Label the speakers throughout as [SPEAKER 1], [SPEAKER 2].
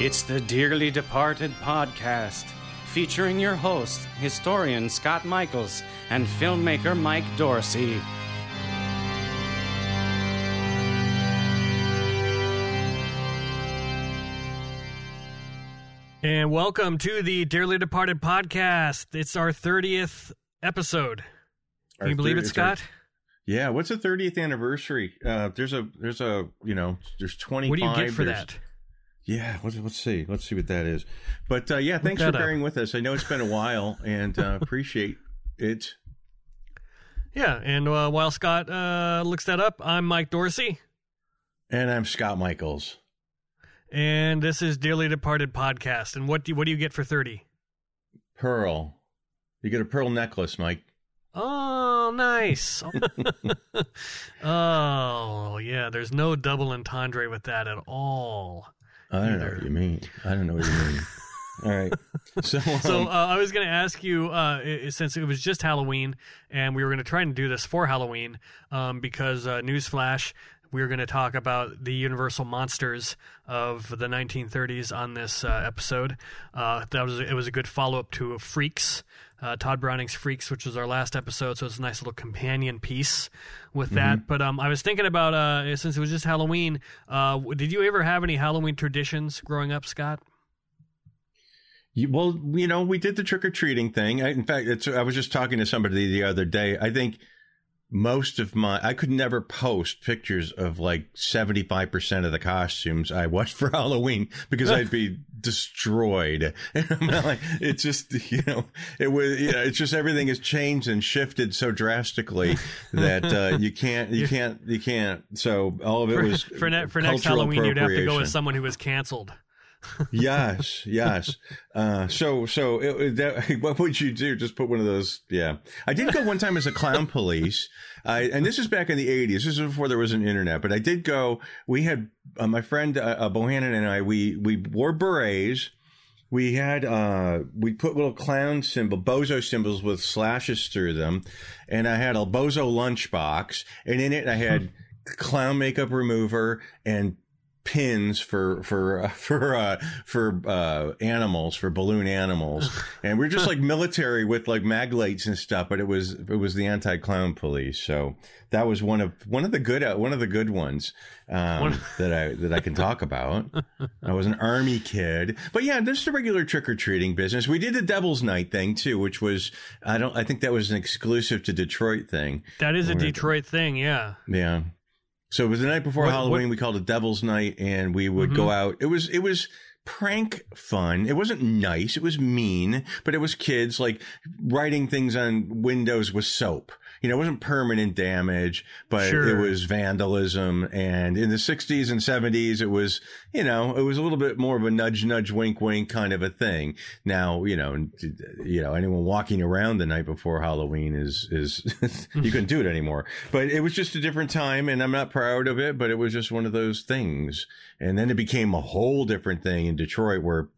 [SPEAKER 1] It's the Dearly Departed podcast, featuring your host, historian Scott Michaels, and filmmaker Mike Dorsey.
[SPEAKER 2] And welcome to the Dearly Departed podcast. It's our 30th episode. Can
[SPEAKER 3] Our
[SPEAKER 2] you believe
[SPEAKER 3] thir-
[SPEAKER 2] it,
[SPEAKER 3] it's our-
[SPEAKER 2] Scott?
[SPEAKER 3] Yeah, what's the 30th anniversary? Uh, there's a there's a you know there's 25.
[SPEAKER 2] What do you get for that?
[SPEAKER 3] Yeah, let's, let's see let's see what that is. But uh, yeah, thanks for
[SPEAKER 2] up.
[SPEAKER 3] bearing with us. I know it's been a while, and uh, appreciate it.
[SPEAKER 2] Yeah, and uh, while Scott uh, looks that up, I'm Mike Dorsey,
[SPEAKER 3] And I'm Scott Michaels.
[SPEAKER 2] and this is Dearly Departed podcast. And what do what do you get for 30?
[SPEAKER 3] Pearl, you get a pearl necklace, Mike.
[SPEAKER 2] Oh, nice. oh, yeah. There's no double entendre with that at all.
[SPEAKER 3] I don't know what you mean. I don't know what you mean. All right. So,
[SPEAKER 2] So
[SPEAKER 3] um,
[SPEAKER 2] uh, I was going to ask you, uh, i- i- since it was just Halloween, and we were going to try and do this for Halloween, um, because uh, newsflash, we are going to talk about the Universal monsters of the 1930s on this uh, episode. Uh, that was it was a good follow up to Freaks, uh, Tod Browning's Freaks, which was our last episode. So it's a nice little companion piece with that. But um, I was thinking about uh, since it was just Halloween, uh, did you ever have any Halloween traditions growing up, Scott?
[SPEAKER 3] You, well, you know, we did the trick or treating thing. I, in fact, it's, I was just talking to somebody the other day. I think most of my, I could never post pictures of like 75% of the costumes I watched for Halloween because I'd be destroyed. Like, it's just, you know, it was, you know, it's just everything has changed and shifted so drastically that uh, you can't, you can't, you can't. So all of it
[SPEAKER 2] for,
[SPEAKER 3] was
[SPEAKER 2] for, ne- for next Halloween, you'd have to go with someone who was canceled.
[SPEAKER 3] Yes, yes. Uh, so, so it, that, what would you do? Just put one of those. Yeah, I did go one time as a clown police. I, and this is back in the '80s. This is before there was an internet. But I did go. We had uh, my friend uh, uh, Bohannon and I. We we wore berets. We had uh we put little clown symbol bozo symbols with slashes through them, and I had a bozo lunchbox, and in it I had clown makeup remover and pins for for uh, for uh for uh animals for balloon animals. And we're just like military with like mag lights and stuff but it was it was the anti-clown police. So that was one of one of the good uh, one of the good ones um that i that i can talk about. I was an army kid. But yeah just a regular trick-or-treating business. We did the devil's night thing too which was i don't i think that was an exclusive to detroit thing.
[SPEAKER 2] That is a Detroit thing, yeah.
[SPEAKER 3] yeah. So it was the night before
[SPEAKER 2] What-
[SPEAKER 3] Halloween.
[SPEAKER 2] what-
[SPEAKER 3] we called it Devil's Night, and we would
[SPEAKER 2] Mhm.
[SPEAKER 3] go out. It was it was prank fun. It wasn't nice. It was mean, but it was kids like writing things on windows with soap. You know, it wasn't permanent damage, but
[SPEAKER 2] Sure.
[SPEAKER 3] it was vandalism. And in the 60s and 70s, it was, you know, it was a little bit more of a nudge, nudge, wink, wink kind of a thing. Now, you know, you know, anyone walking around the night before Halloween is, is, you couldn't do it anymore. But it was just a different time and I'm not proud of it, but it was just one of those things. And then it became a whole different thing in Detroit where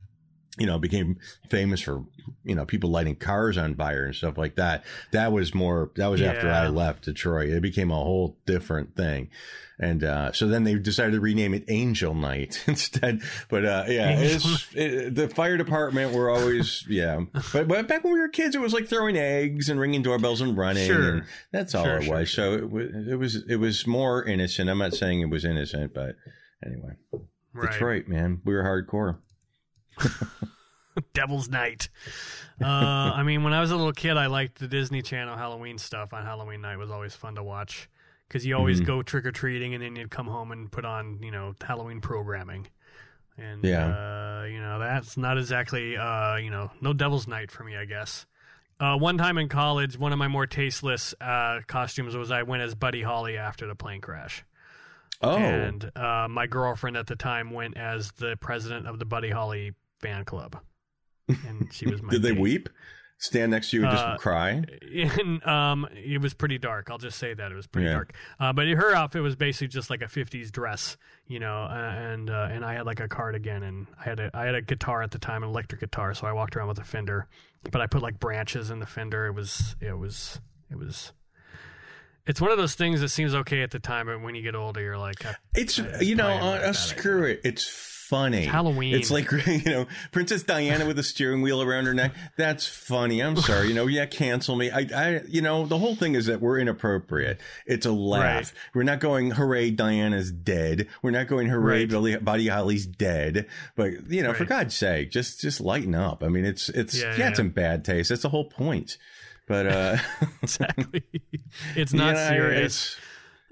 [SPEAKER 3] you know, became famous for, you know, people lighting cars on fire and stuff like that. That was more, that was after I left Detroit. It became a whole different thing. And, uh, so then they decided to rename it Angel Night instead. But, uh, yeah, it's, it, the fire department were always, yeah. But, but back when we were kids, it was like throwing eggs and ringing doorbells and running.
[SPEAKER 2] Sure.
[SPEAKER 3] And that's all
[SPEAKER 2] Sure,
[SPEAKER 3] it
[SPEAKER 2] sure,
[SPEAKER 3] was. So it was, it was, it was more innocent. I'm not saying it was innocent, but anyway,
[SPEAKER 2] Right.
[SPEAKER 3] Detroit, man, we were hardcore.
[SPEAKER 2] Devil's Night. Uh, I mean, when I was a little kid, I liked the Disney Channel Halloween stuff on Halloween night. It was always fun to watch because you always
[SPEAKER 3] Mhm.
[SPEAKER 2] go trick or treating and then you'd come home and put on, you know, Halloween programming. And
[SPEAKER 3] Yeah.
[SPEAKER 2] uh, you know, that's not exactly, uh, you know, no Devil's Night for me, I guess. Uh, one time in college, one of my more tasteless uh, costumes was I went as Buddy Holly after the plane crash.
[SPEAKER 3] Oh,
[SPEAKER 2] and uh, my girlfriend at the time went as the president of the Buddy Holly fan club, and she was my.
[SPEAKER 3] did they
[SPEAKER 2] date.
[SPEAKER 3] weep? Stand next to you and just
[SPEAKER 2] Uh,
[SPEAKER 3] cry?
[SPEAKER 2] And, um, it was pretty dark. I'll just say that it was pretty
[SPEAKER 3] Yeah.
[SPEAKER 2] dark. Uh, but her outfit was basically just like a '50s dress, you know, uh, and uh, and I had like a cardigan, and I had a I had a guitar at the time, an electric guitar, so I walked around with a Fender, but I put like branches in the Fender. It was it was it was. It's one of those things that seems okay at the time, but when you get older, you're like, uh,
[SPEAKER 3] It's
[SPEAKER 2] it's
[SPEAKER 3] you know, uh,
[SPEAKER 2] a bad
[SPEAKER 3] screw it. It's funny.
[SPEAKER 2] It's Halloween.
[SPEAKER 3] It's like you know, Princess Diana with a steering wheel around her neck. That's funny. I'm sorry. You know, yeah, cancel me. I, I, you know, the whole thing is that we're inappropriate. It's a laugh.
[SPEAKER 2] Right.
[SPEAKER 3] We're not going, hooray, Diana's dead. We're not going, hooray,
[SPEAKER 2] Right.
[SPEAKER 3] Billy, Buddy Holly's dead. But you know, for God's sake, just just lighten up. I mean, it's it's
[SPEAKER 2] Yeah,
[SPEAKER 3] yeah,
[SPEAKER 2] yeah,
[SPEAKER 3] it's
[SPEAKER 2] yeah.
[SPEAKER 3] in bad taste. That's the whole point. But uh,
[SPEAKER 2] exactly. it's not
[SPEAKER 3] yeah,
[SPEAKER 2] serious.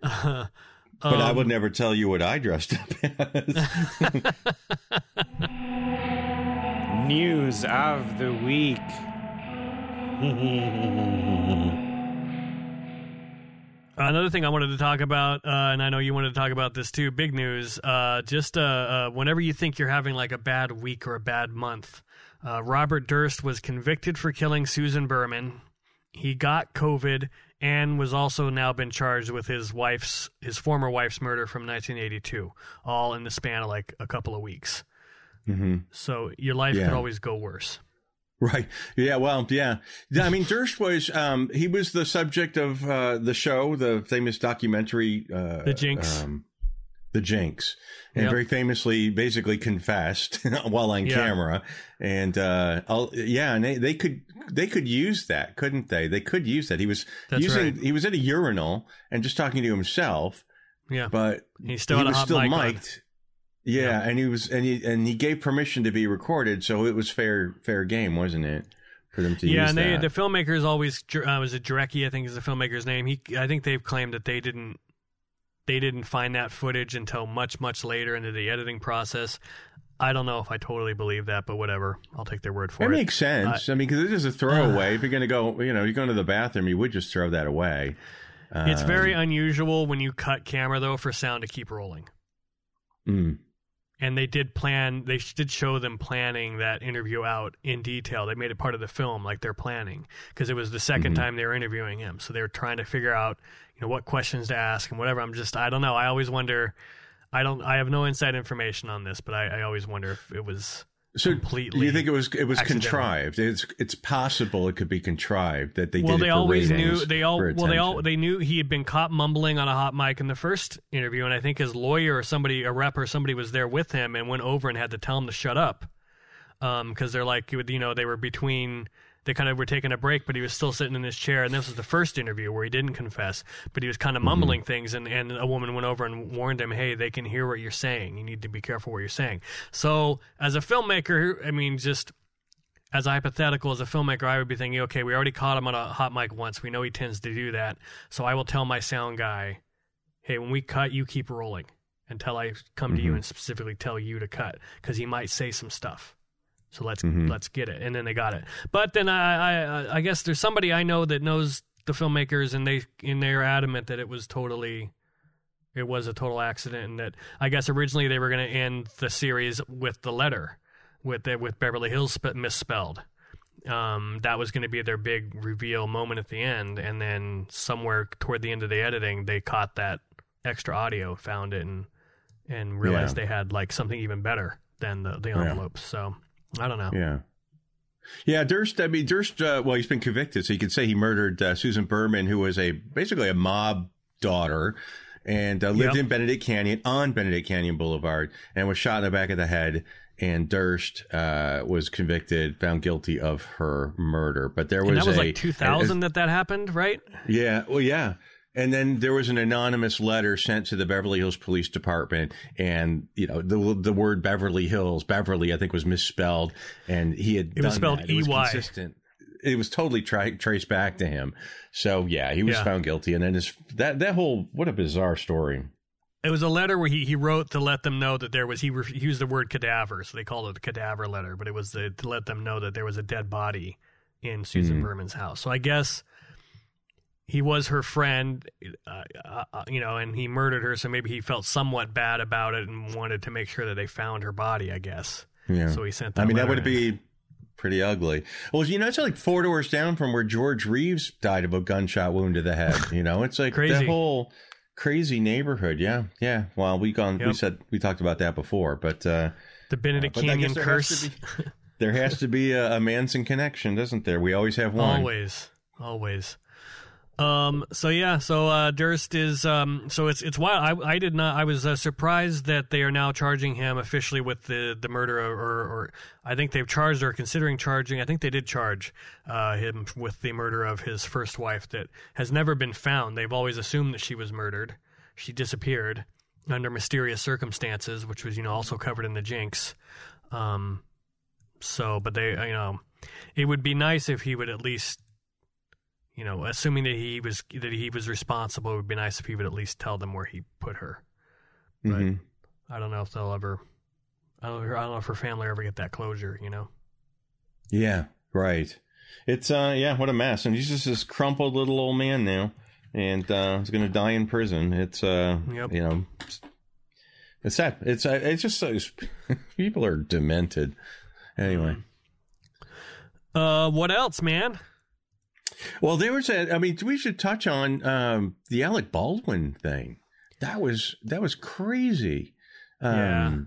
[SPEAKER 3] it's- but I
[SPEAKER 2] Um,
[SPEAKER 3] would never tell you what I dressed up as.
[SPEAKER 1] News of the week.
[SPEAKER 2] Another thing I wanted to talk about, uh, and I know you wanted to talk about this too. Big news. Uh, just uh, uh, whenever you think you're having like a bad week or a bad month, uh, Robert Durst was convicted for killing Susan Berman. He got COVID and was also now been charged with his wife's, his former wife's murder from 1982, all in the span of like a couple of weeks.
[SPEAKER 3] hmm
[SPEAKER 2] So your life
[SPEAKER 3] Yeah.
[SPEAKER 2] could always go worse.
[SPEAKER 3] Right. Yeah. Well. Yeah. Yeah, I mean, Durst was. Um, he was the subject of uh, the show, the famous documentary, uh,
[SPEAKER 2] The Jinx.
[SPEAKER 3] Um, the Jinx, and
[SPEAKER 2] Yep.
[SPEAKER 3] very famously, basically confessed while on
[SPEAKER 2] Yeah.
[SPEAKER 3] camera. And uh, I'll, yeah, and they, they could they could use that, couldn't they? They could use that. He was
[SPEAKER 2] That's
[SPEAKER 3] using.
[SPEAKER 2] right.
[SPEAKER 3] He was at a urinal and just talking to himself,
[SPEAKER 2] Yeah.
[SPEAKER 3] but
[SPEAKER 2] He still
[SPEAKER 3] he was still
[SPEAKER 2] mic
[SPEAKER 3] mic'd Yeah,
[SPEAKER 2] Yeah.
[SPEAKER 3] and he was and he and he gave permission to be recorded, so it was fair fair game, wasn't it? For them to
[SPEAKER 2] yeah,
[SPEAKER 3] use
[SPEAKER 2] and they,
[SPEAKER 3] that.
[SPEAKER 2] the filmmakers always uh, was it Jarecki, I think is the filmmaker's name. He, I think they've claimed that they didn't, they didn't find that footage until much, much later into the editing process. I don't know if I totally believe that, but whatever. I'll take their word for
[SPEAKER 3] it.
[SPEAKER 2] it.
[SPEAKER 3] makes sense. I mean, because it is a throwaway. if you're going to go, you know, you're going to the bathroom, you would just throw that away.
[SPEAKER 2] it's very
[SPEAKER 3] Um,
[SPEAKER 2] unusual when you cut camera though for sound to keep rolling.
[SPEAKER 3] mm,
[SPEAKER 2] and they did plan they did show them planning that interview out in detail. They made it part of the film like they're planning because it was the 2nd
[SPEAKER 3] Mhm.
[SPEAKER 2] time they were interviewing him. So they were trying to figure out you know what questions to ask and whatever. I'm just i don't know. I always wonder i don't i have no inside information on this but i, I always wonder if it was
[SPEAKER 3] so
[SPEAKER 2] completely
[SPEAKER 3] you think it was it was
[SPEAKER 2] accidental.
[SPEAKER 3] contrived? It's it's possible it could be contrived that they
[SPEAKER 2] well
[SPEAKER 3] did
[SPEAKER 2] they always
[SPEAKER 3] ratings,
[SPEAKER 2] knew they all well they all they knew he had been caught mumbling on a hot mic in the first interview and i think his lawyer or somebody a rep or somebody was there with him and went over and had to tell him to shut up um because they're like you know they were between they kind of were taking a break but he was still sitting in his chair and this was the first interview where he didn't confess but he was kind of
[SPEAKER 3] Mm-hmm.
[SPEAKER 2] mumbling things and and a woman went over and warned him hey they can hear what you're saying you need to be careful what you're saying so as a filmmaker i mean just as a hypothetical as a filmmaker, I would be thinking, okay, we already caught him on a hot mic once. We know he tends to do that. So I will tell my sound guy, hey, when we cut, you keep rolling until I come to you
[SPEAKER 3] Mhm.
[SPEAKER 2] and specifically tell you to cut because he might say some stuff. So let's
[SPEAKER 3] Mhm.
[SPEAKER 2] let's get it, and then they got it. But then I, I I guess there's somebody I know that knows the filmmakers, and they and they're adamant that it was totally it was a total accident, and that I guess originally they were going to end the series with the letter with the, with Beverly Hills sp- misspelled. Um, that was going to be their big reveal moment at the end, and then somewhere toward the end of the editing, they caught that extra audio, found it, and and realized
[SPEAKER 3] Yeah.
[SPEAKER 2] they had like something even better than the, the
[SPEAKER 3] Yeah.
[SPEAKER 2] envelopes. So I don't know.
[SPEAKER 3] Yeah. Yeah, Durst. I mean, Durst. Uh, well, he's been convicted, so you could say he murdered uh, Susan Berman, who was a basically a mob daughter, and uh, lived
[SPEAKER 2] Yep.
[SPEAKER 3] in Benedict Canyon on Benedict Canyon Boulevard, and was shot in the back of the head. And Durst uh, was convicted, found guilty of her murder. But there was
[SPEAKER 2] And that was
[SPEAKER 3] a
[SPEAKER 2] like 2000 that that happened, right?
[SPEAKER 3] yeah, well, yeah. And then there was an anonymous letter sent to the Beverly Hills Police Department, and you know the the word Beverly Hills, Beverly, I think was misspelled, and he had
[SPEAKER 2] It was spelled
[SPEAKER 3] that.
[SPEAKER 2] EY.
[SPEAKER 3] consistent. It was totally tri- traced back to him. So yeah, he was
[SPEAKER 2] Yeah.
[SPEAKER 3] found guilty, and then his that that whole what a bizarre story.
[SPEAKER 2] It was a letter where he, he wrote to let them know that there was he, re- he used the word cadaver, so they called it a cadaver letter, but it was the, to let them know that there was a dead body in Susan
[SPEAKER 3] Mhm.
[SPEAKER 2] Berman's house. So I guess he was her friend, uh, uh, uh, you know, and he murdered her. So maybe he felt somewhat bad about it and wanted to make sure that they found her body. I guess.
[SPEAKER 3] Yeah.
[SPEAKER 2] So he sent. That
[SPEAKER 3] I mean, that would
[SPEAKER 2] in.
[SPEAKER 3] be pretty ugly. Well, you know, it's like four doors down from where George Reeves died of a gunshot wound to the head. You know, it's like
[SPEAKER 2] Crazy.
[SPEAKER 3] that whole crazy neighborhood. Yeah, yeah. Well, we gone. We said we talked about that before, but uh,
[SPEAKER 2] the Benedict
[SPEAKER 3] I
[SPEAKER 2] Canyon
[SPEAKER 3] there
[SPEAKER 2] curse.
[SPEAKER 3] to be there has to be a, a Manson connection, doesn't there? We always have one.
[SPEAKER 2] Always, always. Um. So yeah. So uh, Durst is. Um. So it's it's wild. I I did not. I was uh, surprised that they are now charging him officially with the the murder, or, or I think they've charged or considering charging. I think they did charge uh, him with the murder of his first wife that has never been found. They've always assumed that she was murdered. She disappeared under mysterious circumstances, which was you know also covered in the Jinx. Um. So, but they you know, it would be nice if he would at least you know, assuming that he was that he was responsible, it would be nice if he would at least tell them where he put her.
[SPEAKER 3] Mhm.
[SPEAKER 2] I don't know if they'll ever. I don't, I don't know if her family ever get that closure. You know.
[SPEAKER 3] Yeah, right. It's uh, yeah, what a mess. And he's just this crumpled little old man now, and uh, he's gonna die in prison. It's uh,
[SPEAKER 2] Yep.
[SPEAKER 3] you know, it's, it's sad. It's uh, it's just so people are demented. Anyway.
[SPEAKER 2] Uh, what else, man?
[SPEAKER 3] Well, there was a. I mean, we should touch on um, the Alec Baldwin thing. That was that was crazy. Um,
[SPEAKER 2] Yeah.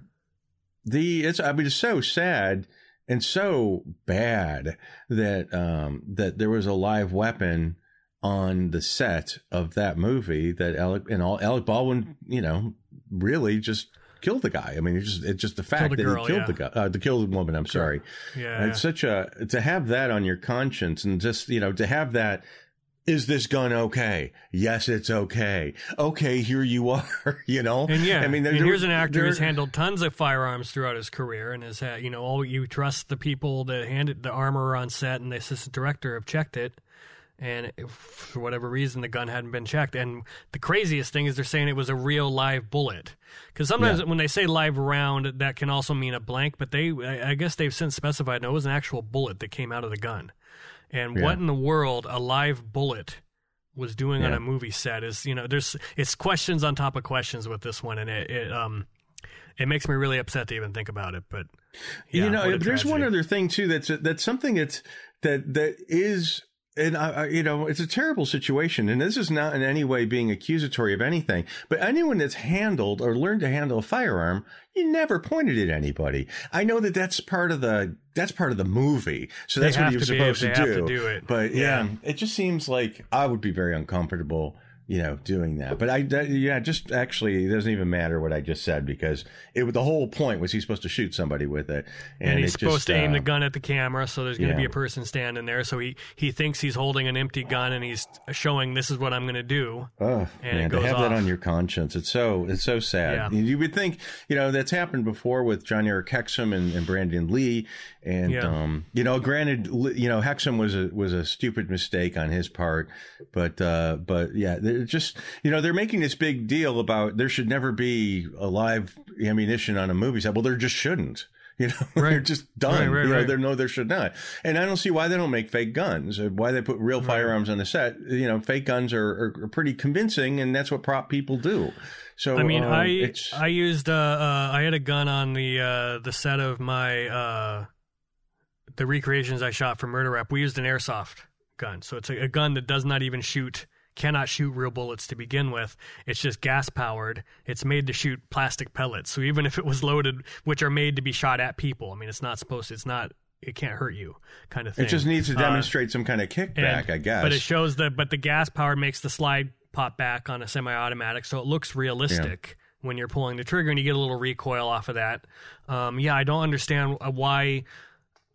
[SPEAKER 3] The it's. I mean, it's so sad and so bad that um, that there was a live weapon on the set of that movie that Alec and all Alec Baldwin, you know, really just killed the guy. I mean, it's just it's just the fact
[SPEAKER 2] Killed
[SPEAKER 3] that
[SPEAKER 2] girl,
[SPEAKER 3] he killed
[SPEAKER 2] yeah.
[SPEAKER 3] the guy, uh, the woman. I'm sorry.
[SPEAKER 2] Yeah.
[SPEAKER 3] It's such a to have that on your conscience and just you know to have that. Is this gun okay? Yes, it's okay. Okay, here you are. You know,
[SPEAKER 2] and yeah,
[SPEAKER 3] I mean,
[SPEAKER 2] and
[SPEAKER 3] there-
[SPEAKER 2] here's an actor who's handled tons of firearms throughout his career, and has had, you know, all you trust the people that handed the armor on set and the assistant director have checked it, and if, for whatever reason the gun hadn't been checked. And the craziest thing is they're saying it was a real live bullet, because sometimes
[SPEAKER 3] Yeah.
[SPEAKER 2] when they say live round, that can also mean a blank. But they, I guess they've since specified no, it was an actual bullet that came out of the gun. And
[SPEAKER 3] Yeah.
[SPEAKER 2] what in the world a live bullet was doing on a movie set is you know there's it's questions on top of questions with this one and it, it um it makes me really upset to even think about it but yeah,
[SPEAKER 3] you know, there's one other thing too. That's that's something that's that that is. And I, I, you know, it's a terrible situation, and this is not in any way being accusatory of anything. But anyone that's handled or learned to handle a firearm, you never pointed at anybody. I know that that's part of the that's part of the movie, so that's what you're supposed to do.
[SPEAKER 2] to do it.
[SPEAKER 3] But yeah,
[SPEAKER 2] Yeah.
[SPEAKER 3] it just seems like I would be very uncomfortable, you know, doing that. But I, that, yeah, just actually, it doesn't even matter what I just said because it the whole point was he's supposed to shoot somebody with it,
[SPEAKER 2] and, he's
[SPEAKER 3] it
[SPEAKER 2] supposed
[SPEAKER 3] just,
[SPEAKER 2] to aim
[SPEAKER 3] uh,
[SPEAKER 2] the gun at the camera so there's going to
[SPEAKER 3] yeah.
[SPEAKER 2] be a person standing there so he he thinks he's holding an empty gun and he's showing this is what i'm going to do
[SPEAKER 3] Oh
[SPEAKER 2] and it
[SPEAKER 3] man, to
[SPEAKER 2] goes
[SPEAKER 3] have that on your conscience, it's so it's so sad.
[SPEAKER 2] Yeah.
[SPEAKER 3] You would think, you know, that's happened before with Jon-Erik Hexum and, and Brandon Lee, and
[SPEAKER 2] Yeah.
[SPEAKER 3] um, you know, granted, you know, Hexum was a was a stupid mistake on his part, but uh, but yeah, just you know they're making this big deal about there should never be a live ammunition on a movie set. Well, there just shouldn't. You know, they're just done.
[SPEAKER 2] Right, right,
[SPEAKER 3] you know,
[SPEAKER 2] right.
[SPEAKER 3] there no, there should not. And I don't see why they don't make fake guns. Why they put real firearms on the set. You know, fake guns are, are, pretty convincing, and that's what prop people do. So
[SPEAKER 2] I mean,
[SPEAKER 3] um,
[SPEAKER 2] I
[SPEAKER 3] it's,
[SPEAKER 2] I used uh, uh, I had a gun on the uh, the set of my uh, the recreations I shot for Murder Rap. We used an airsoft gun, so it's a, a gun that does not even shoot, cannot shoot real bullets to begin with. It's just gas powered. It's made to shoot plastic pellets. So even if it was loaded, which are made to be shot at people, I mean, it's not supposed. to, It's not. It can't hurt you, kind of thing.
[SPEAKER 3] it just needs to
[SPEAKER 2] Uh,
[SPEAKER 3] demonstrate some kind of kickback,
[SPEAKER 2] and-
[SPEAKER 3] I guess.
[SPEAKER 2] But it shows that, but the gas power makes the slide pop back on a semi-automatic, so it looks realistic when you're pulling the trigger, and you get a little recoil off of that. Um, yeah, I don't understand uh, why.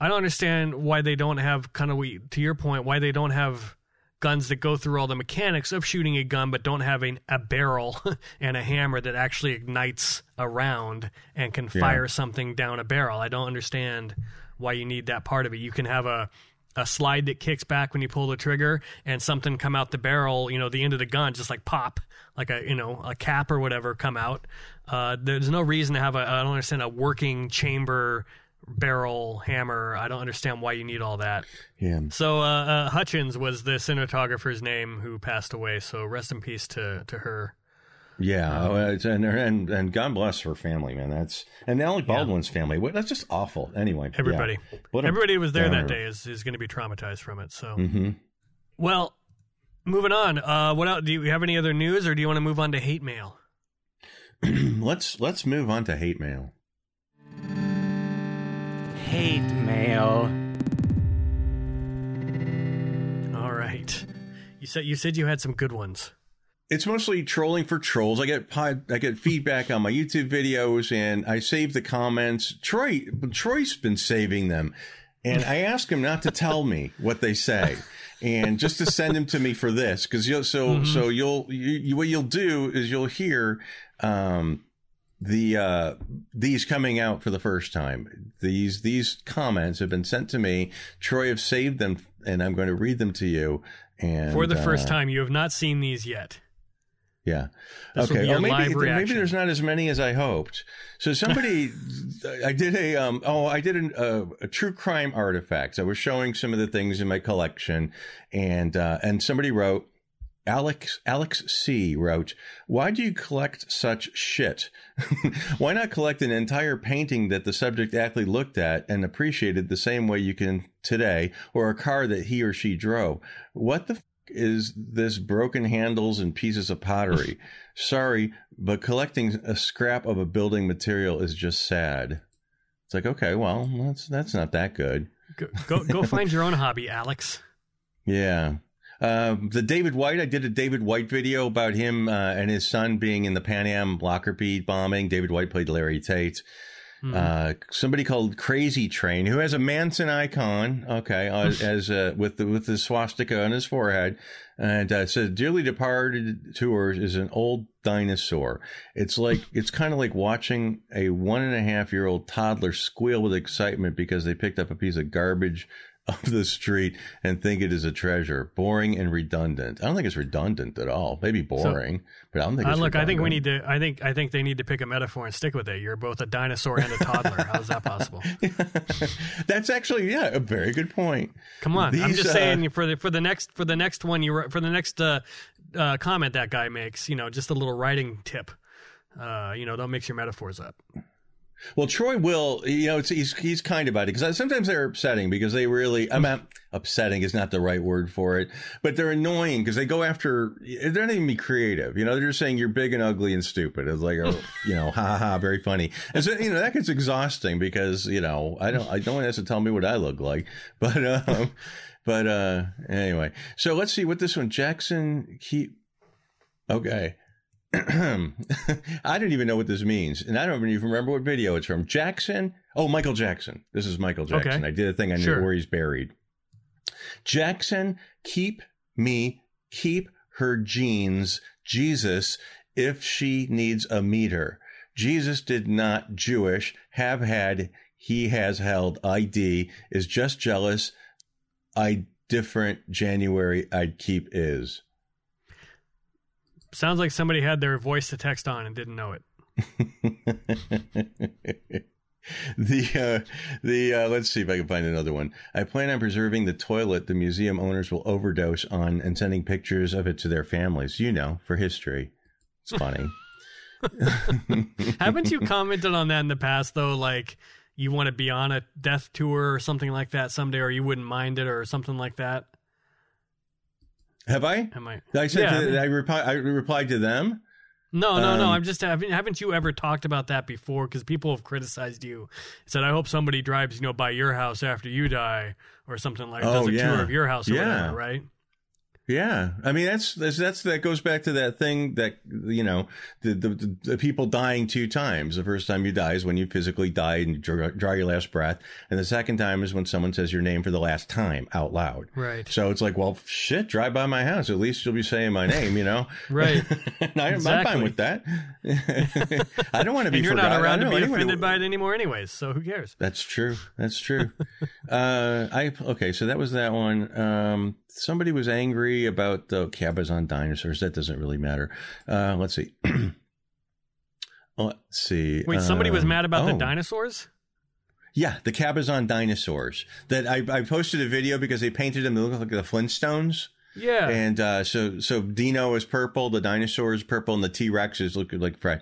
[SPEAKER 2] I don't understand why they don't have kind of We to your point why they don't have guns that go through all the mechanics of shooting a gun but don't have a, a barrel and a hammer that actually ignites a round and can fire something down a barrel. I don't understand why you need that part of it. You can have a a slide that kicks back when you pull the trigger and something come out the barrel, you know, the end of the gun just like pop, like a you know, a cap or whatever come out. Uh, there's no reason to have a I don't understand a working chamber barrel hammer. I don't understand why you need all that.
[SPEAKER 3] Yeah.
[SPEAKER 2] So uh, uh, Hutchins was the cinematographer's name who passed away. So rest in peace to to her.
[SPEAKER 3] Yeah,
[SPEAKER 2] Um,
[SPEAKER 3] and and and God bless her family, man. That's and Alec Baldwin's family. That's just awful. Anyway.
[SPEAKER 2] Everybody,
[SPEAKER 3] a
[SPEAKER 2] everybody who was there that day is is going to be traumatized from it. So
[SPEAKER 3] hmm
[SPEAKER 2] well, moving on. Uh, what else? Do you have any other news, or do you want to move on to hate mail?
[SPEAKER 3] let's let's move on to hate mail.
[SPEAKER 1] Hate mail.
[SPEAKER 2] All right. You said you said you had some good ones.
[SPEAKER 3] It's mostly trolling for trolls. I get pod, I get feedback on my YouTube videos, and I save the comments. Troy Troy's been saving them, and I ask him not to tell me what they say, and just to send them to me for this, because you'll so so you'll you, you, what you'll do is you'll hear um the uh these coming out for the first time these these comments have been sent to me troy have saved them and i'm going to read them to you and
[SPEAKER 2] For the first
[SPEAKER 3] uh,
[SPEAKER 2] time, you have not seen these yet.
[SPEAKER 3] yeah.
[SPEAKER 2] This
[SPEAKER 3] okay.
[SPEAKER 2] be
[SPEAKER 3] maybe maybe there's not as many as I hoped. So somebody, I did a um. Oh, I did an, uh, a true crime artifacts. I was showing some of the things in my collection, and uh, and somebody wrote. Alex Alex C wrote, "Why do you collect such shit? Why not collect an entire painting that the subject actually looked at and appreciated the same way you can today, or a car that he or she drove? What the f- is this broken handles and pieces of pottery? Sorry, but collecting a scrap of a building material is just sad." It's like, okay, well, that's that's not that good.
[SPEAKER 2] Go go, go find your own hobby, Alex.
[SPEAKER 3] Yeah. Um, the David White, I did a David White video about him uh, and his son being in the Pan Am Lockerbie bombing. David White played Larry Tate.
[SPEAKER 2] Hmm.
[SPEAKER 3] Uh, somebody called Crazy Train, who has a Manson icon, okay, uh, as uh, with the with the swastika on his forehead, and uh, it says "Dearly Departed Tours" is an old dinosaur. It's like it's kind of like watching a one and a half year old toddler squeal with excitement because they picked up a piece of garbage off the street and think it is a treasure. Boring and redundant. I don't think it's redundant at all. Maybe boring, but I don't think.
[SPEAKER 2] Uh,
[SPEAKER 3] It's
[SPEAKER 2] look, I think we need to. I think I think they need to pick a metaphor and stick with it. You're both a dinosaur and a toddler. How's that possible?
[SPEAKER 3] That's actually yeah, a very good point.
[SPEAKER 2] Come on, I'm just
[SPEAKER 3] uh,
[SPEAKER 2] saying for the for the next for the next one you for the next uh, uh, comment that guy makes, you know, just a little writing tip. Uh, you know, don't mix your metaphors up.
[SPEAKER 3] Well, Troy will, you know, it's, he's he's kind about it because sometimes they're upsetting because they really, I'm not, upsetting is not the right word for it, but they're annoying because they go after, they're not even be creative. You know, they're just saying you're big and ugly and stupid. It's like, oh, you know, ha ha ha, very funny. And so, you know, that gets exhausting because, you know, I don't, I don't want to tell me what I look like, but, um, but, uh, anyway, so let's see what this one, Jackson keep, okay. I don't even know what this means, and I don't even remember what video it's from. Jackson. Oh, Michael Jackson. This is Michael Jackson.
[SPEAKER 2] Okay.
[SPEAKER 3] I did a thing. I knew
[SPEAKER 2] Sure.
[SPEAKER 3] where he's buried. Jackson, keep me, keep her jeans. Jesus, if she needs a meter. Jesus did not Jewish. Have had. He has held. ID is just jealous. I different. January. I'd keep is.
[SPEAKER 2] Sounds like somebody had their voice to text on and didn't know it.
[SPEAKER 3] the uh, the uh, let's see if I can find another one. I plan on preserving the toilet the museum owners will overdose on and sending pictures of it to their families. You know, for history. It's funny.
[SPEAKER 2] Haven't you commented on that in the past though? Like you want to be on a death tour or something like that someday, or you wouldn't mind it, or something like that.
[SPEAKER 3] Have I?
[SPEAKER 2] Am I?
[SPEAKER 3] I said
[SPEAKER 2] Yeah.
[SPEAKER 3] to, I, reply, I replied to them.
[SPEAKER 2] No, no, no.
[SPEAKER 3] Um,
[SPEAKER 2] I'm just haven't haven't you ever talked about that before? Because people have criticized you. Said I hope somebody drives you know by your house after you die or something like
[SPEAKER 3] Oh,
[SPEAKER 2] does a
[SPEAKER 3] yeah.
[SPEAKER 2] tour of your house or
[SPEAKER 3] Yeah.
[SPEAKER 2] whatever, right?
[SPEAKER 3] Yeah, I mean that's that's, that's that goes back to that thing that you know the, the the people dying two times. The first time you die is when you physically die and draw, draw your last breath, and the second time is when someone says your name for the last time out loud.
[SPEAKER 2] Right.
[SPEAKER 3] So it's like, well, shit, drive by my house. At least you'll be saying my name, you know.
[SPEAKER 2] Right.
[SPEAKER 3] I, I'm fine with that. I don't want to be.
[SPEAKER 2] You're
[SPEAKER 3] forgotten.
[SPEAKER 2] not around to be offended by it anymore, anyways. So who cares?
[SPEAKER 3] that's true. That's true. uh, I okay. So that was that one. Um, somebody was angry about the Cabazon dinosaurs. That doesn't really matter. Uh, let's see. let's see.
[SPEAKER 2] Wait, somebody was
[SPEAKER 3] Um,
[SPEAKER 2] mad about the
[SPEAKER 3] oh.
[SPEAKER 2] dinosaurs.
[SPEAKER 3] Yeah, the Cabazon dinosaurs. That I, I posted a video because they painted them to look like the Flintstones.
[SPEAKER 2] Yeah.
[SPEAKER 3] And uh, so so Dino is purple, the dinosaur is purple, and the T Rex is looking like Fred.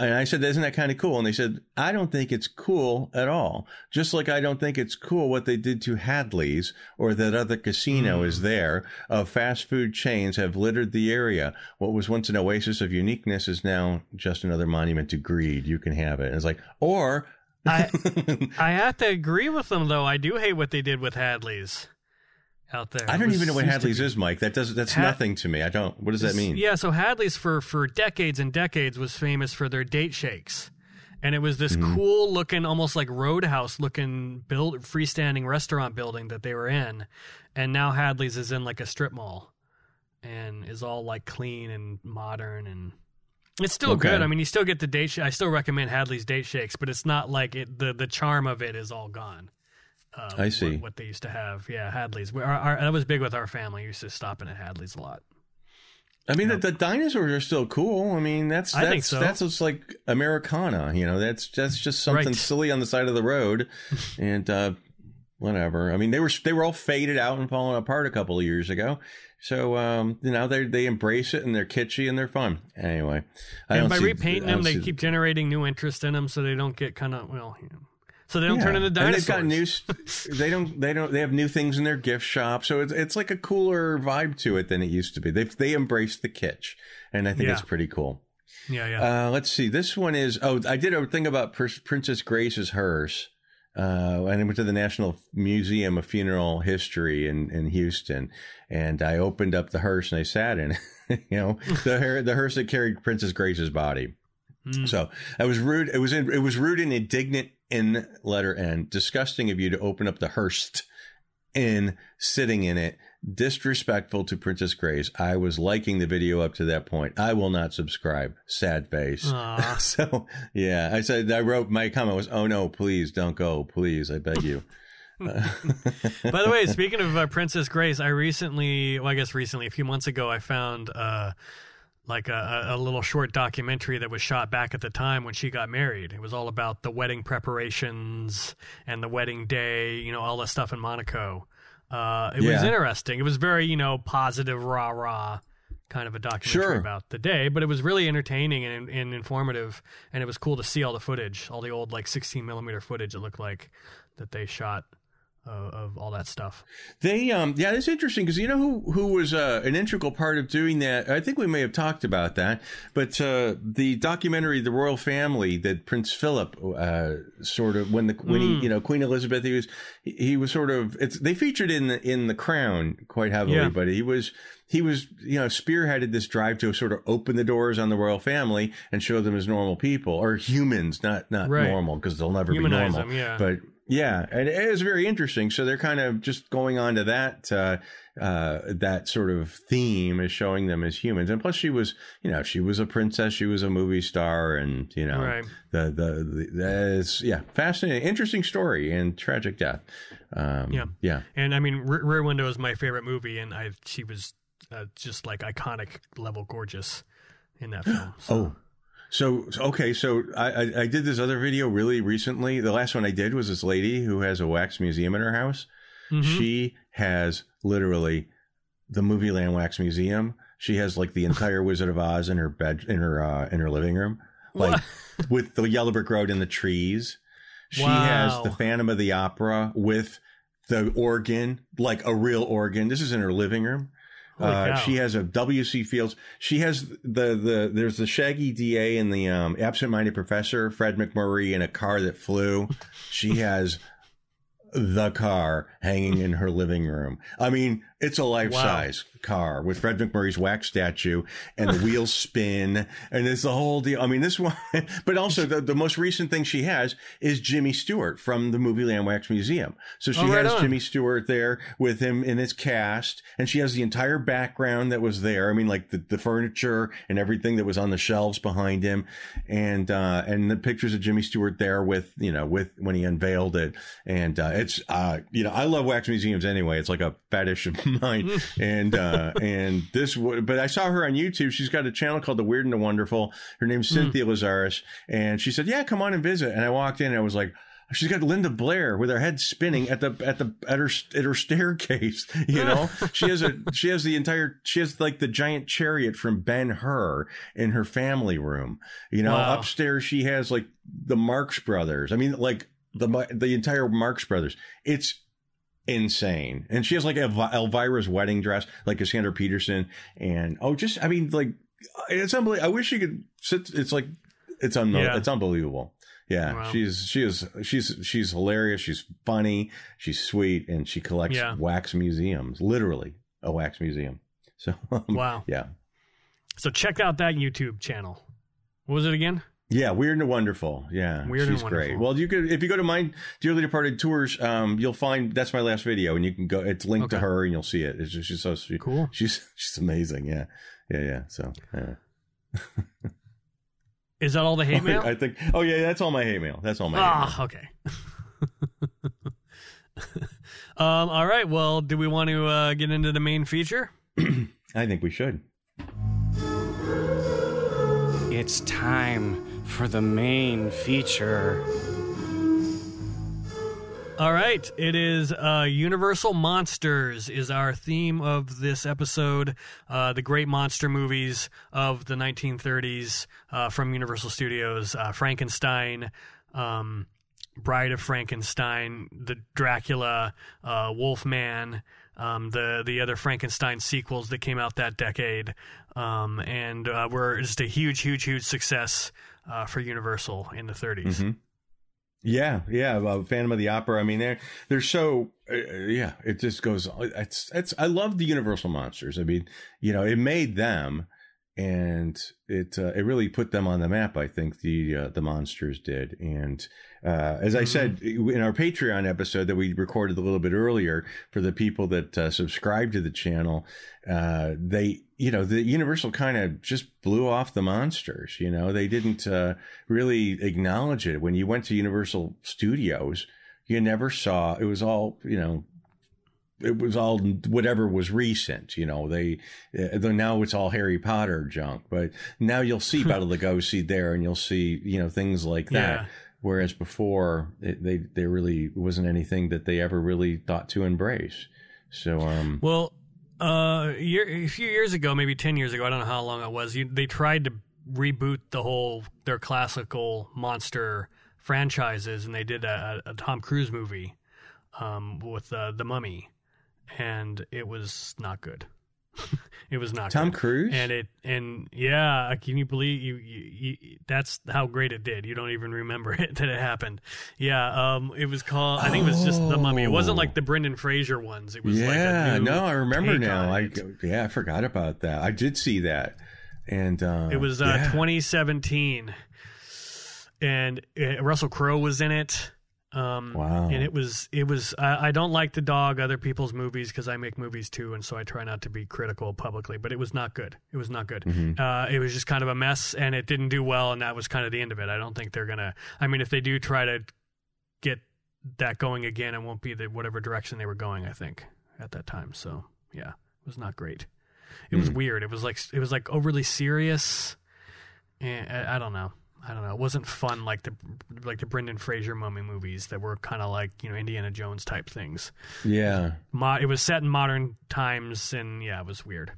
[SPEAKER 3] And I said, Isn't that kind of cool? And they said, I don't think it's cool at all. Just like I don't think it's cool what they did to Hadley's or that other casino mm. is there of fast food chains have littered the area. What was once an oasis of uniqueness is now just another monument to greed. You can have it. And it's like, or.
[SPEAKER 2] I, I have to agree with them, though. I do hate what they did with Hadley's out there.
[SPEAKER 3] I don't even know what Hadley's is, Mike. That does that's Had- nothing to me. I don't. What does that mean?
[SPEAKER 2] Yeah, so Hadley's for for decades and decades was famous for their date shakes. And it was this mm-hmm. cool looking, almost like roadhouse looking build freestanding restaurant building that they were in. And now Hadley's is in like a strip mall and is all like clean and modern and it's still okay. good. I mean, you still get the date. Sh- I still recommend Hadley's date shakes, but it's not like it. The the charm of it is all gone.
[SPEAKER 3] Um, I see
[SPEAKER 2] what, what, they used to have. Yeah, Hadley's. Our, our, that was big with our family. We used to stop in at Hadley's a lot.
[SPEAKER 3] I mean, the, the, dinosaurs are still cool. I mean, that's that's I think so. that's just like Americana. You know, that's that's just something right. silly on the side of the road, and uh, whatever. I mean, they were they were all faded out and falling apart a couple of years ago. So um, you know they they embrace it and they're kitschy and they're fun. Anyway,
[SPEAKER 2] I and by see, repainting them, they keep generating new interest in them, so they don't get kind of well. You know, so they don't yeah. turn into dinosaurs.
[SPEAKER 3] And they've got new. they don't. They don't. They have new things in their gift shop. So it's it's like a cooler vibe to it than it used to be. They they embrace the kitsch, and I think yeah. it's pretty cool.
[SPEAKER 2] Yeah, yeah.
[SPEAKER 3] Uh, let's see. This one is. Oh, I did a thing about Princess Grace's hearse. Uh, and I went to the National Museum of Funeral History in, in Houston, and I opened up the hearse and I sat in it. you know, the the hearse that carried Princess Grace's body. Mm. So I was rude. It was in, it was rude and indignant in letter N. Disgusting of you to open up the Hearst in sitting in it. Disrespectful to Princess Grace. I was liking the video up to that point. I will not subscribe. Sad face. so yeah, I said I wrote my comment was, "Oh no, please don't go, please, I beg you."
[SPEAKER 2] By the way, speaking of uh, Princess Grace, I recently, well, I guess recently, a few months ago, I found. Uh, like a, a little short documentary that was shot back at the time when she got married. It was all about the wedding preparations and the wedding day, you know, all the stuff in Monaco. Uh, it yeah. was interesting. It was very, you know, positive, rah rah kind of a documentary sure. about the day, but it was really entertaining and, and, informative, and it was cool to see all the footage, all the old like 16 millimeter footage. It looked like that they shot of, of all that stuff.
[SPEAKER 3] They, um, yeah, it's interesting because you know who who was uh, an integral part of doing that. I think we may have talked about that, but uh, the documentary, "The Royal Family," that Prince Philip uh, sort of when the when mm. he hmm. you know Queen Elizabeth, he was he was sort of it's they featured in the in the Crown quite heavily, yeah. but he was he was, you know, spearheaded this drive to sort of open the doors on the royal family and show them as normal people or humans, not not right. normal because they'll never Humanize be normal. Them, yeah. But yeah, and it is very interesting. So they're kind of just going on to that uh, uh, that sort of theme is showing them as humans. And plus, she was, you know, she was a princess, she was a movie star, and you know, right. the the, the yeah, fascinating, interesting story and tragic death. Um, yeah, yeah.
[SPEAKER 2] And I mean, R- Rear Window is my favorite movie, and I she was uh, just like iconic level gorgeous in that film.
[SPEAKER 3] So. oh. So okay, so I, I, I did this other video really recently. The last one I did was this lady who has a wax museum in her house. Mm-hmm. She has literally the Movieland Wax Museum. She has like the entire Wizard of Oz in her bed in her uh, in her living room, like with the yellow brick road and the trees. She wow. has the Phantom of the Opera with the organ, like a real organ. This is in her living room. Uh, she has a W.C. Fields. She has the the there's the Shaggy DA and the um, absent-minded professor Fred MacMurray in a car that flew. She has the car hanging in her living room. I mean, it's a life size wow. car with Fred MacMurray's wax statue and the wheels spin and it's the whole deal. I mean, this one, but also the, the most recent thing she has is Jimmy Stewart from the Movieland Wax Museum. So she oh, right has on. Jimmy Stewart there with him in his cast and she has the entire background that was there. I mean, like the, the furniture and everything that was on the shelves behind him and, uh, and the pictures of Jimmy Stewart there with, you know, with when he unveiled it. And, uh, it's, uh, you know, I love wax museums anyway. It's like a fetish of mine. and uh, and this, but I saw her on YouTube. She's got a channel called The Weird and the Wonderful. Her name's hmm. Cynthia mm. Lazarus, and she said, "Yeah, come on and visit." And I walked in, and I was like. She's got Linda Blair with her head spinning at the at the at her at her staircase. You know, she has a she has the entire she has like the giant chariot from Ben Hur in her family room. You know,
[SPEAKER 2] Wow.
[SPEAKER 3] upstairs she has like the Marx Brothers. I mean, like the the entire Marx Brothers. It's insane, and she has like Elv- Elvira's wedding dress, like Cassandra Peterson, and oh, just I mean, like it's unbelievable. I wish you could sit. It's like it's un-
[SPEAKER 2] Yeah.
[SPEAKER 3] it's unbelievable. Yeah,
[SPEAKER 2] Wow.
[SPEAKER 3] she's she is she's she's hilarious. She's funny. She's sweet, and she collects
[SPEAKER 2] Yeah.
[SPEAKER 3] wax museums. Literally a wax museum. So um,
[SPEAKER 2] Wow.
[SPEAKER 3] yeah,
[SPEAKER 2] So check out that YouTube channel. What was it again?
[SPEAKER 3] Yeah, weird and wonderful. Yeah,
[SPEAKER 2] Weird and
[SPEAKER 3] she's great. Well, you could if you go to my dearly departed tours, um, you'll find that's my last video, and you can go. It's linked to her, and you'll see it. It's just she's so she,
[SPEAKER 2] Cool.
[SPEAKER 3] She's she's amazing. Yeah, yeah, yeah. So. Yeah.
[SPEAKER 2] Is that all the hate mail?
[SPEAKER 3] I think. Oh yeah, that's all my hate mail. That's all my. hate mail.
[SPEAKER 2] Ah, okay. um, all right. Well, do we want to uh, get into the main feature?
[SPEAKER 3] I think we should.
[SPEAKER 1] It's time for the main feature.
[SPEAKER 2] All right, it is uh, Universal Monsters is our theme of this episode. Uh, the great monster movies of the 1930s uh, from Universal Studios: uh, Frankenstein, um, Bride of Frankenstein, the Dracula, uh, Wolfman, um, the the other Frankenstein sequels that came out that decade, um, and uh, were just a huge, huge, huge success uh, for Universal in the 30s.
[SPEAKER 3] Mhm. Yeah, yeah. Uh, Phantom of the Opera. I mean, they're they're so uh, yeah. It just goes. It's it's. I love the Universal monsters. I mean, you know, it made them, and it uh, it really put them on the map. I think the uh, the monsters did. And uh, as I said in our Patreon episode that we recorded a little bit earlier for the people that uh, subscribe to the channel, uh, they you know the Universal kind of just blew off the monsters. You know, they didn't uh, really acknowledge it when you went to Universal Studios. You never saw it was all you know it was all whatever was recent, you know. They uh, though now it's all Harry Potter junk, but now you'll see Battle of the Lugosi there, and you'll see you know things like that.
[SPEAKER 2] Yeah.
[SPEAKER 3] Whereas before, it, they they really wasn't anything that they ever really thought to embrace. So um,
[SPEAKER 2] Well, uh, year, a few years ago, maybe ten years ago, I don't know how long it was. You, they tried to reboot the whole their classical monster franchises, and they did a, a Tom Cruise movie um, with uh, the Mummy, and it was not good. it was not
[SPEAKER 3] Tom
[SPEAKER 2] good.
[SPEAKER 3] Cruise,
[SPEAKER 2] And it and yeah, can you believe you, you, you? That's how great it did. You don't even remember it that it happened. Yeah, um, it was called. I think it was just the Mummy. It wasn't like the Brendan Fraser ones. It was
[SPEAKER 3] yeah,
[SPEAKER 2] like a
[SPEAKER 3] no, I remember now. I yeah, I forgot about that. I did see that, and uh,
[SPEAKER 2] It was uh,
[SPEAKER 3] yeah.
[SPEAKER 2] 2017, and uh, Russell Crowe was in it. Um,
[SPEAKER 3] Wow.
[SPEAKER 2] And it was it was. I, I don't like to dog other people's movies because I make movies too, and so I try not to be critical publicly. But it was not good. It was not good.
[SPEAKER 3] Mm-hmm.
[SPEAKER 2] Uh, it was just kind of a mess, and it didn't do well, and that was kind of the end of it. I don't think they're gonna. I mean, if they do try to get that going again, it won't be the whatever direction they were going. I think at that time. So yeah, it was not great. It was
[SPEAKER 3] Hmm.
[SPEAKER 2] weird. It was like it was like overly serious. And I, I don't know. I don't know. It wasn't fun like the like the Brendan Fraser mummy movies that were kind of like you know Indiana Jones type things.
[SPEAKER 3] yeah,
[SPEAKER 2] Mo- it was set in modern times, and yeah, it was weird.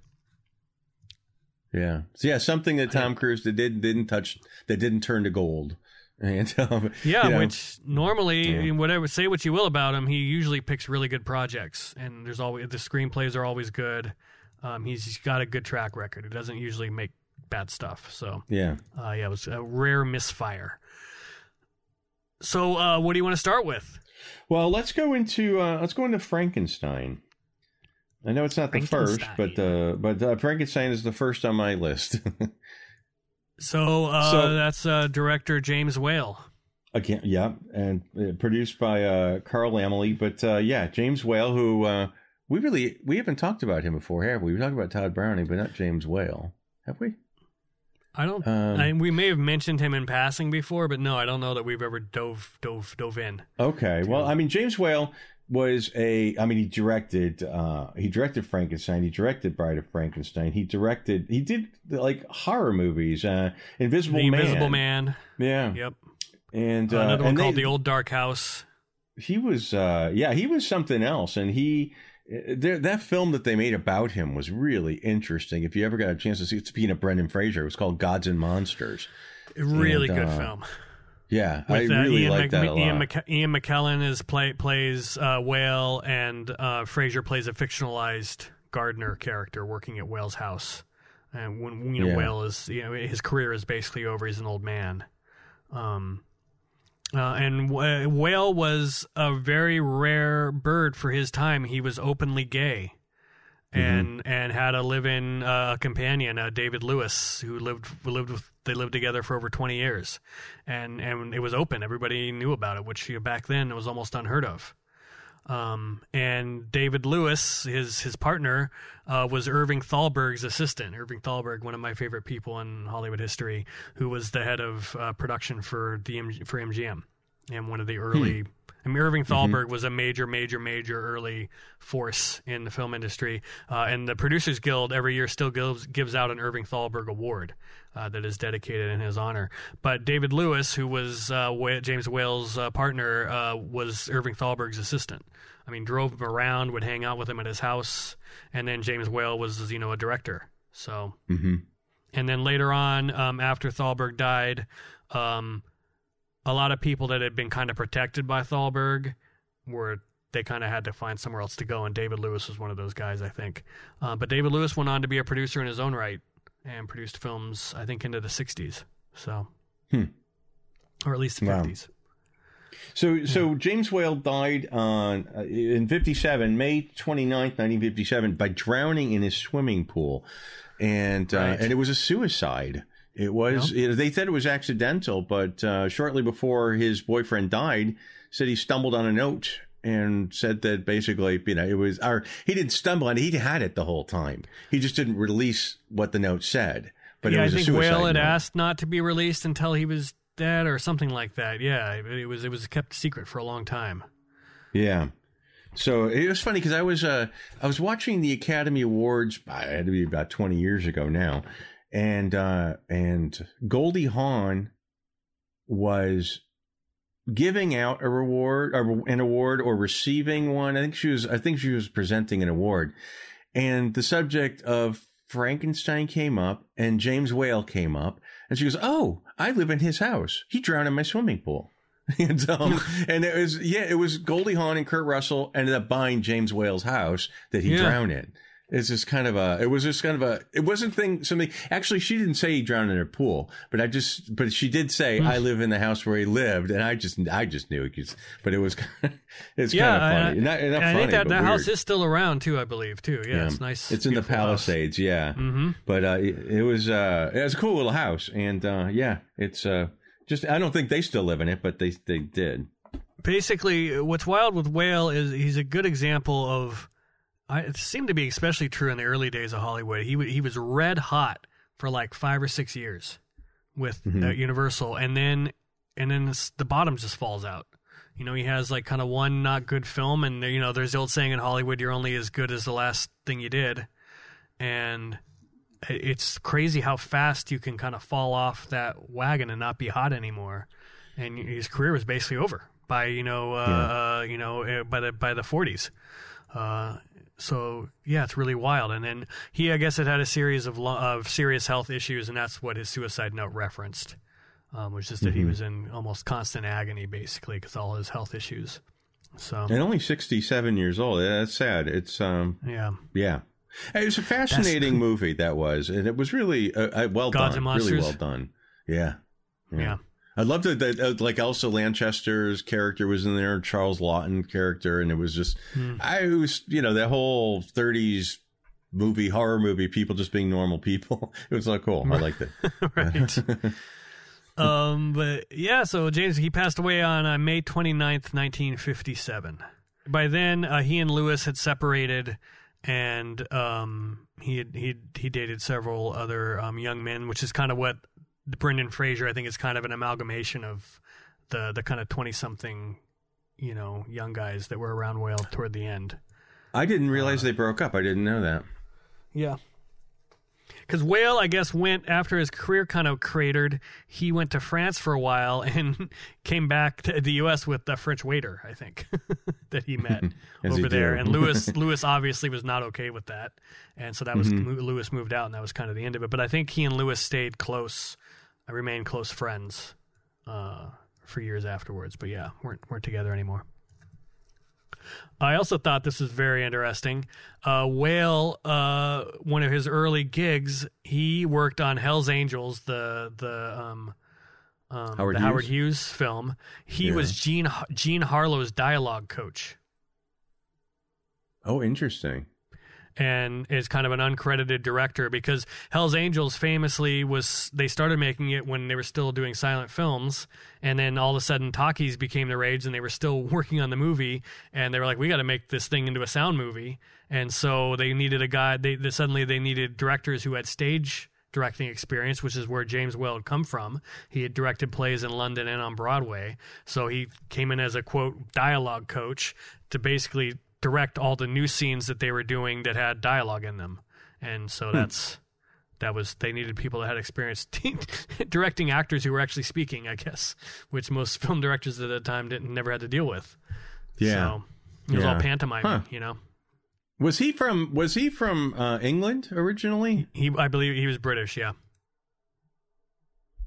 [SPEAKER 3] yeah, so yeah. Something that Tom Cruise that did didn't touch that didn't turn to gold, and um,
[SPEAKER 2] Yeah,
[SPEAKER 3] you know,
[SPEAKER 2] which normally,
[SPEAKER 3] Yeah.
[SPEAKER 2] whatever say what you will about him, he usually picks really good projects, and there's always the screenplays are always good. Um, he's got a good track record. He doesn't usually make bad stuff. So
[SPEAKER 3] yeah.
[SPEAKER 2] uh, yeah, it was a rare misfire. So uh, what do you want to start with?
[SPEAKER 3] Well, let's go into uh, let's go into Frankenstein. I know it's not the first, but uh, but uh, Frankenstein is the first on my list.
[SPEAKER 2] So, uh,
[SPEAKER 3] So-
[SPEAKER 2] that's uh, director James Whale.
[SPEAKER 3] Again, yeah, and uh, produced by uh, Carl Laemmle. But uh, yeah, James Whale, who uh, we really we haven't talked about him before, have we? We talked about Tod Browning, but not James Whale, have we?
[SPEAKER 2] I don't.
[SPEAKER 3] Um,
[SPEAKER 2] I, we may have mentioned him in passing before, but no, I don't know that we've ever dove dove dove in.
[SPEAKER 3] Okay. Well, I mean, James Whale was a. I mean, he directed. Uh, he directed Frankenstein. He directed Bride of Frankenstein. He directed. He did like horror movies. Uh, Invisible
[SPEAKER 2] the
[SPEAKER 3] Man.
[SPEAKER 2] Invisible Man.
[SPEAKER 3] Yeah.
[SPEAKER 2] Yep.
[SPEAKER 3] And
[SPEAKER 2] Uh, another one
[SPEAKER 3] and
[SPEAKER 2] called
[SPEAKER 3] they-
[SPEAKER 2] The Old Dark House.
[SPEAKER 3] he was uh yeah he was something else and he that film that they made about him was really interesting if you ever got a chance to see it speaking of brendan fraser it was called gods and monsters
[SPEAKER 2] Really
[SPEAKER 3] And,
[SPEAKER 2] good
[SPEAKER 3] uh,
[SPEAKER 2] film.
[SPEAKER 3] yeah i
[SPEAKER 2] With, uh,
[SPEAKER 3] really
[SPEAKER 2] Ian,
[SPEAKER 3] like that a lot
[SPEAKER 2] Ian, Mc- Ian McKellen is play, plays uh, Whale, and uh, Fraser plays a fictionalized gardener character working at Whale's house. And when you know
[SPEAKER 3] Yeah.
[SPEAKER 2] Whale is, you know, his career is basically over. He's an old man. Um, uh, and Wh- Whale was a very rare bird for his time. He was openly gay. And and had a live-in uh, companion, uh, David Lewis, who lived lived with they lived together for over twenty years, and and it was open. Everybody knew about it, which back then was almost unheard of. Um, and David Lewis, his his partner, uh, was Irving Thalberg's assistant. Irving Thalberg, one of my favorite people in Hollywood history, who was the head of uh, production for the for MGM and one of the early. I mean, Irving Thalberg was a major, major, major early force in the film industry, uh, and the Producers Guild every year still gives gives out an Irving Thalberg Award uh, that is dedicated in his honor. But David Lewis, who was uh, James Whale's uh, partner, uh, was Irving Thalberg's assistant. I mean, drove him around, would hang out with him at his house, and then James Whale was, you know, a director. So
[SPEAKER 3] hmm
[SPEAKER 2] and then later on, um, after Thalberg died, um, a lot of people that had been kind of protected by Thalberg were they kind of had to find somewhere else to go, and David Lewis was one of those guys, I think. Uh, but David Lewis went on to be a producer in his own right and produced films, I think, into the '60s. So,
[SPEAKER 3] Hmm.
[SPEAKER 2] or at least the
[SPEAKER 3] Wow.
[SPEAKER 2] '50s.
[SPEAKER 3] So, so James Whale died on uh, in '57, May 29th, 1957, by drowning in his swimming pool, and uh,
[SPEAKER 2] Right.
[SPEAKER 3] and it was a suicide. It was. It, they said it was accidental, but uh, shortly before his boyfriend died, said he stumbled on a note and said that basically, you know, it was. Or he didn't stumble on it; he had it the whole time. He just didn't release what the note said. But
[SPEAKER 2] yeah,
[SPEAKER 3] it
[SPEAKER 2] I
[SPEAKER 3] was
[SPEAKER 2] think
[SPEAKER 3] a suicide
[SPEAKER 2] Whale had
[SPEAKER 3] note.
[SPEAKER 2] asked not to be released until he was dead, or something like that. Yeah, it it was it was kept secret for a long time.
[SPEAKER 3] Yeah. So it was funny because I was uh, I was watching the Academy Awards. I had to be about twenty years ago now, and uh, and Goldie Hawn was giving out a reward or an award or receiving one. I think she was I think she was presenting an award, and the subject of Frankenstein came up, and James Whale came up, and she goes, "Oh, I live in his house. He drowned in my swimming pool." and um, and it was yeah, it was Goldie Hawn and Kurt Russell ended up buying James Whale's house that he
[SPEAKER 2] Yeah.
[SPEAKER 3] drowned in. It's just kind of a. It was just kind of a. It wasn't thing. Something actually, she didn't say he drowned in her pool, but I just. But she did say
[SPEAKER 2] Hmm.
[SPEAKER 3] I live in the house where he lived, and I just. I just knew it. But it was. it's
[SPEAKER 2] Yeah,
[SPEAKER 3] kind of funny.
[SPEAKER 2] I-
[SPEAKER 3] not, not
[SPEAKER 2] And
[SPEAKER 3] funny,
[SPEAKER 2] I think that, that house is still around too, I believe too. Yeah, it's nice.
[SPEAKER 3] It's in the
[SPEAKER 2] beautiful house.
[SPEAKER 3] Palisades, yeah.
[SPEAKER 2] Mm-hmm.
[SPEAKER 3] But uh, it, it was uh, it was a cool little house, and uh, yeah, it's uh, just I don't think they still live in it, but they they did.
[SPEAKER 2] Basically, what's wild with Whale is he's a good example of. I, it seemed to be especially true in the early days of Hollywood. He he was red hot for like five or six years with uh,
[SPEAKER 3] Mhm.
[SPEAKER 2] Universal, and then and then the bottom just falls out. You know, he has like kind of one not good film, and you know, there's the old saying in Hollywood, "You're only as good as the last thing you did," and it's crazy how fast you can kind of fall off that wagon and not be hot anymore. And his career was basically over by you know uh, uh, you know uh, by the by the 40s. Uh, so yeah, it's really wild. And then he, I guess, it had a series of lo- of serious health issues, and that's what his suicide note referenced. Um, was just that he
[SPEAKER 3] Mhm.
[SPEAKER 2] was in almost constant agony, basically, because all his health issues. So
[SPEAKER 3] And only sixty seven years old. Yeah, That's sad. It's um
[SPEAKER 2] yeah,
[SPEAKER 3] yeah. It was a fascinating movie that was, and it was really uh, uh, well
[SPEAKER 2] Gods
[SPEAKER 3] done.
[SPEAKER 2] and
[SPEAKER 3] Really well done. Yeah.
[SPEAKER 2] yeah.
[SPEAKER 3] I loved it that uh, like Elsa Lanchester's character was in there, Charles Laughton character, and it was just
[SPEAKER 2] Hmm.
[SPEAKER 3] I was you know that whole '30s movie horror movie, people just being normal people. It was so cool. I liked it.
[SPEAKER 2] right. um, but yeah, so James he passed away on uh, May 29th, 1957. By then, uh, he and Lewis had separated, and um, he had, he he dated several other um, young men, which is kind of what Brendan Fraser I think is kind of an amalgamation of the the kind of 20 something, you know, young guys that were around Whale toward the end.
[SPEAKER 3] I didn't realize they broke up. I didn't know that.
[SPEAKER 2] Yeah. because Whale, I guess, went after his career kind of cratered. He went to France for a while and came back to the U.S. with the French waiter, I think, that he met over
[SPEAKER 3] he
[SPEAKER 2] there. And Lewis, Lewis obviously was not okay with that, and so that was
[SPEAKER 3] Mm-hmm.
[SPEAKER 2] Lewis moved out, and that was kind of the end of it. But I think he and Lewis stayed close, uh, remained close friends uh, for years afterwards. But yeah, weren't weren't together anymore. I also thought this was very interesting. Uh, Whale, uh, one of his early gigs, he worked on Hell's Angels, the the um, um,
[SPEAKER 3] Howard
[SPEAKER 2] the Howard
[SPEAKER 3] Hughes?
[SPEAKER 2] Hughes film. He
[SPEAKER 3] Yeah.
[SPEAKER 2] was Gene Jean Harlow's dialogue coach,
[SPEAKER 3] Oh, interesting.
[SPEAKER 2] And is kind of an uncredited director because Hell's Angels famously was they started making it when they were still doing silent films, and then all of a sudden talkies became the rage, and they were still working on the movie, and they were like, we got to make this thing into a sound movie, and so they needed a guy. They, they suddenly they needed directors who had stage directing experience, which is where James Whale had come from. He had directed plays in London and on Broadway, so he came in as a quote dialogue coach to basically direct all the new scenes that they were doing that had dialogue in them, and so that's that was they needed people that had experience directing actors who were actually speaking, I guess, which most film directors at the time didn't never had to deal with.
[SPEAKER 3] Yeah.
[SPEAKER 2] so it was all
[SPEAKER 3] Yeah.
[SPEAKER 2] pantomime,
[SPEAKER 3] Huh.
[SPEAKER 2] you know.
[SPEAKER 3] Was he from Was he from uh, England originally?
[SPEAKER 2] He, I believe, he was British. Yeah,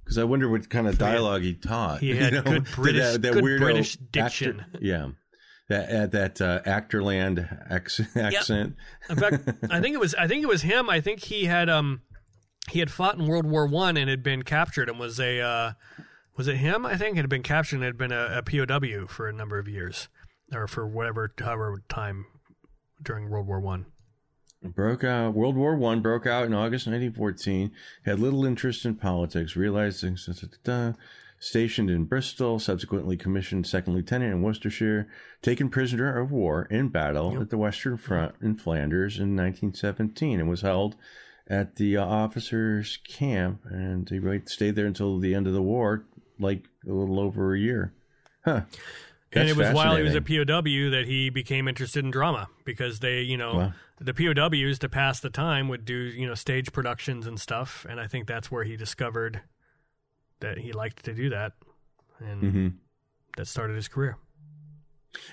[SPEAKER 3] Because I wonder what kind of dialogue he taught.
[SPEAKER 2] He
[SPEAKER 3] you
[SPEAKER 2] had
[SPEAKER 3] know?
[SPEAKER 2] good British-
[SPEAKER 3] that,
[SPEAKER 2] good
[SPEAKER 3] weirdo
[SPEAKER 2] British
[SPEAKER 3] actor-
[SPEAKER 2] diction.
[SPEAKER 3] yeah, that uh, that uh, actorland accent.
[SPEAKER 2] In fact, I think it was I think it was him. I think he had um he had fought in World War One and had been captured and was a uh, was it him? I think had been captured and had been a, a POW for a number of years or for whatever however time during World War One.
[SPEAKER 3] Broke out. World War One broke out in August 1914. Had little interest in politics. realizing da, da, da. Stationed in Bristol, subsequently commissioned second lieutenant in Worcestershire, taken prisoner of war in battle
[SPEAKER 2] Yep.
[SPEAKER 3] at the Western Front in Flanders in 1917, and was held at the uh, officers' camp. And he right- stayed there until the end of the war, like a little over a year. Huh.
[SPEAKER 2] and it was while he was a. POW that he became interested in drama because they, you know,
[SPEAKER 3] Wow.
[SPEAKER 2] the POWs to pass the time would do, you know, stage productions and stuff. And I think that's where he discovered that he liked to do that. And
[SPEAKER 3] Mhm.
[SPEAKER 2] that started his career.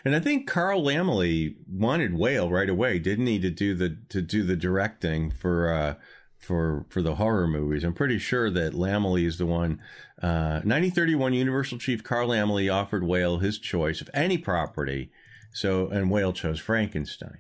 [SPEAKER 3] And I think Carl Laemmle wanted Whale right away, didn't he, to do the to do the directing for uh, for for the horror movies. I'm pretty sure that Laemmle is the one. Uh, 1931, Universal chief Carl Laemmle offered Whale his choice of any property, so and Whale chose Frankenstein.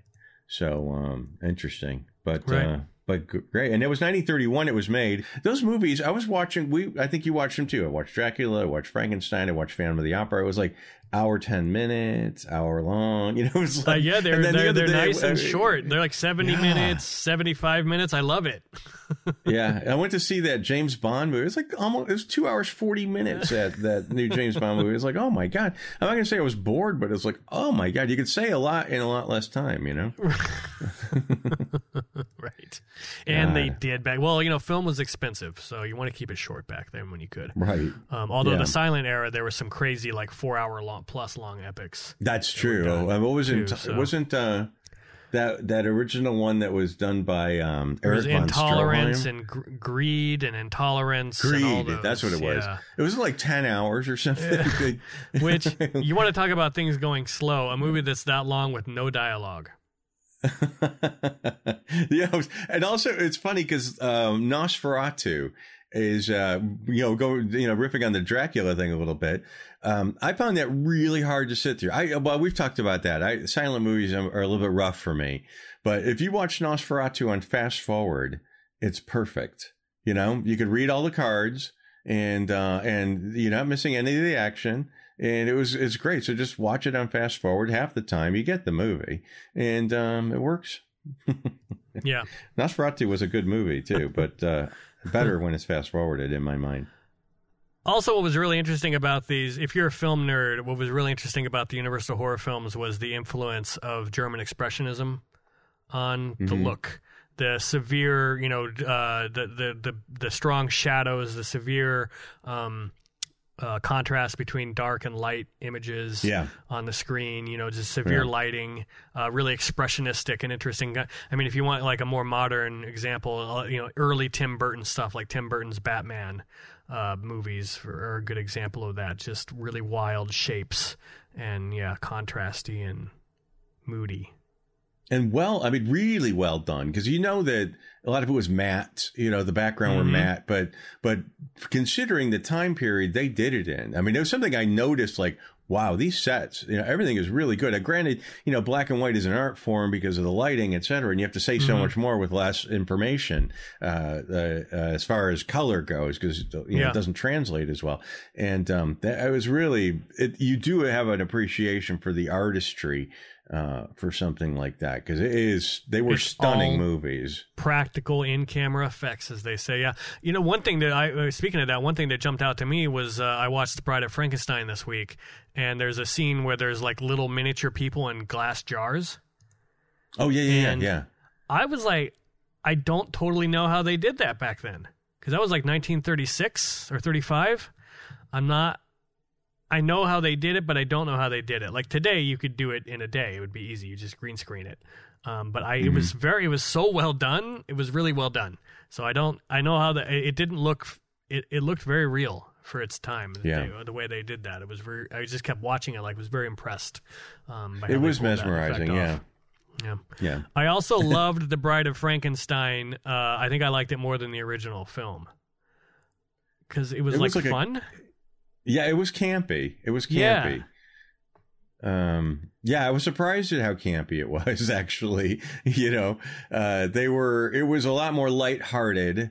[SPEAKER 3] So um, interesting, but.
[SPEAKER 2] Right.
[SPEAKER 3] Uh, but great, and it was 1931. It was made. Those movies I was watching. We, I think you watched them too. I watched Dracula. I watched Frankenstein. I watched Phantom of the Opera. It was like hour ten minutes, hour long. You know, it was
[SPEAKER 2] Uh,
[SPEAKER 3] like
[SPEAKER 2] yeah, they're they're,
[SPEAKER 3] other
[SPEAKER 2] they're
[SPEAKER 3] day,
[SPEAKER 2] nice and
[SPEAKER 3] uh,
[SPEAKER 2] short. They're like seventy
[SPEAKER 3] Yeah.
[SPEAKER 2] minutes, seventy five minutes. I love it.
[SPEAKER 3] yeah, I went to see that James Bond movie. It was like almost it was two hours forty minutes. That that new James Bond movie. It was like, oh my god. I'm not gonna say I was bored, but it's like, oh my god. You could say a lot in a lot less time. You know.
[SPEAKER 2] right. And they did back. Well, you know, film was expensive, so you want to keep it short back then when you could.
[SPEAKER 3] Right.
[SPEAKER 2] Um, although
[SPEAKER 3] Yeah.
[SPEAKER 2] the silent era, there was some crazy like four hour long plus long epics.
[SPEAKER 3] That's true.
[SPEAKER 2] done,
[SPEAKER 3] Oh, what wasn't
[SPEAKER 2] too, so-
[SPEAKER 3] it wasn't uh, that that original one that was done by um,
[SPEAKER 2] was
[SPEAKER 3] Eric von
[SPEAKER 2] intolerance
[SPEAKER 3] Stroheim?
[SPEAKER 2] and gr- greed and intolerance. and all
[SPEAKER 3] Greed. That's what it was.
[SPEAKER 2] yeah.
[SPEAKER 3] It was like ten hours or something.
[SPEAKER 2] Which you want to talk about things going slow? A movie that's that long with no dialogue.
[SPEAKER 3] yeah, and also it's funny because um, Nosferatu is uh, you know go you know riffing on the Dracula thing a little bit. Um, I found that really hard to sit through. I well, we've talked about that. I, silent movies are a little bit rough for me, but if you watch Nosferatu on fast forward, it's perfect. You know, you could read all the cards, and uh, and you're not missing any of the action. And it was it's great. So just watch it on fast forward. Half the time you get the movie, and um, it works.
[SPEAKER 2] Yeah.
[SPEAKER 3] Nosferatu was a good movie too, but uh, better when it's fast forwarded in my mind.
[SPEAKER 2] Also, what was really interesting about these, if you're a film nerd, what was really interesting about the Universal horror films was the influence of German Expressionism on the
[SPEAKER 3] Mhm.
[SPEAKER 2] look. The severe, you know, uh, the, the the the strong shadows, the severe um, uh, contrast between dark and light images
[SPEAKER 3] Yeah.
[SPEAKER 2] on the screen. You know, just severe
[SPEAKER 3] Yeah.
[SPEAKER 2] lighting, uh, really expressionistic and interesting. I mean, if you want like a more modern example, uh, you know, early Tim Burton stuff like Tim Burton's Batman uh, movies are a good example of that. Just really wild shapes and yeah, contrasty and moody.
[SPEAKER 3] and well, I mean, really well done because you know that a lot of it was matte. You know, the background were
[SPEAKER 2] Mhm.
[SPEAKER 3] matte, but but considering the time period they did it in, I mean, it was something I noticed. Like, wow, these sets, you know, everything is really good. Uh, granted, you know, black and white is an art form because of the lighting, et cetera, and you have to say so
[SPEAKER 2] Mhm.
[SPEAKER 3] much more with less information uh, uh, uh, as far as color goes because you know,
[SPEAKER 2] Yeah.
[SPEAKER 3] it doesn't translate as well. And um, that, I was really, it, you do have an appreciation for the artistry uh, for something like that because it is they were
[SPEAKER 2] It's
[SPEAKER 3] stunning movies.
[SPEAKER 2] practical in-camera effects, as they say. Yeah, you know, one thing that I uh, speaking of that, one thing that jumped out to me was uh, I watched The Bride of Frankenstein this week, and there's a scene where there's like little miniature people in glass jars.
[SPEAKER 3] Oh yeah, yeah,
[SPEAKER 2] And-
[SPEAKER 3] yeah, yeah.
[SPEAKER 2] I was like, I don't totally know how they did that back then, because that was like 1936 or 35. I'm not. I know how they did it, but I don't know how they did it. Like today, you could do it in a day; it would be easy. You just green screen it. Um, but I, it
[SPEAKER 3] Mm-hmm.
[SPEAKER 2] was very, it was so well done. It was really well done. So I don't, I know how the, it didn't look, it, it looked very real for its time. the
[SPEAKER 3] Yeah.
[SPEAKER 2] the way they did that, it was very. I just kept watching it, like was very impressed. Um, by
[SPEAKER 3] It was
[SPEAKER 2] pulled that effect
[SPEAKER 3] mesmerizing. Yeah.
[SPEAKER 2] Yeah.
[SPEAKER 3] yeah.
[SPEAKER 2] I also loved The Bride of Frankenstein. Uh, I think I liked it more than the original film because it was
[SPEAKER 3] It
[SPEAKER 2] like,
[SPEAKER 3] was like a-
[SPEAKER 2] fun.
[SPEAKER 3] Yeah, it was campy. It was
[SPEAKER 2] Yeah.
[SPEAKER 3] campy. Um, yeah, I was surprised at how campy it was. Actually, you know, uh, they were. It was a lot more lighthearted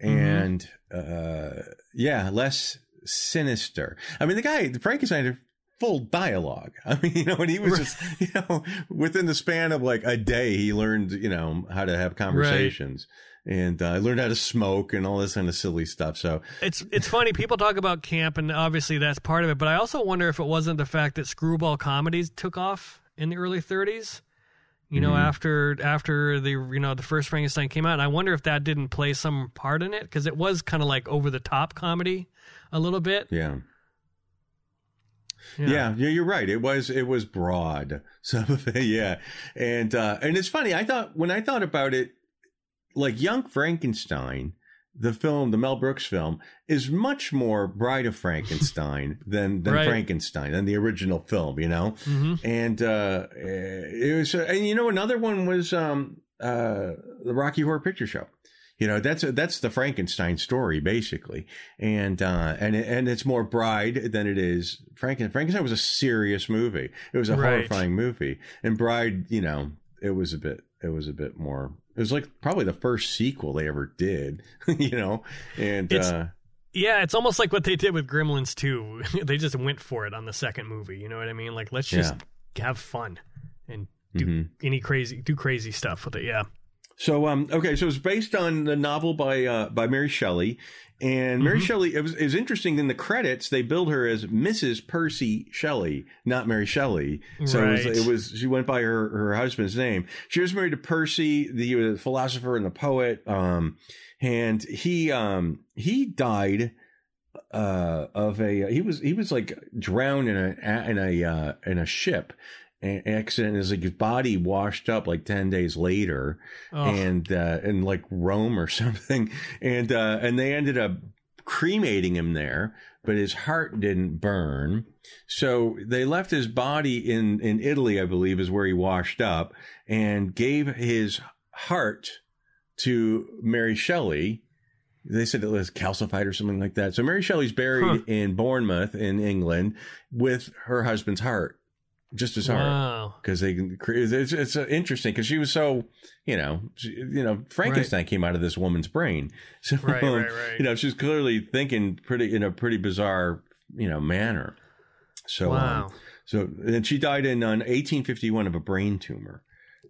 [SPEAKER 3] and uh, yeah, less sinister. I mean, the guy, the Frankenstein, had full dialogue. I mean, you know, and he was just, you know, within the span of like a day, he learned, you know, how to have conversations. And uh, learned how to smoke and all this kind of silly stuff. So
[SPEAKER 2] It's it's funny. People talk about camp, and obviously that's part of it. But I also wonder if it wasn't the fact that screwball comedies took off in the early 30s. You know,
[SPEAKER 3] Mhm.
[SPEAKER 2] after after the you know the first Frankenstein came out, and I wonder if that didn't play some part in it because it was kind of like over the top comedy a little bit.
[SPEAKER 3] yeah. Yeah. yeah, you're right. It was it was broad. Some of it, yeah, and uh, and it's funny. I thought when I thought about it, like Young Frankenstein, the film, the Mel Brooks film, is much more Bride of Frankenstein than than
[SPEAKER 2] Right.
[SPEAKER 3] Frankenstein than the original film. You know,
[SPEAKER 2] hmm
[SPEAKER 3] and uh, it was, and you know, another one was um, uh, the Rocky Horror Picture Show. You know, that's that's the Frankenstein story basically, and uh, and and it's more Bride than it is Franken. Frankenstein was a serious movie. It was a
[SPEAKER 2] Right.
[SPEAKER 3] horrifying movie, and Bride, you know, it was a bit it was a bit more. It was like probably the first sequel they ever did. You know, and
[SPEAKER 2] It's-
[SPEAKER 3] uh,
[SPEAKER 2] Yeah, it's almost like what they did with Gremlins 2. they just went for it on the second movie. You know what I mean? Like, let's just have fun and do
[SPEAKER 3] mhm.
[SPEAKER 2] any crazy, do crazy stuff with it. Yeah.
[SPEAKER 3] So um okay, so it's based on the novel by uh by Mary Shelley. And Mary
[SPEAKER 2] Mhm.
[SPEAKER 3] Shelley, it was, it was interesting in the credits, they billed her as Mrs. Percy Shelley, not Mary Shelley. So it, was, it was, she went by her, her husband's name. She was married to Percy, the uh, philosopher and the poet. Um, and he, um, he died, uh, of a, he was, he was like drowned in a, in a, uh, in a ship. Accident is like his body washed up like 10 days later
[SPEAKER 2] Oh,
[SPEAKER 3] and uh, in like Rome or something, and uh, and they ended up cremating him there, but his heart didn't burn, so they left his body in in Italy, I believe, is where he washed up, and gave his heart to Mary Shelley. They said it was calcified or something like that. So Mary Shelley's buried
[SPEAKER 2] Huh.
[SPEAKER 3] in Bournemouth in England with her husband's heart, just heart
[SPEAKER 2] wow.
[SPEAKER 3] because they can create. It's, it's uh, interesting because she was so, you know, she, you know, Frankenstein came out of this woman's brain, so
[SPEAKER 2] Right, right, right.
[SPEAKER 3] you know, she's clearly thinking pretty in a pretty bizarre, you know, manner. So,
[SPEAKER 2] wow.
[SPEAKER 3] um, so and she died in uh, 1851 of a brain tumor.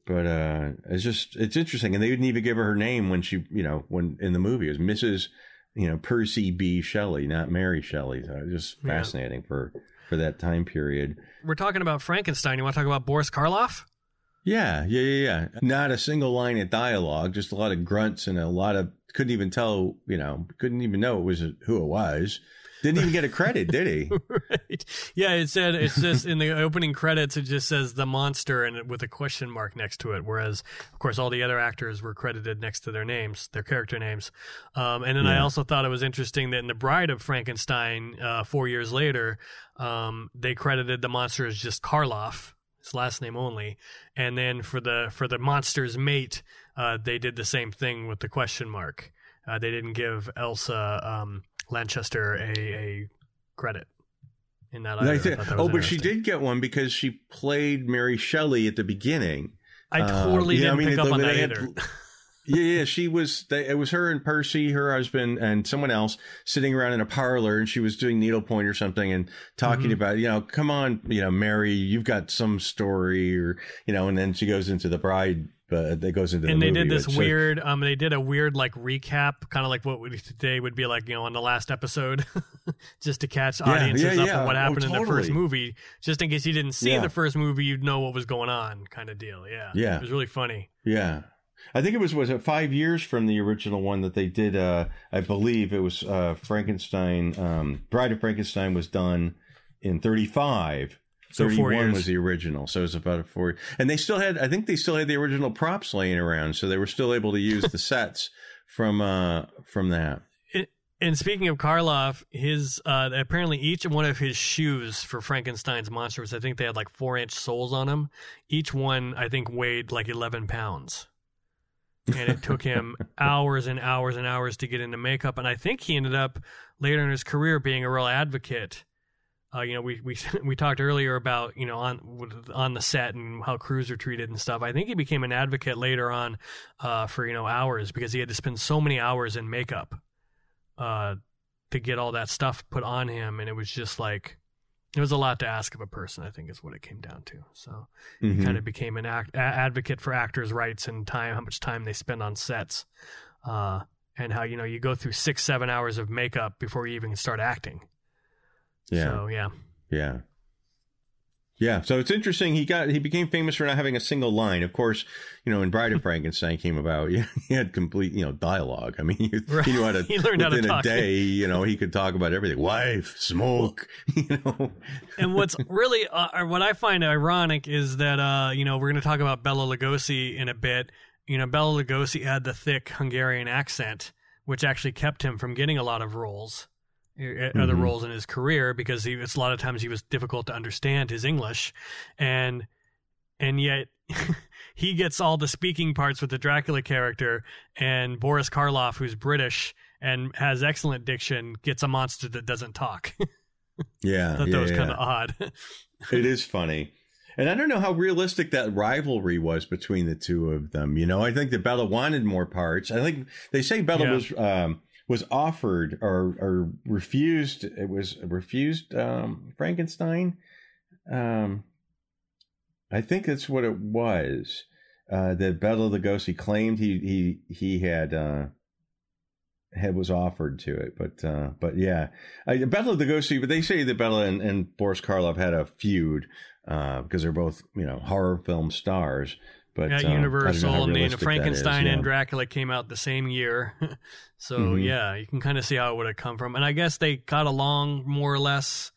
[SPEAKER 3] But uh, it's just it's interesting, and they didn't even give her her name when she, you know, when in the movie it was Mrs. You know, Percy B. Shelley, not Mary Shelley. So it's just
[SPEAKER 2] Yeah.
[SPEAKER 3] fascinating for for that time period.
[SPEAKER 2] We're talking about Frankenstein. You want to talk about Boris Karloff?
[SPEAKER 3] Yeah, yeah, yeah, yeah. Not a single line of dialogue, just a lot of grunts and a lot of couldn't even tell, you know, couldn't even know it was who it was. Didn't even get a credit, did he?
[SPEAKER 2] right. Yeah, it said it's just in the opening credits. It just says the monster and with a question mark next to it. Whereas, of course, all the other actors were credited next to their names, their character names. Um, and then I also thought it was interesting that in the Bride of Frankenstein, uh, four years later, um, they credited the monster as just Karloff, his last name only. And then for the for the monster's mate, uh, they did the same thing with the question mark. Uh, they didn't give Elsa um, Lanchester a, a credit in that.
[SPEAKER 3] I
[SPEAKER 2] either. I that
[SPEAKER 3] oh, but she did get one because she played Mary Shelley at the beginning.
[SPEAKER 2] I
[SPEAKER 3] Uh,
[SPEAKER 2] totally
[SPEAKER 3] I
[SPEAKER 2] didn't
[SPEAKER 3] mean,
[SPEAKER 2] pick
[SPEAKER 3] it-
[SPEAKER 2] up on that
[SPEAKER 3] had-
[SPEAKER 2] either.
[SPEAKER 3] Yeah, yeah, she was. They, it was her and Percy, her husband, and someone else sitting around in a parlor, and she was doing needlepoint or something, and talking
[SPEAKER 2] Mhm.
[SPEAKER 3] about, you know, come on, you know, Mary, you've got some story, or you know, and then she goes into the bride. But that goes into the
[SPEAKER 2] and they did this
[SPEAKER 3] so-
[SPEAKER 2] weird um they did a weird like recap kind of like what would today would be like you know on the last episode just to catch
[SPEAKER 3] Yeah,
[SPEAKER 2] audiences
[SPEAKER 3] yeah,
[SPEAKER 2] up
[SPEAKER 3] yeah.
[SPEAKER 2] on what
[SPEAKER 3] Oh,
[SPEAKER 2] happened in the first movie just in case you didn't see the first movie you'd know what was going on kind of deal yeah
[SPEAKER 3] Yeah.
[SPEAKER 2] it was really funny
[SPEAKER 3] Yeah. I think it was was it five years from the original one that they did. Uh, I believe it was uh, Frankenstein. Um, Bride of Frankenstein was done in thirty five.
[SPEAKER 2] So four
[SPEAKER 3] 31
[SPEAKER 2] years.
[SPEAKER 3] was the original, so it was about a four. And they still had, I think they still had the original props laying around, so they were still able to use the sets from uh from that.
[SPEAKER 2] and speaking of Karloff, his uh, apparently each one of his shoes for Frankenstein's monster was, I think they had like four inch soles on them. Each one, I think, weighed like eleven pounds, and it took him hours and hours and hours to get into makeup. And I think he ended up later in his career being a real advocate. Uh, you know, we we we talked earlier about you know on on the set and how crews are treated and stuff. I think he became an advocate later on uh, for you know hours because he had to spend so many hours in makeup uh, to get all that stuff put on him, and it was just like it was a lot to ask of a person. I think is what it came down to. So he
[SPEAKER 3] Mhm.
[SPEAKER 2] kind of became an act, a- advocate for actors' rights and time, how much time they spend on sets, uh, and how you know you go through six, seven hours of makeup before you even start acting.
[SPEAKER 3] Yeah.
[SPEAKER 2] So yeah,
[SPEAKER 3] Yeah. Yeah, so it's interesting. He got he became famous for not having a single line. Of course, you know, in Bride of Frankenstein came about, he had complete, you know, dialogue. I mean, he,
[SPEAKER 2] Right.
[SPEAKER 3] he knew how to.
[SPEAKER 2] He learned how to
[SPEAKER 3] within
[SPEAKER 2] talk.
[SPEAKER 3] a day. You know, he could talk about everything. Wife, smoke. You know.
[SPEAKER 2] and what's really uh, what I find ironic is that uh, you know we're going to talk about Bela Lugosi in a bit. You know, Bela Lugosi had the thick Hungarian accent, which actually kept him from getting a lot of roles, uh, other
[SPEAKER 3] Mhm.
[SPEAKER 2] roles in his career, because he it's a lot of times he was difficult to understand his English, and and yet he gets all the speaking parts with the Dracula character, and Boris Karloff, who's British and has excellent diction, gets a monster that doesn't talk.
[SPEAKER 3] Yeah,
[SPEAKER 2] I thought
[SPEAKER 3] yeah,
[SPEAKER 2] that was
[SPEAKER 3] yeah.
[SPEAKER 2] kind of odd.
[SPEAKER 3] It is funny. And I don't know how realistic that rivalry was between the two of them. You know, I think that Bella wanted more parts. I think they say Bella
[SPEAKER 2] Yeah.
[SPEAKER 3] was um, was offered or or refused. It was refused um, Frankenstein. Um, I think that's what it was. Uh, that Bela Lugosi claimed he he he had uh, had was offered to it, but uh, but yeah, I, Bela Lugosi. But they say that Bela and, and Boris Karloff had a feud uh, because they're both you know horror film stars. But
[SPEAKER 2] yeah,
[SPEAKER 3] um, I don't
[SPEAKER 2] Universal and then Frankenstein
[SPEAKER 3] is,
[SPEAKER 2] and. Dracula came out the same year. so
[SPEAKER 3] Mhm.
[SPEAKER 2] yeah, you can kind of see how it would have come from. And I guess they got along more or less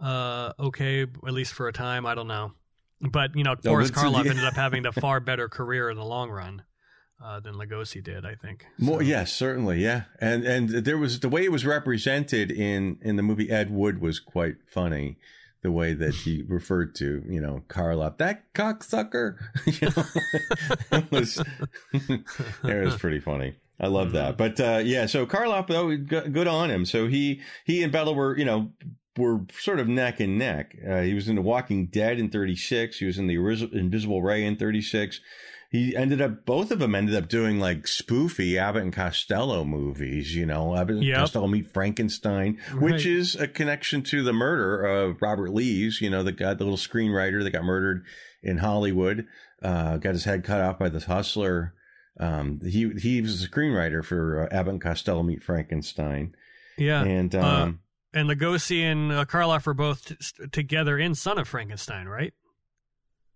[SPEAKER 2] uh, okay, at least for a time. I don't know. But, you know, Boris Karloff
[SPEAKER 3] yeah.
[SPEAKER 2] ended up having the far better career in the long run uh, than Lugosi did, I think.
[SPEAKER 3] More, yes, certainly, yeah, and and there was the way it was represented in in the movie Ed Wood was quite funny. The way that he referred to, you know, Karloff, that cocksucker, you was it was pretty funny. I love that. But uh, yeah, so Karloff, though, good good on him. So he he and Bella were, you know, were sort of neck and neck. Uh, he was in The Walking Dead in '36. He was in The Invisible Ray in '36. He ended up, both of them ended up doing like spoofy Abbott and Costello movies, you know, Abbott and Costello meet Frankenstein, which is a connection to the murder of Robert Lees, you know, the guy, the little screenwriter that got murdered in Hollywood, uh, got his head cut off by this hustler. Um, he, he was a screenwriter for uh, Abbott and Costello meet Frankenstein.
[SPEAKER 2] Yeah.
[SPEAKER 3] And,
[SPEAKER 2] Uh,
[SPEAKER 3] um,
[SPEAKER 2] and Lugosi and uh, Karloff were both t- together in Son of Frankenstein, right?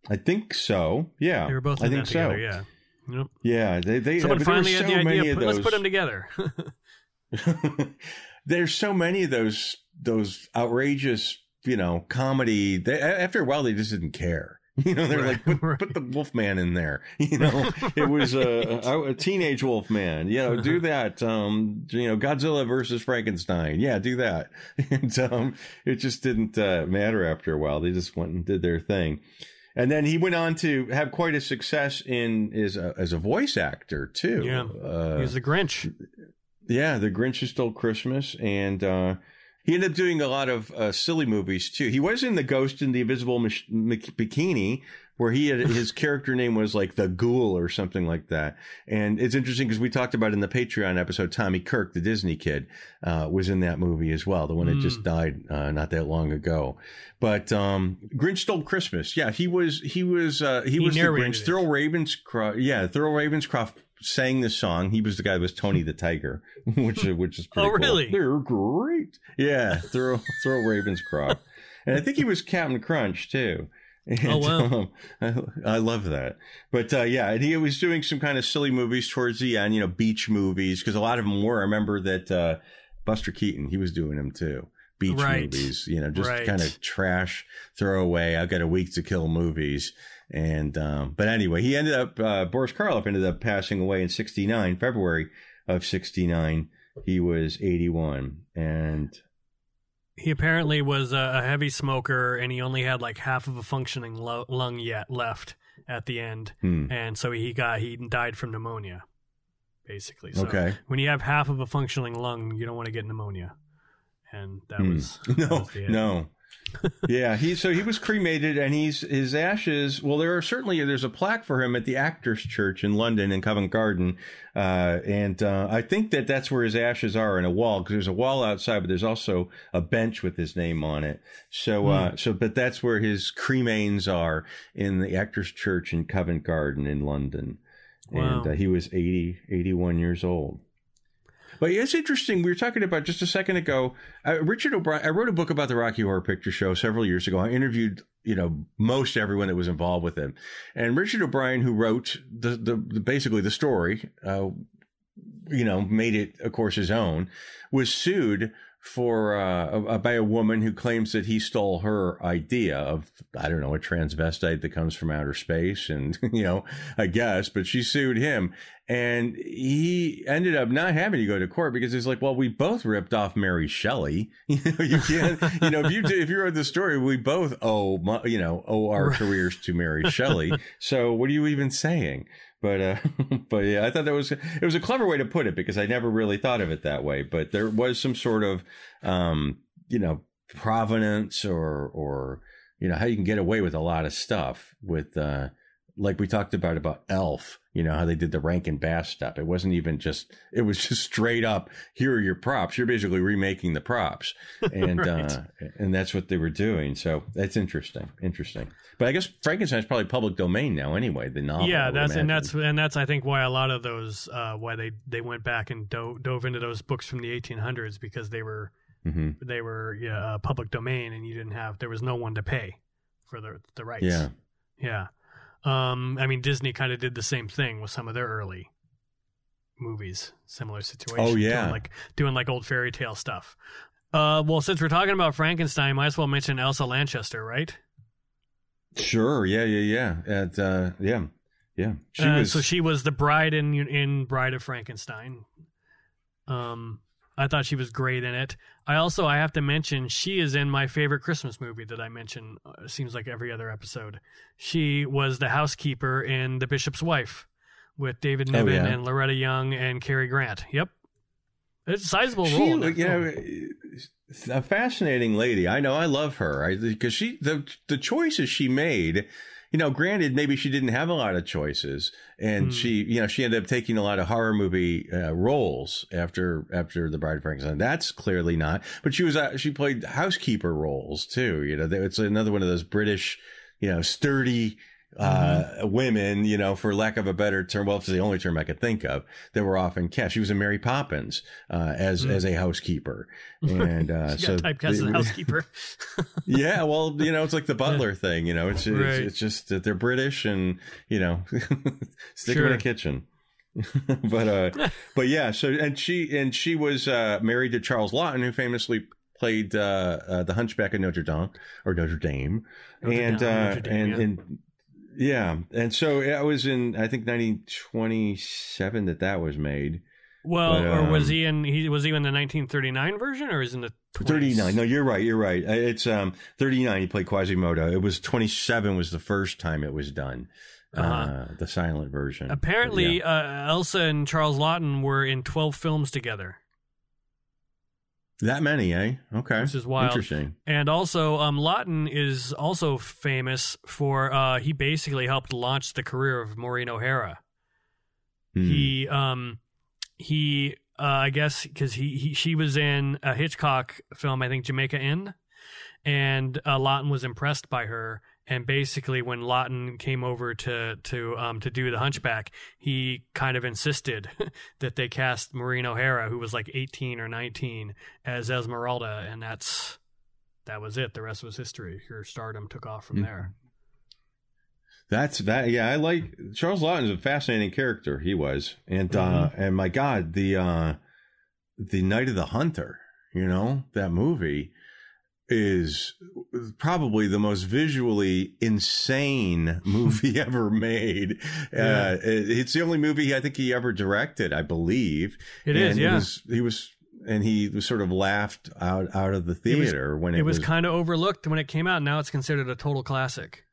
[SPEAKER 3] I think so. Yeah.
[SPEAKER 2] They were both
[SPEAKER 3] I think so.
[SPEAKER 2] together, yeah. Yep.
[SPEAKER 3] Yeah. They, they,
[SPEAKER 2] Someone
[SPEAKER 3] but there were
[SPEAKER 2] finally had
[SPEAKER 3] so
[SPEAKER 2] the
[SPEAKER 3] many
[SPEAKER 2] idea,
[SPEAKER 3] of
[SPEAKER 2] put- let's put them together.
[SPEAKER 3] There's so many of those those outrageous, you know, comedy. They, after a while, they just didn't care. You know, they're
[SPEAKER 2] Right,
[SPEAKER 3] like, put,
[SPEAKER 2] right.
[SPEAKER 3] put the Wolfman in there. You know, it was a, a, a teenage Wolfman. You know, do that. Um, you know, Godzilla versus Frankenstein. Yeah, do that. And um, it just didn't uh, matter after a while. They just went and did their thing. And then he went on to have quite a success in as a, as a voice actor too.
[SPEAKER 2] Yeah.
[SPEAKER 3] uh,
[SPEAKER 2] He was the Grinch.
[SPEAKER 3] yeah, The Grinch Who Stole Christmas, and uh, he ended up doing a lot of uh, silly movies too. He was in The Ghost in the Invisible Mc- Bikini, where he had his character name was like the Ghoul or something like that. And it's interesting because we talked about in the Patreon episode, Tommy Kirk, the Disney kid, uh, was in that movie as well, the one that just died uh, not that long ago. But um, Grinch Stole Christmas, yeah, he was he was uh, he,
[SPEAKER 2] He
[SPEAKER 3] was the Grinch.
[SPEAKER 2] it.
[SPEAKER 3] Thurl Ravenscroft, yeah, Thurl Ravenscroft sang the song. He was the guy that was Tony the Tiger, which which is pretty
[SPEAKER 2] Oh,
[SPEAKER 3] cool.
[SPEAKER 2] really?
[SPEAKER 3] They're great. Yeah, Thurl Thurl Ravenscroft, and I think he was Captain Crunch too. And,
[SPEAKER 2] Oh, wow.
[SPEAKER 3] um, I, I love that. But uh, yeah, and he was doing some kind of silly movies towards the end, you know, beach movies because a lot of them were. I remember that uh, Buster Keaton, he was doing them too. Beach
[SPEAKER 2] Right.
[SPEAKER 3] movies, you know, just
[SPEAKER 2] Right.
[SPEAKER 3] kind of trash, throwaway. I've got a week to kill movies. And, um, but anyway, he ended up, uh, Boris Karloff ended up passing away in 69, February of 69. He was 81. And
[SPEAKER 2] He apparently was a, heavy smoker, and he only had like half of a functioning lo- lung yet left at the end,
[SPEAKER 3] hmm,
[SPEAKER 2] and so he got he died from pneumonia, basically. So
[SPEAKER 3] okay.
[SPEAKER 2] when you have half of a functioning lung, you don't want to get pneumonia, and that
[SPEAKER 3] Hmm.
[SPEAKER 2] was that
[SPEAKER 3] No,
[SPEAKER 2] was the end.
[SPEAKER 3] no. Yeah, he so he was cremated, and he's his ashes. Well, there are certainly there's a plaque for him at the Actors Church in London in Covent Garden, uh, and uh, I think that that's where his ashes are in a wall because there's a wall outside, but there's also a bench with his name on it. So, uh, so but that's where his cremains are in the Actors Church in Covent Garden in London, and
[SPEAKER 2] Wow.
[SPEAKER 3] uh, he was 80, 81 years old. But it's interesting. We were talking about just a second ago. Uh, Richard O'Brien. I wrote a book about the Rocky Horror Picture Show several years ago. I interviewed, you know, most everyone that was involved with it, and Richard O'Brien, who wrote the the, the basically the story, uh, you know, made it, of course, his own, was sued for uh, by a woman who claims that he stole her idea of I don't know a transvestite that comes from outer space, and you know, I guess, but she sued him, and he ended up not having to go to court because he's like, well, we both ripped off Mary Shelley. You know, you can't, you know, if you do, if you wrote the story, we both owe, you know, owe our careers to Mary Shelley. So what are you even saying? But uh, but yeah, I thought that was it was a clever way to put it because I never really thought of it that way. But there was some sort of um, you know provenance or or you know how you can get away with a lot of stuff with uh, like we talked about about Elf. You know how they did the Rankin Bass stuff. It wasn't even just it was just straight up. Here are your props. You're basically remaking the props, and
[SPEAKER 2] Right.
[SPEAKER 3] uh, and that's what they were doing. So that's interesting. Interesting. But I guess Frankenstein's probably public domain now anyway. The novel.
[SPEAKER 2] Yeah, that's and that's and that's I think why a lot of those uh, why they they went back and dove, dove into those books from the 1800s because they were
[SPEAKER 3] Mhm.
[SPEAKER 2] they were yeah, uh, public domain and you didn't have there was no one to pay for the the rights.
[SPEAKER 3] Yeah.
[SPEAKER 2] Yeah. Um, I mean, Disney kind of did the same thing with some of their early movies, similar situation.
[SPEAKER 3] Oh, yeah.
[SPEAKER 2] doing like doing like old fairy tale stuff. Uh, well, since we're talking about Frankenstein, might as well mention Elsa Lanchester, right?
[SPEAKER 3] Sure. Yeah. Yeah. Yeah. And uh, yeah. Yeah. She
[SPEAKER 2] Uh,
[SPEAKER 3] was.
[SPEAKER 2] so she was the bride in in Bride of Frankenstein. Um, I thought she was great in it. I also I have to mention she is in my favorite Christmas movie that I mention. Uh, seems like every other episode. She was the housekeeper in The Bishop's Wife with David
[SPEAKER 3] Oh,
[SPEAKER 2] Niven
[SPEAKER 3] yeah.
[SPEAKER 2] and Loretta Young and Cary Grant. Yep, it's a sizable
[SPEAKER 3] she,
[SPEAKER 2] role.
[SPEAKER 3] you know, a fascinating lady. I know. I love her. Because she the the choices she made. You know, granted, maybe she didn't have a lot of choices, and
[SPEAKER 2] Hmm.
[SPEAKER 3] she, you know, she ended up taking a lot of horror movie uh, roles after after the Bride of Frankenstein. That's clearly not. But she was uh, she played housekeeper roles too. You know, it's another one of those British, you know, sturdy uh,
[SPEAKER 2] Mm-hmm.
[SPEAKER 3] women, you know, for lack of a better term, well, it's the only term I could think of, that were often cast. She was in Mary Poppins uh, as
[SPEAKER 2] Mm.
[SPEAKER 3] as a housekeeper, and uh,
[SPEAKER 2] she
[SPEAKER 3] so
[SPEAKER 2] typecast as a housekeeper.
[SPEAKER 3] yeah, well, you know, it's like the butler thing. You know, it's it's,
[SPEAKER 2] Right.
[SPEAKER 3] it's just that they're British and you know, stick them in
[SPEAKER 2] Sure.
[SPEAKER 3] a kitchen. but uh, but yeah. So and she and she was uh, married to Charles Laughton, who famously played uh, uh, the Hunchback of Notre Dame or Notre Dame,
[SPEAKER 2] Notre
[SPEAKER 3] and
[SPEAKER 2] Dame,
[SPEAKER 3] uh,
[SPEAKER 2] Notre Dame,
[SPEAKER 3] and
[SPEAKER 2] yeah.
[SPEAKER 3] and yeah, and so I was in I think 1927 that that was made.
[SPEAKER 2] Well,
[SPEAKER 3] But,
[SPEAKER 2] or was
[SPEAKER 3] um,
[SPEAKER 2] he in? He was he in the 1939 version, or is in the 20s?
[SPEAKER 3] 39. No, you're right. You're right. Uh, It's um 39. He played Quasimodo. It was 27 was the first time it was done. uh
[SPEAKER 2] Uh-huh.
[SPEAKER 3] the silent version.
[SPEAKER 2] Apparently,
[SPEAKER 3] yeah.
[SPEAKER 2] uh, Elsa and Charles Laughton were in 12 films together.
[SPEAKER 3] That many, eh? Okay,
[SPEAKER 2] Which is wild.
[SPEAKER 3] Interesting.
[SPEAKER 2] And also, um, Laughton is also famous for uh, he basically helped launch the career of Maureen O'Hara.
[SPEAKER 3] Hmm.
[SPEAKER 2] He um he uh, I guess because he, he she was in a Hitchcock film I think Jamaica Inn, and uh, Laughton was impressed by her. And basically, when Laughton came over to to um to do the Hunchback, he kind of insisted that they cast Maureen O'Hara, who was like eighteen or nineteen, as Esmeralda, and that's that was it. The rest was history. Her stardom took off from
[SPEAKER 3] Mhm.
[SPEAKER 2] there.
[SPEAKER 3] That's that. Yeah, I like Charles Laughton's a fascinating character. He was, and uh
[SPEAKER 2] Mm-hmm.
[SPEAKER 3] and my God, the uh the Night of the Hunter. You know that movie is probably the most visually insane movie ever made.
[SPEAKER 2] Yeah.
[SPEAKER 3] Uh, it's the only movie I think he ever directed, I believe.
[SPEAKER 2] It is,
[SPEAKER 3] And
[SPEAKER 2] yeah.
[SPEAKER 3] was, he was, and he was sort of laughed out out of the theater when it,
[SPEAKER 2] it was, kind of overlooked when it came out. Now it's considered a total classic.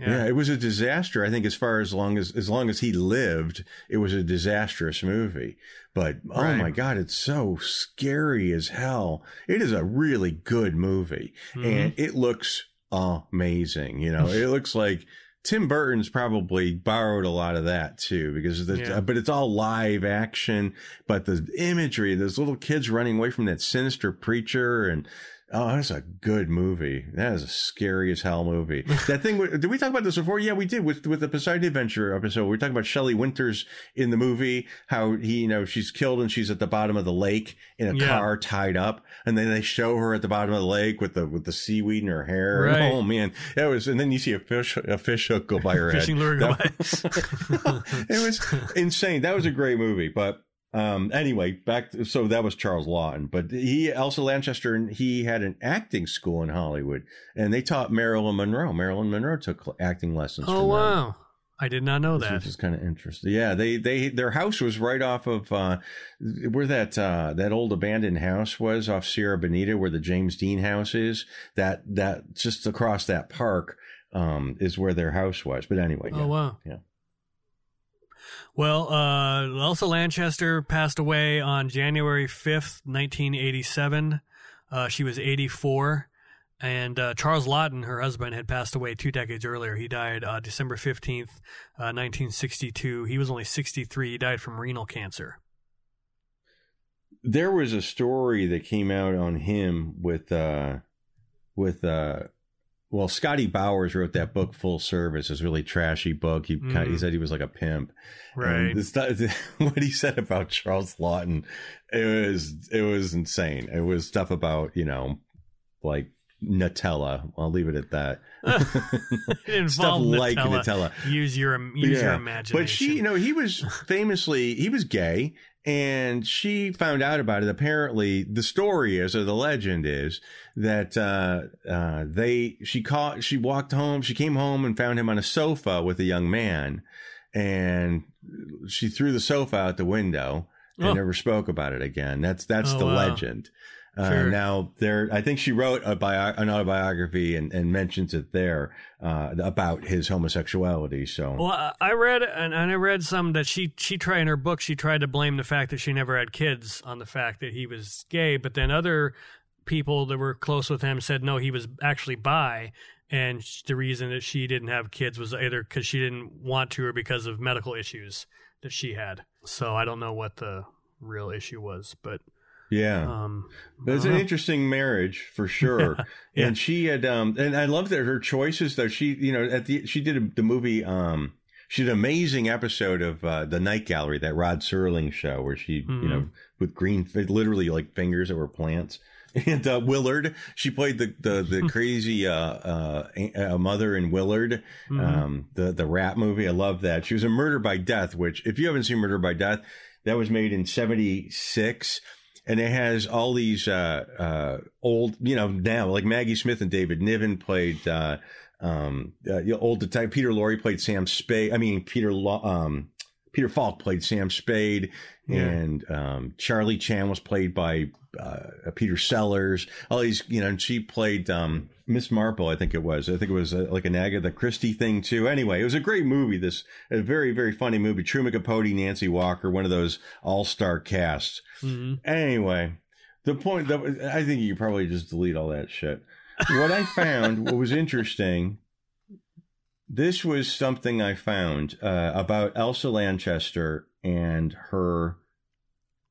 [SPEAKER 3] Yeah. it was a disaster. I think as far as long as as long as he lived, it was a disastrous movie. But oh
[SPEAKER 2] Right.
[SPEAKER 3] my god, it's so scary as hell. It is a really good movie,
[SPEAKER 2] Mhm.
[SPEAKER 3] and it looks amazing. You know, it looks like Tim Burton's probably borrowed a lot of that too, because the,
[SPEAKER 2] Yeah.
[SPEAKER 3] but it's all live action. But the imagery, those little kids running away from that sinister preacher, and oh, that's a good movie. That is a scary as hell movie. that thing, did we talk about this before? Yeah, we did with with the Poseidon Adventure episode. We were talking about Shelley Winters in the movie, how he, you know, she's killed and she's at the bottom of the lake in a
[SPEAKER 2] Yeah.
[SPEAKER 3] car tied up, and then they show her at the bottom of the lake with the with the seaweed in her hair.
[SPEAKER 2] Right.
[SPEAKER 3] Oh man, that was, and then you see a fish a fish hook go by her head.
[SPEAKER 2] Fishing lure go
[SPEAKER 3] That- it was insane. That was a great movie, but um anyway back to, so that was charles laughton but he elsa lanchester and he had an acting school in hollywood and they taught marilyn monroe marilyn monroe took acting lessons
[SPEAKER 2] oh
[SPEAKER 3] from them,
[SPEAKER 2] wow, I did not know that.
[SPEAKER 3] which is kind of interesting yeah they they their house was right off of uh where that uh that old abandoned house was off sierra bonita where the james dean house is that that just across that park um is where their house was but anyway
[SPEAKER 2] Oh
[SPEAKER 3] yeah.
[SPEAKER 2] wow.
[SPEAKER 3] Yeah.
[SPEAKER 2] Well, uh, Elsa Lanchester passed away on January fifth, nineteen eighty-seven. Uh, she was eighty-four, and uh, Charles Laughton, her husband, had passed away two decades earlier. He died uh, December fifteenth, uh, nineteen sixty-two. He was only sixty-three. He died from renal cancer.
[SPEAKER 3] there was a story that came out on him with uh with uh well Scotty Bowers wrote that book Full Service, this really trashy book. He kind he
[SPEAKER 2] Mm.
[SPEAKER 3] said he was like a pimp.
[SPEAKER 2] Right.
[SPEAKER 3] And the stuff, what he said about Charles Laughton, it was it was insane. It was stuff about, you know, like Nutella. I'll leave it at that.
[SPEAKER 2] It
[SPEAKER 3] stuff
[SPEAKER 2] involved
[SPEAKER 3] like
[SPEAKER 2] Nutella.
[SPEAKER 3] Nutella.
[SPEAKER 2] Use your use your imagination.
[SPEAKER 3] But she, you know, he was famously he was gay, and she found out about it. Apparently, the story is, or the legend is, that uh, uh, they she caught she walked home, she came home and found him on a sofa with a young man, and she threw the sofa out the window and
[SPEAKER 2] Oh.
[SPEAKER 3] never spoke about it again. That's that's
[SPEAKER 2] Oh,
[SPEAKER 3] the
[SPEAKER 2] wow.
[SPEAKER 3] legend. Uh, now there, I think she wrote a bio, an autobiography and, and mentions it there uh, about his homosexuality. So
[SPEAKER 2] Well, I- I read and and I read some that she she tried in her book. She tried to blame the fact that she never had kids on the fact that he was gay, but then other people that were close with him said no, he was actually bi, and the reason that she didn't have kids was either because she didn't want to or because of medical issues that she had. So I don't know what the real issue was, but
[SPEAKER 3] yeah.
[SPEAKER 2] um,
[SPEAKER 3] But it's an
[SPEAKER 2] know.
[SPEAKER 3] interesting marriage for sure.
[SPEAKER 2] Yeah.
[SPEAKER 3] And she had, um, and I love that her choices though. She, you know, at the, she did a, the movie, um, she did an amazing episode of, uh, the Night Gallery, that Rod Serling show where she, you know, with green, literally like fingers that were plants. And, uh, Willard, she played the, the, the crazy, uh, uh, mother in Willard,
[SPEAKER 2] Mhm.
[SPEAKER 3] um, the, the rap movie. I love that. She was in Murder by Death, which if you haven't seen Murder by Death, that was made in 76 and it has all these uh, uh, old, you know, now like Maggie Smith and David Niven played uh, um, uh, old detective. Peter Lorre played Sam Spade. I mean, Peter Lo- um, Peter Falk played Sam Spade,
[SPEAKER 2] Yeah.
[SPEAKER 3] and um, Charlie Chan was played by uh, Peter Sellers. All these, you know, and she played um, Miss Marple. I think it was. I think it was uh, like an Agatha Christie thing too. Anyway, it was a great movie. This a very very funny movie. Truman Capote, Nancy Walker, one of those all star casts.
[SPEAKER 2] hmm
[SPEAKER 3] Anyway, the point that I think you probably just delete all that shit. What I found, what was interesting, this was something I found uh, about Elsa Lanchester and her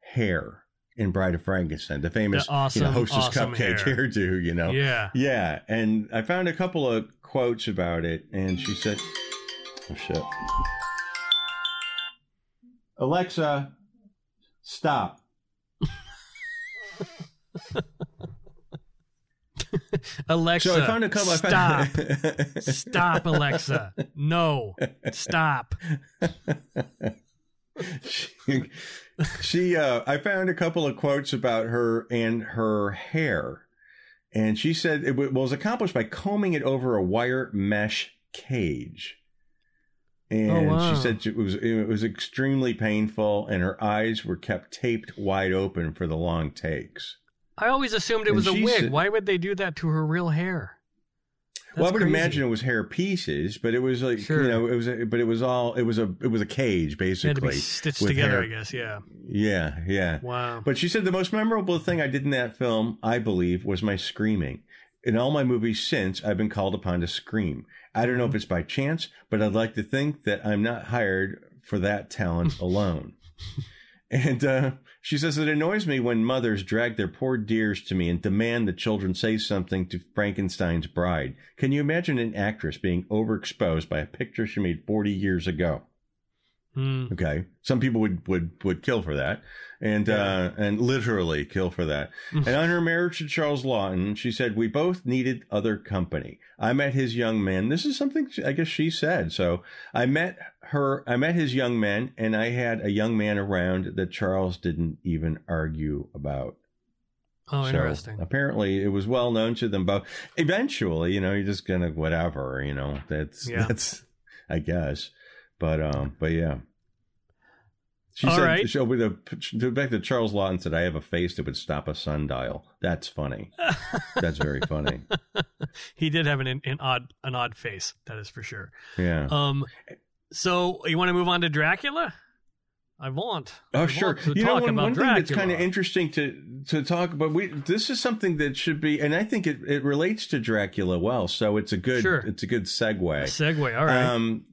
[SPEAKER 3] hair in Bride of Frankenstein, the famous
[SPEAKER 2] The awesome,
[SPEAKER 3] you know, hostess
[SPEAKER 2] awesome
[SPEAKER 3] cupcake
[SPEAKER 2] hair.
[SPEAKER 3] hairdo. You know,
[SPEAKER 2] Yeah.
[SPEAKER 3] yeah, and I found a couple of quotes about it, and she said, "Oh shit, Alexa, stop."
[SPEAKER 2] Alexa,
[SPEAKER 3] So I found a couple.
[SPEAKER 2] Stop.
[SPEAKER 3] found,
[SPEAKER 2] Stop, Alexa. No. Stop.
[SPEAKER 3] she, she uh, I found a couple of quotes about her and her hair, and she said it wa- was accomplished by combing it over a wire mesh cage. And
[SPEAKER 2] Oh, wow.
[SPEAKER 3] she said it was it was extremely painful, and her eyes were kept taped wide open for the long takes.
[SPEAKER 2] I always assumed it
[SPEAKER 3] And
[SPEAKER 2] was a wig.
[SPEAKER 3] said-
[SPEAKER 2] Why would they do that to her real hair?
[SPEAKER 3] Well, I would
[SPEAKER 2] crazy.
[SPEAKER 3] imagine it was hair pieces, but it was like
[SPEAKER 2] Sure.
[SPEAKER 3] you know it was, a, but it was all it was a it was a cage
[SPEAKER 2] It had to
[SPEAKER 3] basically.
[SPEAKER 2] stitched together,
[SPEAKER 3] hair.
[SPEAKER 2] I guess. Yeah.
[SPEAKER 3] Yeah, yeah.
[SPEAKER 2] Wow.
[SPEAKER 3] But she said the most memorable thing I did in that film, I believe, was my screaming. In all my movies since, I've been called upon to scream. I don't know if it's by chance, but I'd like to think that I'm not hired for that talent alone. and uh, she says it annoys me when mothers drag their poor dears to me and demand the children say something to Frankenstein's bride. Can you imagine an actress being overexposed by a picture she made 40 years ago?
[SPEAKER 2] Hmm.
[SPEAKER 3] Okay, some people would would would kill for that, and uh, and literally kill for that. and on her marriage to Charles Laughton, she said we both needed other company. I met his young man. This is something I guess she said. So I met her. I met his young men, and I had a young man around that Charles didn't even argue about.
[SPEAKER 2] Oh,
[SPEAKER 3] So,
[SPEAKER 2] interesting.
[SPEAKER 3] apparently, it was well known to them both. Eventually, you know, you're just gonna whatever. You know, that's
[SPEAKER 2] Yeah.
[SPEAKER 3] that's I guess. But um, but yeah. She
[SPEAKER 2] All
[SPEAKER 3] said,
[SPEAKER 2] right.
[SPEAKER 3] she, with a, back to Charles Laughton said, I have a face that would stop a sundial. That's funny. That's very funny.
[SPEAKER 2] he did have an, an odd an odd face. That is for sure.
[SPEAKER 3] Yeah.
[SPEAKER 2] Um. So you want to move on to Dracula? I want. I
[SPEAKER 3] Oh
[SPEAKER 2] want
[SPEAKER 3] sure.
[SPEAKER 2] To
[SPEAKER 3] You know, one,
[SPEAKER 2] about
[SPEAKER 3] one thing that's kind of interesting to to talk about. We this is something that should be, and I think it, it relates to Dracula well. So it's a good
[SPEAKER 2] Sure.
[SPEAKER 3] it's a good
[SPEAKER 2] A
[SPEAKER 3] segue.
[SPEAKER 2] segue. All right.
[SPEAKER 3] Um,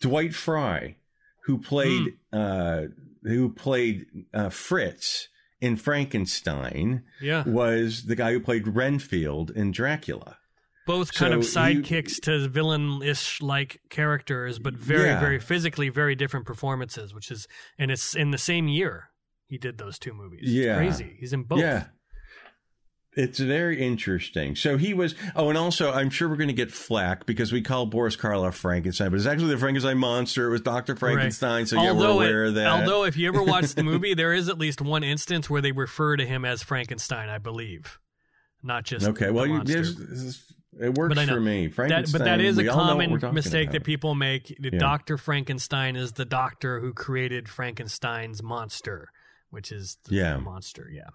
[SPEAKER 3] Dwight Frye, who played
[SPEAKER 2] Hmm.
[SPEAKER 3] uh, who played uh, Fritz in Frankenstein,
[SPEAKER 2] yeah.
[SPEAKER 3] was the guy who played Renfield in Dracula.
[SPEAKER 2] Both kind of
[SPEAKER 3] so you-
[SPEAKER 2] sidekicks to villain-ish like characters, but very,
[SPEAKER 3] Yeah.
[SPEAKER 2] very physically very different performances. Which is, and it's in the same year he did those two movies. It's
[SPEAKER 3] Yeah.
[SPEAKER 2] crazy. He's in both.
[SPEAKER 3] Yeah. It's very interesting. So he was. Oh, and also, I'm sure we're going to get flack because we call Boris Karloff Frankenstein, but it's actually the Frankenstein monster. It was Doctor Frankenstein. So yeah, we're
[SPEAKER 2] although,
[SPEAKER 3] aware
[SPEAKER 2] it-
[SPEAKER 3] of that.
[SPEAKER 2] although if you ever watch the movie, there is at least one instance where they refer to him as Frankenstein, I believe, not just
[SPEAKER 3] okay, well, you, there's- it works
[SPEAKER 2] But I know.
[SPEAKER 3] for me.
[SPEAKER 2] That,
[SPEAKER 3] Frankenstein.
[SPEAKER 2] but that is a
[SPEAKER 3] we all know what we're
[SPEAKER 2] common mistake that people make.
[SPEAKER 3] Yeah.
[SPEAKER 2] Doctor Frankenstein is the doctor who created Frankenstein's monster, which is the
[SPEAKER 3] Yeah.
[SPEAKER 2] monster. Yeah,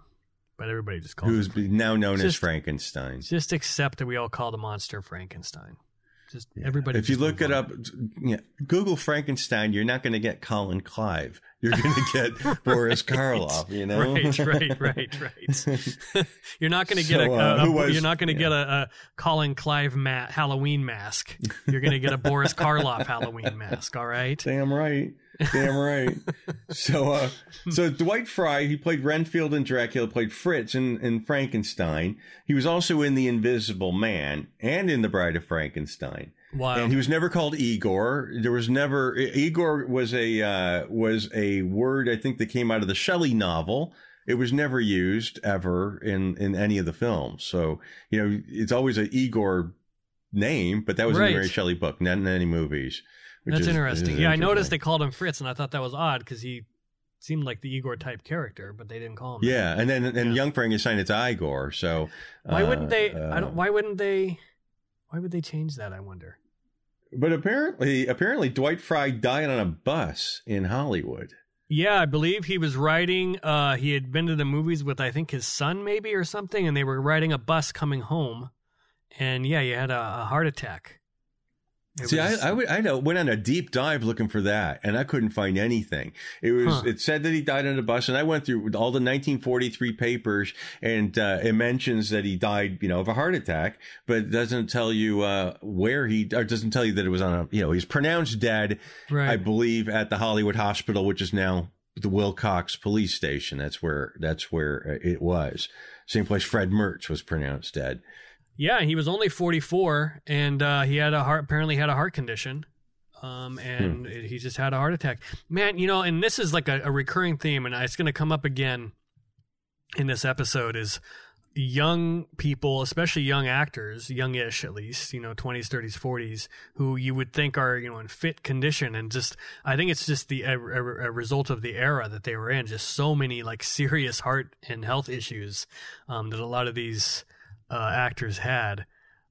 [SPEAKER 2] but everybody just calls
[SPEAKER 3] who's now known as Frankenstein.
[SPEAKER 2] Just accept that we all call the monster Frankenstein. Just
[SPEAKER 3] Yeah.
[SPEAKER 2] everybody.
[SPEAKER 3] If you look it up, yeah, Google Frankenstein, you're not going to get Colin Clive. You're going to get Boris Karloff. You know,
[SPEAKER 2] Right, right, right, right. you're not going to get
[SPEAKER 3] So,
[SPEAKER 2] a,
[SPEAKER 3] uh,
[SPEAKER 2] a-
[SPEAKER 3] was-
[SPEAKER 2] you're not going to
[SPEAKER 3] yeah.
[SPEAKER 2] get a, a Colin Clive ma- Halloween mask. You're going to get a Boris Karloff Halloween mask. All right.
[SPEAKER 3] Damn right. Damn right. so, uh, so Dwight Frye, he played Renfield in Dracula, played Fritz in, in Frankenstein. He was also in The Invisible Man and in The Bride of Frankenstein.
[SPEAKER 2] Wow.
[SPEAKER 3] And he was never called Igor. There was never Igor was a uh, was a word I think that came out of the Shelley novel. It was never used ever in in any of the films. So you know it's always an Igor name, but that was in
[SPEAKER 2] Right.
[SPEAKER 3] the Mary Shelley book, not in any movies.
[SPEAKER 2] That's
[SPEAKER 3] is-
[SPEAKER 2] interesting.
[SPEAKER 3] is
[SPEAKER 2] Yeah, I noticed they called him Fritz, and I thought that was odd because he seemed like the Igor type character, but they didn't call him.
[SPEAKER 3] Yeah, and then and
[SPEAKER 2] Yeah.
[SPEAKER 3] young Frankenstein, it's Igor. So
[SPEAKER 2] Why
[SPEAKER 3] uh,
[SPEAKER 2] wouldn't they? I
[SPEAKER 3] uh,
[SPEAKER 2] don't. Why wouldn't they? Why would they change that? I wonder.
[SPEAKER 3] But apparently, apparently, Dwight Frye died on a bus in Hollywood.
[SPEAKER 2] Yeah, I believe he was riding. Uh, he had been to the movies with I think his son maybe or something, and they were riding a bus coming home, and yeah, he had a, a heart attack. It
[SPEAKER 3] See,
[SPEAKER 2] was-
[SPEAKER 3] I, I, would, I know, went on a deep dive looking for that, and I couldn't find anything. It was
[SPEAKER 2] Huh.
[SPEAKER 3] it said that he died on a bus, and I went through all the 1943 papers, and uh, it mentions that he died, you know, of a heart attack, but it doesn't tell you uh, where he, or doesn't tell you that it was on a, you know, he's pronounced dead,
[SPEAKER 2] right.
[SPEAKER 3] I believe, at the Hollywood Hospital, which is now the Wilcox Police Station. That's where that's where uh, it was. Same place Fred Mertz was pronounced dead.
[SPEAKER 2] Yeah, he was only 44, and uh, he had a heart. Apparently, had a heart condition, um, and it- he just had a heart attack. Man, you know, and this is like a, a recurring theme, and it's going to come up again in this episode. Is young people, especially young actors, youngish at least, you know, 20s, 30s, 40s, who you would think are, you know, in fit condition. And just, I think it's just the a, a, a result of the era that they were in. Just so many like serious heart and health issues um, that a lot of these uh, actors had.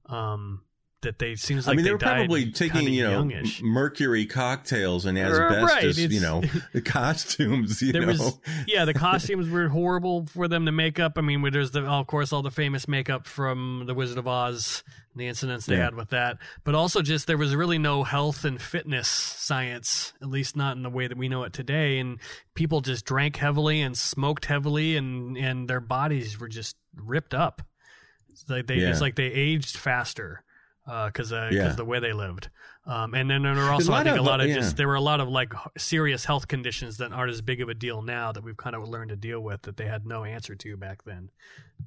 [SPEAKER 2] Um, that they seems like
[SPEAKER 3] I mean, they, were
[SPEAKER 2] died
[SPEAKER 3] probably taking, you know,
[SPEAKER 2] youngish.
[SPEAKER 3] mercury cocktails and
[SPEAKER 2] Right,
[SPEAKER 3] asbestos, you know, the costumes, you know.
[SPEAKER 2] was yeah the costumes were horrible for them to make up i mean there's the of course all the famous makeup from the wizard of oz and the incidents they
[SPEAKER 3] Yeah.
[SPEAKER 2] had with that but also just there was really no health and fitness science at least not in the way that we know it today and people just drank heavily and smoked heavily and and their bodies were just ripped up it's like they
[SPEAKER 3] Yeah.
[SPEAKER 2] it's like they aged faster because uh,
[SPEAKER 3] Yeah.
[SPEAKER 2] the way they lived um, and then there were also I think
[SPEAKER 3] of,
[SPEAKER 2] a lot of
[SPEAKER 3] yeah.
[SPEAKER 2] just there were a lot of like serious health conditions that aren't as big of a deal now that we've kind of learned to deal with that they had no answer to back then,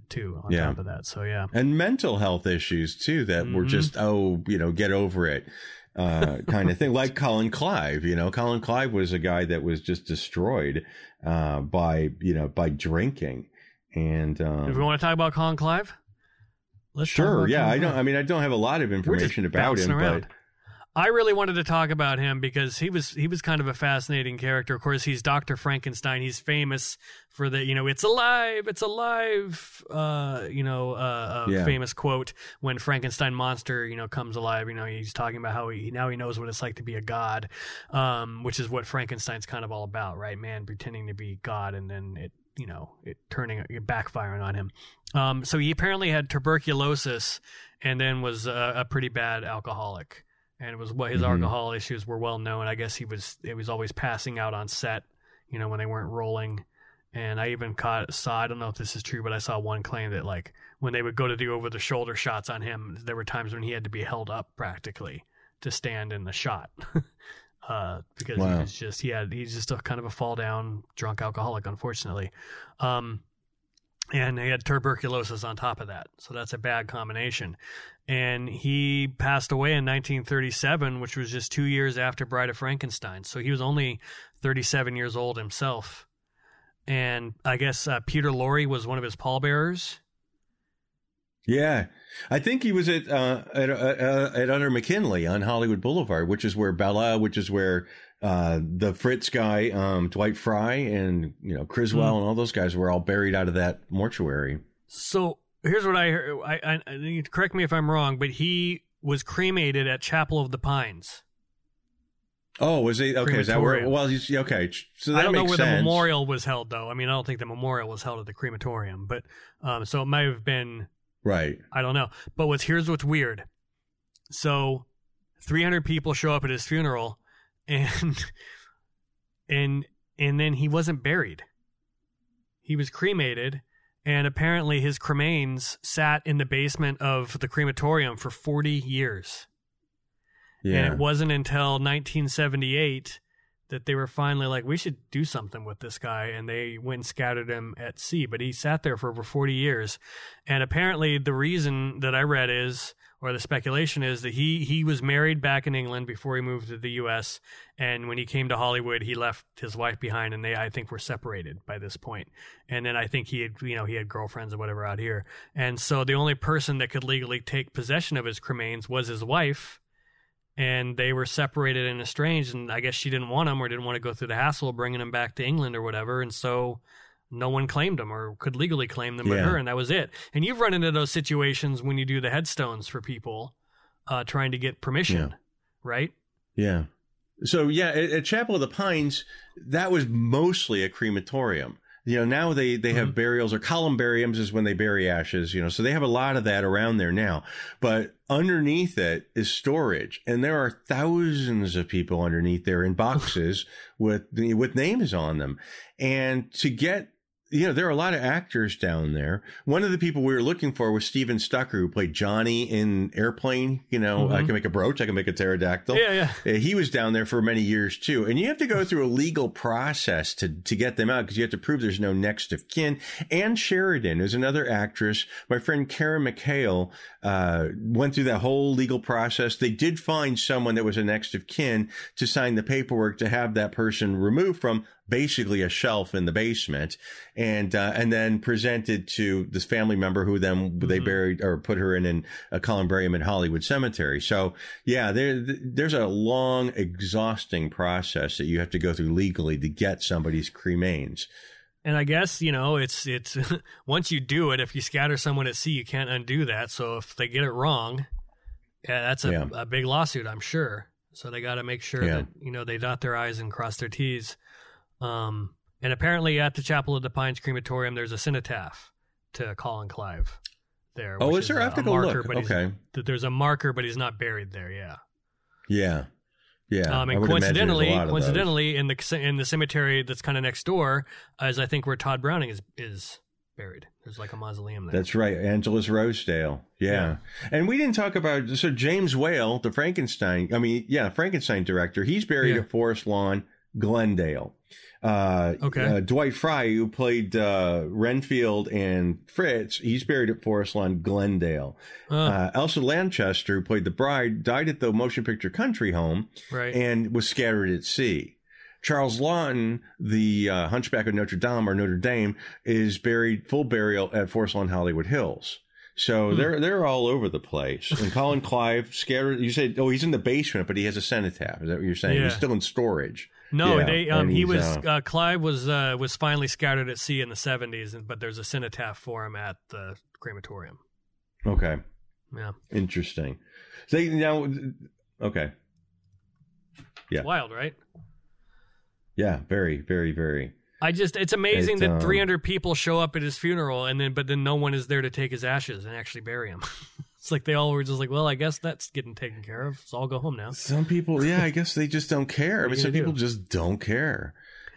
[SPEAKER 2] too. On
[SPEAKER 3] Yeah.
[SPEAKER 2] top of that, so yeah,
[SPEAKER 3] and mental health issues too that were
[SPEAKER 2] Mhm.
[SPEAKER 3] just oh you know get over it uh kind of thing like colin clive you know colin clive was a guy that was just destroyed uh by you know by drinking and um
[SPEAKER 2] if we want to talk about Colin Clive, let's
[SPEAKER 3] sure yeah i don't i mean i don't have a lot of information about him
[SPEAKER 2] around.
[SPEAKER 3] but
[SPEAKER 2] I really wanted to talk about him because he was he was kind of a fascinating character. Of course, he's Doctor Frankenstein. He's famous for the you know it's alive, it's alive. Uh, you know, uh, uh,
[SPEAKER 3] Yeah.
[SPEAKER 2] famous quote when Frankenstein monster you know comes alive. You know, he's talking about how he now he knows what it's like to be a god, um, which is what Frankenstein's kind of all about, right? Man pretending to be God and then it you know it turning it backfiring on him. Um, so he apparently had tuberculosis and then was a, a pretty bad alcoholic and it was what his
[SPEAKER 3] Mhm.
[SPEAKER 2] alcohol issues were well known. I guess he was it was always passing out on set, you know, when they weren't rolling. And I even caught saw I don't know if this is true, but I saw one claim that like when they would go to do over the shoulder shots on him, there were times when he had to be held up practically to stand in the shot. uh, because he was just he had he's just a kind of a fall down drunk alcoholic, unfortunately. Um, and he had tuberculosis on top of that. So that's a bad combination. And he passed away in 1937, which was just two years after Bride of Frankenstein. So he was only 37 years old himself. And I guess uh, Peter Lorre was one of his pallbearers.
[SPEAKER 3] Yeah i think he was at uh at, uh, at utter mckinley on hollywood boulevard which is where bella which is where uh the fritz guy um dwight frye and you know criswell
[SPEAKER 2] Hmm.
[SPEAKER 3] and all those guys were all buried out of that mortuary
[SPEAKER 2] So here's what I heard. I, I, I correct me if I'm wrong, but he was cremated at Chapel of the Pines.
[SPEAKER 3] Oh, was he okay? Is that where? Well, he's okay. So that
[SPEAKER 2] I don't know where
[SPEAKER 3] sense.
[SPEAKER 2] the memorial was held, though. I mean, I don't think the memorial was held at the crematorium, but um, so it might have been.
[SPEAKER 3] Right.
[SPEAKER 2] I don't know. But what's here's what's weird. So, 300 people show up at his funeral, and and and then he wasn't buried. He was cremated, and apparently his cremains sat in the basement of the crematorium for 40 years.
[SPEAKER 3] Yeah.
[SPEAKER 2] And it wasn't until 1978 that they were finally like, we should do something with this guy. And they went and scattered him at sea. But he sat there for over 40 years. And apparently, the reason that I read is, or the speculation is, that he, he was married back in England before he moved to the U.S. And when he came to Hollywood, he left his wife behind, and they, I think, were separated by this point. And then I think he had, you know, he had girlfriends or whatever out here. And so the only person that could legally take possession of his cremains was his wife and they were separated and estranged. And I guess she didn't want him or didn't want to go through the hassle of bringing him back to England or whatever. And so no one claimed them or could legally claim them but her, and that was it. And you've run into those situations when you do the headstones for people uh, trying to get permission,
[SPEAKER 3] Yeah.
[SPEAKER 2] right?
[SPEAKER 3] Yeah. So yeah, at, at Chapel of the Pines, that was mostly a crematorium. You know, now they they have mm-hmm. burials or columbariums is when they bury ashes. You know, so they have a lot of that around there now. But underneath it is storage, and there are thousands of people underneath there in boxes with with names on them. And to get you know, there are a lot of actors down there. One of the people we were looking for was Stephen Stucker, who played Johnny in Airplane. You know, I
[SPEAKER 2] Mhm.
[SPEAKER 3] can make a brooch, I can make a pterodactyl.
[SPEAKER 2] Yeah, yeah.
[SPEAKER 3] Uh, He was down there for many years too, and you have to go through a legal process to to get them out because you have to prove there's no next of kin. Ann Sheridan is another actress. My friend Karen McHale uh, went through that whole legal process. They did find someone that was a next of kin to sign the paperwork to have that person removed from basically a shelf in the basement, and uh, and then presented to this family member who then they
[SPEAKER 2] Mhm.
[SPEAKER 3] buried or put her in, in a columbarium in Hollywood Cemetery. So yeah, there there's a long, exhausting process that you have to go through legally to get somebody's cremains.
[SPEAKER 2] And I guess you know it's it's once you do it, if you scatter someone at sea, you can't undo that. So if they get it wrong, yeah, that's a,
[SPEAKER 3] Yeah.
[SPEAKER 2] a big lawsuit, I'm sure. So they got to make sure
[SPEAKER 3] Yeah.
[SPEAKER 2] that you know they dot their i's and cross their t's. Um, and apparently at the Chapel of the Pines crematorium, there's a cenotaph to Colin Clive. There.
[SPEAKER 3] Oh,
[SPEAKER 2] which
[SPEAKER 3] is there?
[SPEAKER 2] a-
[SPEAKER 3] I have to go
[SPEAKER 2] marker,
[SPEAKER 3] look. Okay.
[SPEAKER 2] that there's a marker, but he's not buried there. Yeah.
[SPEAKER 3] Yeah. Yeah.
[SPEAKER 2] Um,
[SPEAKER 3] I
[SPEAKER 2] and
[SPEAKER 3] would imagine a
[SPEAKER 2] coincidentally,
[SPEAKER 3] of those.
[SPEAKER 2] coincidentally, in the in the cemetery that's kind of next door, is I think where Tod Browning is is buried. There's like a mausoleum there.
[SPEAKER 3] That's right, Angelus Rosedale. Yeah. and we didn't talk about so James Whale, the Frankenstein. I mean, yeah, Frankenstein director. He's buried
[SPEAKER 2] Yeah.
[SPEAKER 3] at Forest Lawn, Glendale. Uh,
[SPEAKER 2] Okay.
[SPEAKER 3] uh, Dwight Frye, who played uh, Renfield and Fritz, he's buried at Forest Lawn, Glendale. Uh, Elsa Lanchester, who played the bride, died at the Motion Picture Country Home
[SPEAKER 2] right.
[SPEAKER 3] and was scattered at sea. Charles Laughton, the uh, Hunchback of Notre Dame or Notre Dame, is buried full burial at Forest Lawn Hollywood Hills. So
[SPEAKER 2] Hmm.
[SPEAKER 3] they're they're all over the place. And Colin Clive scattered. You said, oh, he's in the basement, but he has a cenotaph. Is that what you're saying?
[SPEAKER 2] Yeah.
[SPEAKER 3] He's still in storage.
[SPEAKER 2] No,
[SPEAKER 3] yeah,
[SPEAKER 2] they um he was
[SPEAKER 3] uh,
[SPEAKER 2] uh, Clive was uh, was finally scattered at sea in the 70s, but there's a cenotaph for him at the crematorium.
[SPEAKER 3] Okay,
[SPEAKER 2] Yeah,
[SPEAKER 3] interesting. So now, okay, Yeah.
[SPEAKER 2] it's wild, right?
[SPEAKER 3] yeah, very, very, very.
[SPEAKER 2] I just it's amazing
[SPEAKER 3] It,
[SPEAKER 2] that
[SPEAKER 3] um,
[SPEAKER 2] 300 people show up at his funeral and then but then no one is there to take his ashes and actually bury him. it's like they all were just like, well, I guess that's getting taken care of. So I'll go home now.
[SPEAKER 3] Some people, yeah, I guess they just don't care. I mean, some
[SPEAKER 2] gonna
[SPEAKER 3] people just don't care.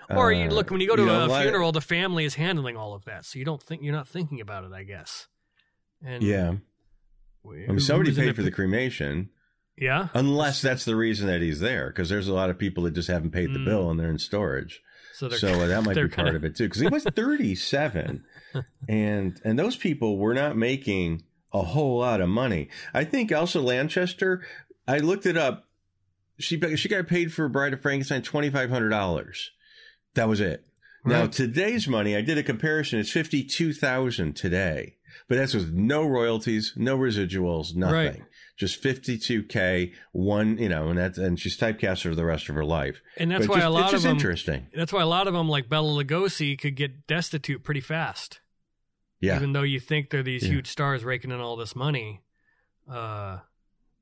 [SPEAKER 2] Or you
[SPEAKER 3] Uh,
[SPEAKER 2] look when you go to
[SPEAKER 3] know,
[SPEAKER 2] a
[SPEAKER 3] lot-
[SPEAKER 2] funeral, the family is handling all of that, so you don't think you're not thinking about it. I guess. And
[SPEAKER 3] Yeah, I mean, somebody paid for the cremation,
[SPEAKER 2] Yeah.
[SPEAKER 3] unless that's the reason that he's there, because there's a lot of people that just haven't paid the
[SPEAKER 2] Mm.
[SPEAKER 3] bill and they're in storage.
[SPEAKER 2] So
[SPEAKER 3] so uh, that might be part
[SPEAKER 2] kinda-
[SPEAKER 3] of it too because he was 37 and and those people were not making a whole lot of money. I think elsa lanchester i looked it up. She she got paid for bride of frankenstein $2500 that was it. Now today's money i did a comparison it's 52000 today. But that's with no royalties no residuals nothing.
[SPEAKER 2] Right.
[SPEAKER 3] just 52k one you know and that's and she's typecast for the rest of her life.
[SPEAKER 2] And that's
[SPEAKER 3] But
[SPEAKER 2] why
[SPEAKER 3] just-
[SPEAKER 2] a lot of them.
[SPEAKER 3] interesting.
[SPEAKER 2] That's why a lot of them, like Bella Lugosi, could get destitute pretty fast.
[SPEAKER 3] Yeah
[SPEAKER 2] Even though you think they're these
[SPEAKER 3] Yeah.
[SPEAKER 2] huge stars raking in all this money, uh,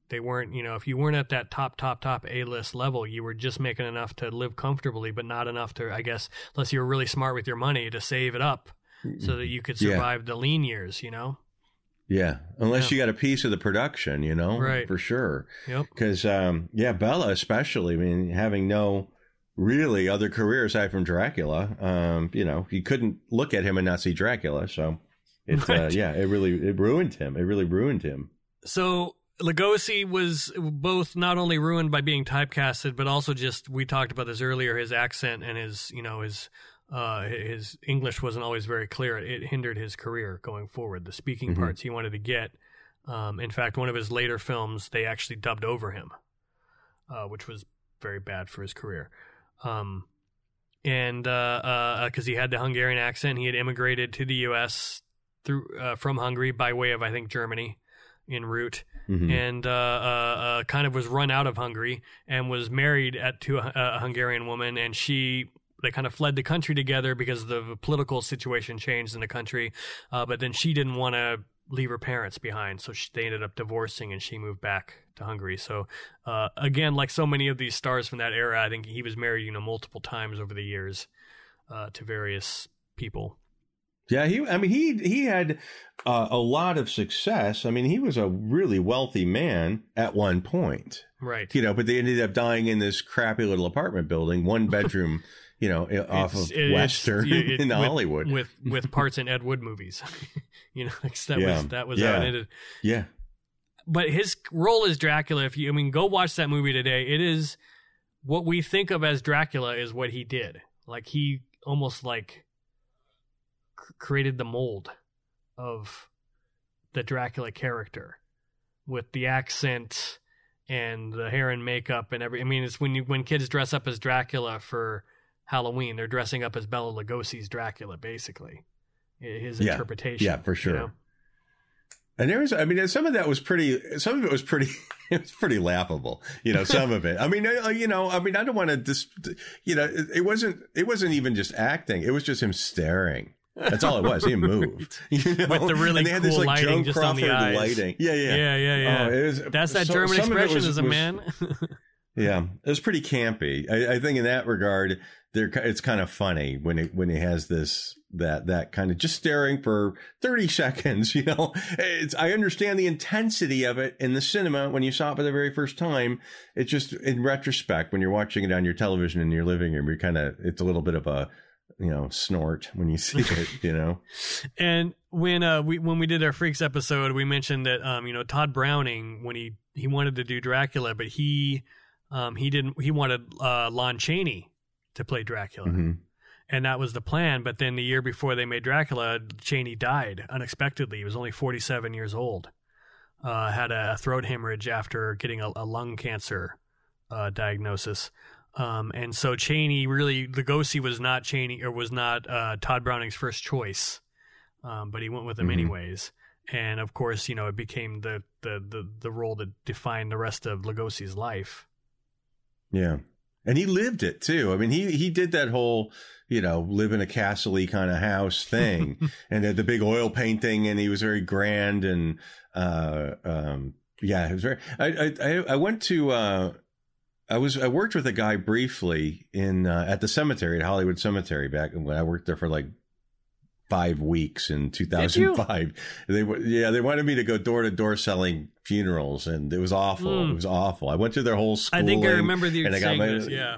[SPEAKER 2] they weren't. You know, if you weren't at that top, top, top A list level, you were just making enough to live comfortably, but not enough to, I guess, unless you were really smart with your money to save it up so that you could
[SPEAKER 3] Yeah.
[SPEAKER 2] survive the lean years. You know.
[SPEAKER 3] Yeah, unless
[SPEAKER 2] Yeah.
[SPEAKER 3] you got a piece of the production, you know,
[SPEAKER 2] Right.
[SPEAKER 3] for sure.
[SPEAKER 2] Yep.
[SPEAKER 3] Because, um, yeah, Bella especially. I mean, having no really other career aside from Dracula, um, you know, you couldn't look at him and not see Dracula. So, it, uh, yeah, it really it ruined him. It really ruined him.
[SPEAKER 2] So Lugosi was both not only ruined by being typecasted, but also just we talked about this earlier. His accent and his you know his uh, his English wasn't always very clear. It hindered his career going forward. The speaking
[SPEAKER 3] Mhm.
[SPEAKER 2] parts he wanted to get. Um, in fact, one of his later films they actually dubbed over him, uh, which was very bad for his career. Um, and because he had the Hungarian accent, he had immigrated to the U.S. through uh, from Hungary by way of I think Germany en route, mm-hmm. and uh, uh, uh, kind of was run out of Hungary and was married at to a, a Hungarian woman, and she they kind of fled the country together because the political situation changed in the country. Uh, but then she didn't want to leave her parents behind, so she, they ended up divorcing, and she moved back to Hungary. So uh, again, like so many of these stars from that era, I think he was married, you know, multiple times over the years uh, to various people.
[SPEAKER 3] Yeah, he. I mean, he he had uh, a lot of success. I mean, he was a really wealthy man at one point,
[SPEAKER 2] right?
[SPEAKER 3] You know, but they ended up dying in this crappy little apartment building, one bedroom. you know, off it's, of Western it, in
[SPEAKER 2] with,
[SPEAKER 3] Hollywood,
[SPEAKER 2] with with parts in Ed Wood movies. you know, that yeah. was that was yeah. how it ended.
[SPEAKER 3] Yeah.
[SPEAKER 2] But his role as Dracula, if you, I mean, go watch that movie today. It is what we think of as Dracula is what he did. Like he almost like created the mold of the Dracula character with the accent and the hair and makeup and every. I mean, it's when you when kids dress up as Dracula for Halloween, they're dressing up as Bela Lugosi's Dracula, basically. His
[SPEAKER 3] yeah.
[SPEAKER 2] interpretation.
[SPEAKER 3] Yeah, for sure. You know? And there was, I mean, some of that was pretty, some of it was pretty, it was pretty laughable, you know, some of it. I mean, you know, I mean, I don't want to just, you know, it, it, wasn't, it wasn't even just acting. It was just him staring. That's all it was. He moved.
[SPEAKER 2] You know? With the really and they had cool this, like, lighting Joan just Crawford on the eyes.
[SPEAKER 3] lighting. Yeah, yeah.
[SPEAKER 2] Yeah, yeah, yeah. Oh, was, That's that so, German expressionism, man.
[SPEAKER 3] yeah. It was pretty campy. I, I think in that regard, there, it's kind of funny when it, when he has this, that that kind of just staring for 30 seconds you know it's i understand the intensity of it in the cinema when you saw it for the very first time it's just in retrospect when you're watching it on your television in your living room you're kind of it's a little bit of a you know snort when you see it you know
[SPEAKER 2] and when uh we when we did our freaks episode we mentioned that um you know tod browning when he he wanted to do dracula but he um he didn't he wanted uh lon chaney to play dracula mm-hmm and that was the plan. But then the year before they made Dracula, Chaney died unexpectedly. He was only 47 years old. Uh, had a throat hemorrhage after getting a, a lung cancer uh, diagnosis. Um, and so Chaney really, Lugosi was not Chaney or was not uh, Tod Browning's first choice, um, but he went with him mm-hmm. anyways. And of course, you know, it became the, the, the, the role that defined the rest of Lugosi's life.
[SPEAKER 3] Yeah. And he lived it too. I mean, he, he did that whole, you know, live in a castle kind of house thing and the big oil painting and he was very grand and, uh, um, yeah, it was very, I, I, I went to, uh, I was, I worked with a guy briefly in, uh, at the cemetery at Hollywood Cemetery back when I worked there for like five weeks in 2005. They yeah, they wanted me to go door to door selling funerals, and it was awful. Mm. It was awful. I went through their whole school.
[SPEAKER 2] I think I remember you saying my, this. Yeah.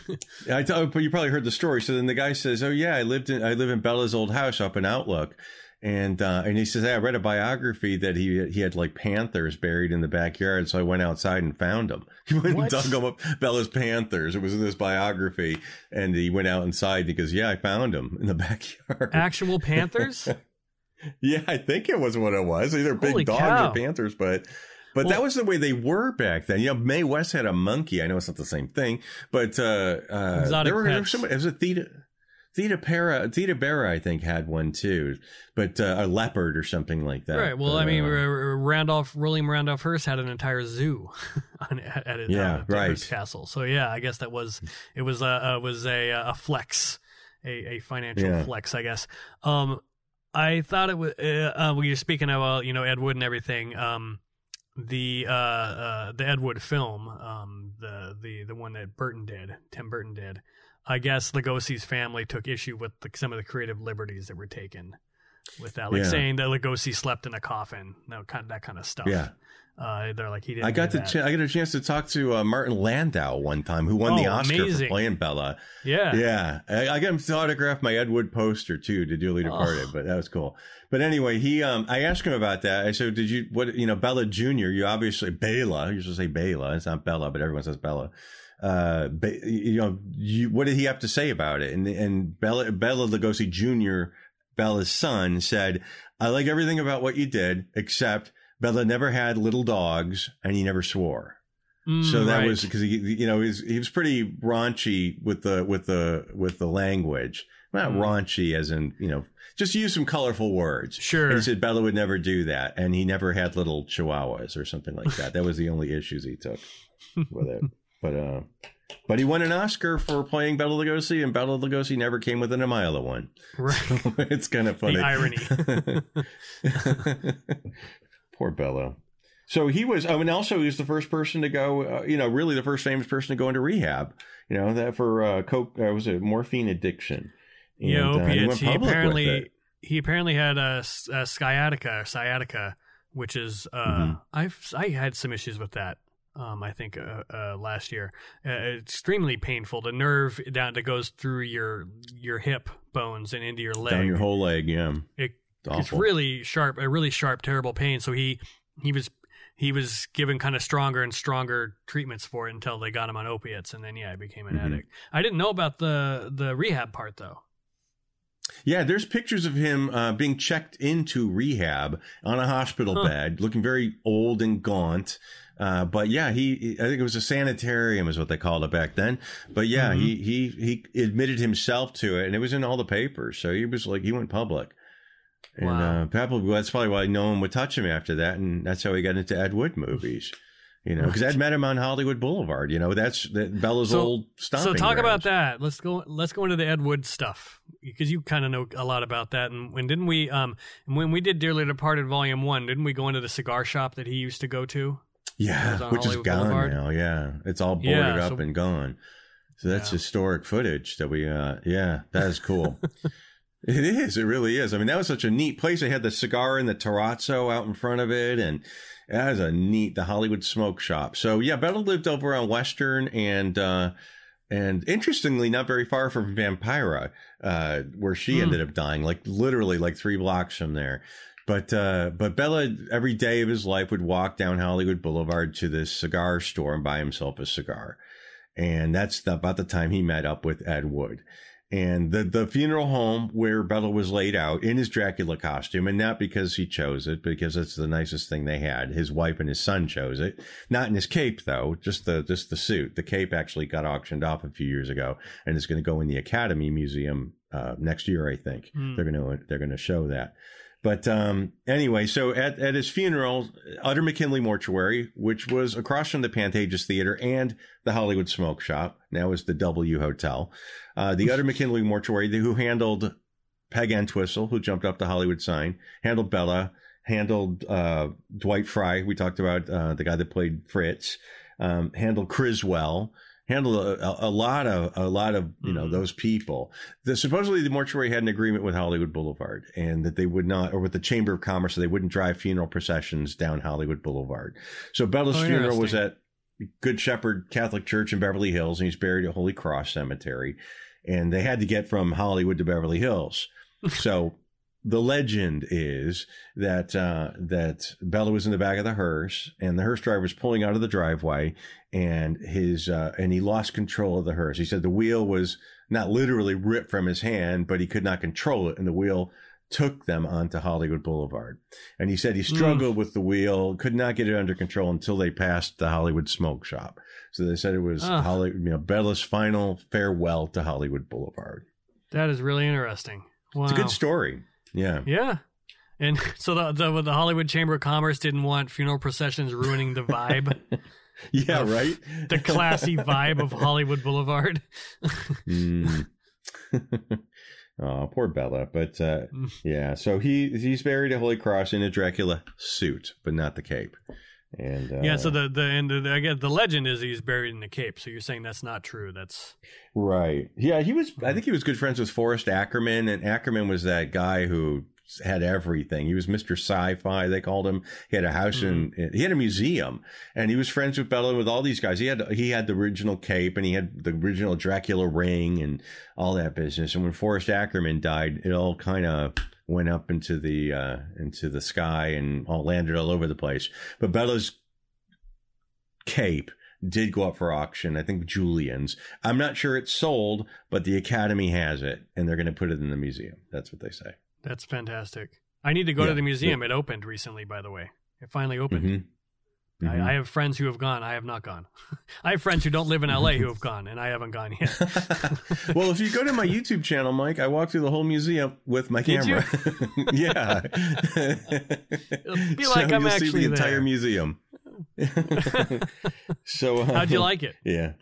[SPEAKER 3] I tell, but you probably heard the story. So then the guy says, "Oh yeah, I lived in I live in Bella's old house up in Outlook." And uh, and he says, hey, I read a biography that he he had like panthers buried in the backyard, so I went outside and found them. He went what? and dug them up, Bella's panthers. It was in this biography, and he went out inside. And he goes, "Yeah, I found them in the backyard."
[SPEAKER 2] Actual panthers?
[SPEAKER 3] yeah, I think it was what it was. Either big Holy dogs cow. or panthers, but but well, that was the way they were back then. You know, Mae West had a monkey. I know it's not the same thing, but uh, uh, there were, there were some. It was a Theda. Theda Para, Theda Bara, I think, had one too, but uh, a leopard or something like that.
[SPEAKER 2] Right. Well,
[SPEAKER 3] uh,
[SPEAKER 2] I mean, Randolph, William Randolph Hearst had an entire zoo on, at, his,
[SPEAKER 3] yeah, uh, right.
[SPEAKER 2] castle. So yeah, I guess that was it was a was a a flex, a, a financial yeah. flex, I guess. Um, I thought it was uh, uh, when you're speaking about you know Ed Wood and everything. Um, the uh, uh, the Ed Wood film, um, the the the one that Burton did, Tim Burton did. I guess Lugosi's family took issue with the, some of the creative liberties that were taken with that, like yeah. saying that Lugosi slept in a coffin, that kind of, that kind of stuff.
[SPEAKER 3] Yeah.
[SPEAKER 2] Uh, they're like he didn't.
[SPEAKER 3] I got
[SPEAKER 2] the
[SPEAKER 3] ch- I got a chance to talk to uh, Martin Landau one time, who won
[SPEAKER 2] oh,
[SPEAKER 3] the Oscar
[SPEAKER 2] amazing.
[SPEAKER 3] for playing Bella.
[SPEAKER 2] Yeah,
[SPEAKER 3] yeah. I, I, got him to autograph my Ed Wood poster too to Dearly Departed, oh. but that was cool. But anyway, he um, I asked him about that. I said, "Did you what you know Bella Junior? You obviously Bela. You should say Bela. It's not Bella, but everyone says Bela." Uh, you know, you, what did he have to say about it? And and Bela, Bela Lugosi Jr., Bela's son, said, "I like everything about what you did, except Bella never had little dogs and he never swore." Mm, so that right. was because he, you know, he was, he was pretty raunchy with the with the with the language not
[SPEAKER 2] Mm.
[SPEAKER 3] raunchy as in you know just use some colorful words.
[SPEAKER 2] Sure.
[SPEAKER 3] And he said Bella would never do that, and he never had little chihuahuas or something like that. that was the only issues he took with it. But uh, but he won an Oscar for playing Bella Lugosi, and Bella Lugosi never came within a mile of one.
[SPEAKER 2] Right.
[SPEAKER 3] it's kind of funny.
[SPEAKER 2] irony.
[SPEAKER 3] Poor Bella. So he was. I mean, also he was the first person to go. Uh, you know, really the first famous person to go into rehab. You know that for uh, coke uh, was it morphine addiction.
[SPEAKER 2] Yeah,
[SPEAKER 3] And, uh, he
[SPEAKER 2] opiates.
[SPEAKER 3] went
[SPEAKER 2] He, apparently he apparently had a sciatica, or sciatica, which is uh,
[SPEAKER 3] Mhm.
[SPEAKER 2] I've I had some issues with that. Um, I think uh, uh, last year, uh, extremely painful. The nerve down that goes through your your hip bones and into your leg.
[SPEAKER 3] down your whole leg. Yeah,
[SPEAKER 2] It-
[SPEAKER 3] it's
[SPEAKER 2] it's really sharp, a really sharp, terrible pain. So he he was he was given kind of stronger and stronger treatments for it until they got him on opiates, and then yeah, he became an
[SPEAKER 3] Mhm.
[SPEAKER 2] addict. I didn't know about the the rehab part though.
[SPEAKER 3] Yeah, there's pictures of him uh, being checked into rehab on a hospital
[SPEAKER 2] Huh.
[SPEAKER 3] bed, looking very old and gaunt. Uh, but yeah, he, I think it was a sanitarium is what they called it back then. But yeah,
[SPEAKER 2] Mhm.
[SPEAKER 3] he, he, he admitted himself to it and it was in all the papers. So he was like, he went public. And,
[SPEAKER 2] Wow.
[SPEAKER 3] uh, probably that's probably why no one would touch him after that. And that's how he got into Ed Wood movies. You know, because I'd met him on Hollywood Boulevard. You know, that's that Bella's
[SPEAKER 2] So-
[SPEAKER 3] old stomping.
[SPEAKER 2] So talk about that. Let's go. Let's go into the Ed Wood stuff because you kind of know a lot about that. And when didn't we? Um, when we did Dearly Departed Volume One, didn't we go into the cigar shop that he used to go to?
[SPEAKER 3] Yeah, which is gone
[SPEAKER 2] Boulevard?
[SPEAKER 3] now. Yeah, it's all boarded
[SPEAKER 2] Yeah,
[SPEAKER 3] up and gone. So that's
[SPEAKER 2] Yeah.
[SPEAKER 3] historic footage that we. uh Yeah, that is cool. it is. It really is. I mean, that was such a neat place. They had the cigar and the terrazzo out in front of it, and that was a neat the Hollywood Smoke Shop. So yeah, Bella lived over on Western and. uh and interestingly, not very far from Vampira, uh, where she
[SPEAKER 2] Hmm.
[SPEAKER 3] ended up dying, like literally like three blocks from there. But uh, but Bella every day of his life would walk down Hollywood Boulevard to this cigar store and buy himself a cigar, and that's the, about the time he met up with Ed Wood. And the the funeral home where Bella was laid out in his Dracula costume, and not because he chose it, because it's the nicest thing they had. His wife and his son chose it, not in his cape though, just the just the suit. The cape actually got auctioned off a few years ago, and it's going to go in the Academy Museum uh, next year, I think.
[SPEAKER 2] Hmm.
[SPEAKER 3] They're going to they're going to show that. But um, anyway, so at, at his funeral, Utter McKinley Mortuary, which was across from the Pantages Theater and the Hollywood Smoke Shop, now is the W Hotel, uh, the Utter McKinley Mortuary, who handled Peg Entwistle, who jumped up the Hollywood sign, handled Bella, handled uh, Dwight Frye. We talked about uh, the guy that played Fritz, um, handled Criswell, handled a, a, lot of a lot of you know
[SPEAKER 2] Mhm.
[SPEAKER 3] those people. The, supposedly the mortuary had an agreement with Hollywood Boulevard, and that they would not, or with the Chamber of Commerce, so they wouldn't drive funeral processions down Hollywood Boulevard. So Bella's
[SPEAKER 2] Oh,
[SPEAKER 3] funeral was at Good Shepherd Catholic Church in Beverly Hills, and he's buried at Holy Cross Cemetery. And they had to get from Hollywood to Beverly Hills. So the legend is that uh, that Bella was in the back of the hearse, and the hearse driver was pulling out of the driveway, and his uh, and he lost control of the hearse. He said the wheel was not literally ripped from his hand, but he could not control it, and the wheel took them onto Hollywood Boulevard. And he said he struggled with the wheel, could not get it under control until they passed the Hollywood Smoke Shop. So they said it was
[SPEAKER 2] Ah.
[SPEAKER 3] Holly, you know, Bella's final farewell to Hollywood Boulevard.
[SPEAKER 2] That is really interesting. Wow.
[SPEAKER 3] It's a good story. Yeah.
[SPEAKER 2] Yeah. And so the, the the Hollywood Chamber of Commerce didn't want funeral processions ruining the vibe,
[SPEAKER 3] Yeah, right?
[SPEAKER 2] the classy vibe of Hollywood Boulevard.
[SPEAKER 3] Mm. oh, poor Bella. But uh,
[SPEAKER 2] Mm.
[SPEAKER 3] yeah, so he he's buried at Holy Cross in a Dracula suit, but not the cape. And uh,
[SPEAKER 2] yeah. So the the and the, I guess the legend is he's buried in the Cape. So you're saying that's not true. That's
[SPEAKER 3] right, yeah, he was. I think he was good friends with Forrest Ackerman, and Ackerman was that guy who had everything. He was Mister Sci-Fi. They called him. He had a house in. He had a museum, and he was friends with Bella with all these guys. He had he had the original cape, and he had the original Dracula ring, and all that business. And when Forrest Ackerman died, it all kind of went up into the uh, into the sky and all landed all over the place. But Bella's cape did go up for auction. I think Julien's. I'm not sure it's sold, but the Academy has it, and they're going to put it in the museum. That's what they say.
[SPEAKER 2] that's fantastic. I need to go
[SPEAKER 3] Yeah.
[SPEAKER 2] to the museum. It opened recently, by the way. It finally opened.
[SPEAKER 3] Mhm.
[SPEAKER 2] I, I, have friends who have gone. I have not gone. I have friends who don't live in LA who have gone, and I haven't gone yet.
[SPEAKER 3] well, if you go to my YouTube channel, Mike, I walked through the whole museum with my camera. yeah,
[SPEAKER 2] It'll be like
[SPEAKER 3] so
[SPEAKER 2] I'm actually
[SPEAKER 3] see the entire
[SPEAKER 2] there.
[SPEAKER 3] museum. so, uh,
[SPEAKER 2] How'd you like it?
[SPEAKER 3] Yeah,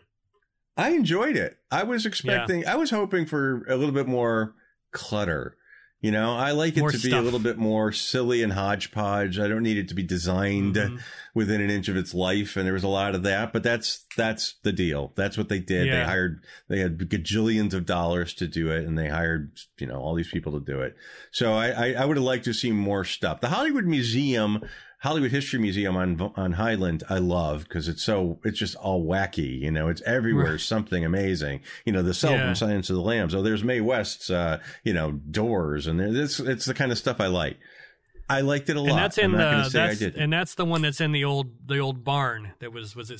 [SPEAKER 3] I enjoyed it. I was expecting. I was hoping for a little bit more clutter. You know, I like it
[SPEAKER 2] More
[SPEAKER 3] to be a little bit more silly and hodgepodge. I don't need it to be designed
[SPEAKER 2] Mhm.
[SPEAKER 3] within an inch of its life, and there was a lot of that. But that's that's the deal. That's what they did. They hired. They had gajillions of dollars to do it, and they hired you know all these people to do it. So I I, I would have liked to see more stuff. The Hollywood Museum. Hollywood History Museum on on Highland, I love because it's so it's just all wacky. You know, it's everywhere.
[SPEAKER 2] Right.
[SPEAKER 3] Something amazing. You know, the cell
[SPEAKER 2] Yeah.
[SPEAKER 3] from Silence of the Lambs. Oh, there's Mae West's, uh, you know, doors, and it's it's the kind of stuff I like. I liked it a lot.
[SPEAKER 2] And that's in
[SPEAKER 3] I'm not going
[SPEAKER 2] the
[SPEAKER 3] to say I
[SPEAKER 2] that's,
[SPEAKER 3] did.
[SPEAKER 2] and that's the one that's in the old the old barn that was was it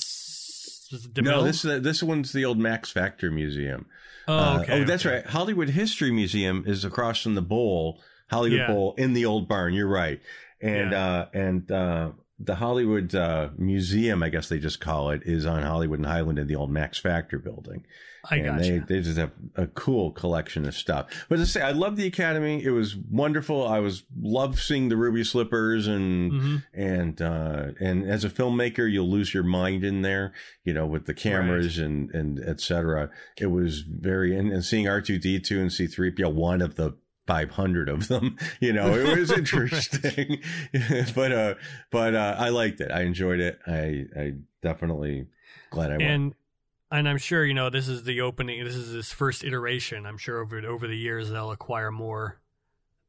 [SPEAKER 2] was it
[SPEAKER 3] No, this this one's the old Max Factor Museum.
[SPEAKER 2] oh
[SPEAKER 3] Uh, oh, that's
[SPEAKER 2] okay.
[SPEAKER 3] right. Hollywood History Museum is across from the Bowl, Hollywood
[SPEAKER 2] Yeah.
[SPEAKER 3] Bowl, in the old barn. You're right. And uh, and uh, the Hollywood uh, Museum, I guess they just call it, is on Hollywood and Highland in the old Max Factor building.
[SPEAKER 2] I
[SPEAKER 3] and
[SPEAKER 2] got
[SPEAKER 3] they, they just have a cool collection of stuff. But to say, I love the Academy. It was wonderful. I was love seeing the ruby slippers and
[SPEAKER 2] hmm
[SPEAKER 3] and uh, and as a filmmaker, you'll lose your mind in there, you know, with the cameras and and et cetera. It was very and, and seeing R two D two and C three PO, one of the 500 of them you know it was interesting but uh but uh i liked it i enjoyed it i i definitely glad i went
[SPEAKER 2] and and I'm sure you know this is the opening. This is this first iteration. I'm sure over over the years they'll acquire more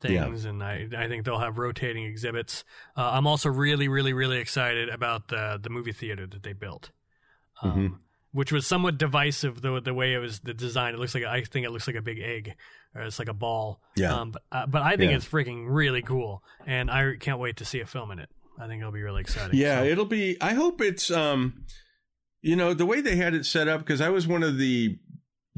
[SPEAKER 3] Yeah.
[SPEAKER 2] things, and I I think they'll have rotating exhibits. Uh, I'm also really really really excited about the the movie theater that they built. Um,
[SPEAKER 3] Mhm.
[SPEAKER 2] Which was somewhat divisive, the the way it was the design. It looks like I think it looks like a big egg, it's like a ball.
[SPEAKER 3] Yeah.
[SPEAKER 2] Um, but uh, but I think
[SPEAKER 3] Yeah.
[SPEAKER 2] it's freaking really cool, and I can't wait to see a film in it. I think it'll be really exciting.
[SPEAKER 3] Yeah,
[SPEAKER 2] So-
[SPEAKER 3] it'll be. I hope it's. um You know the way they had it set up because I was one of the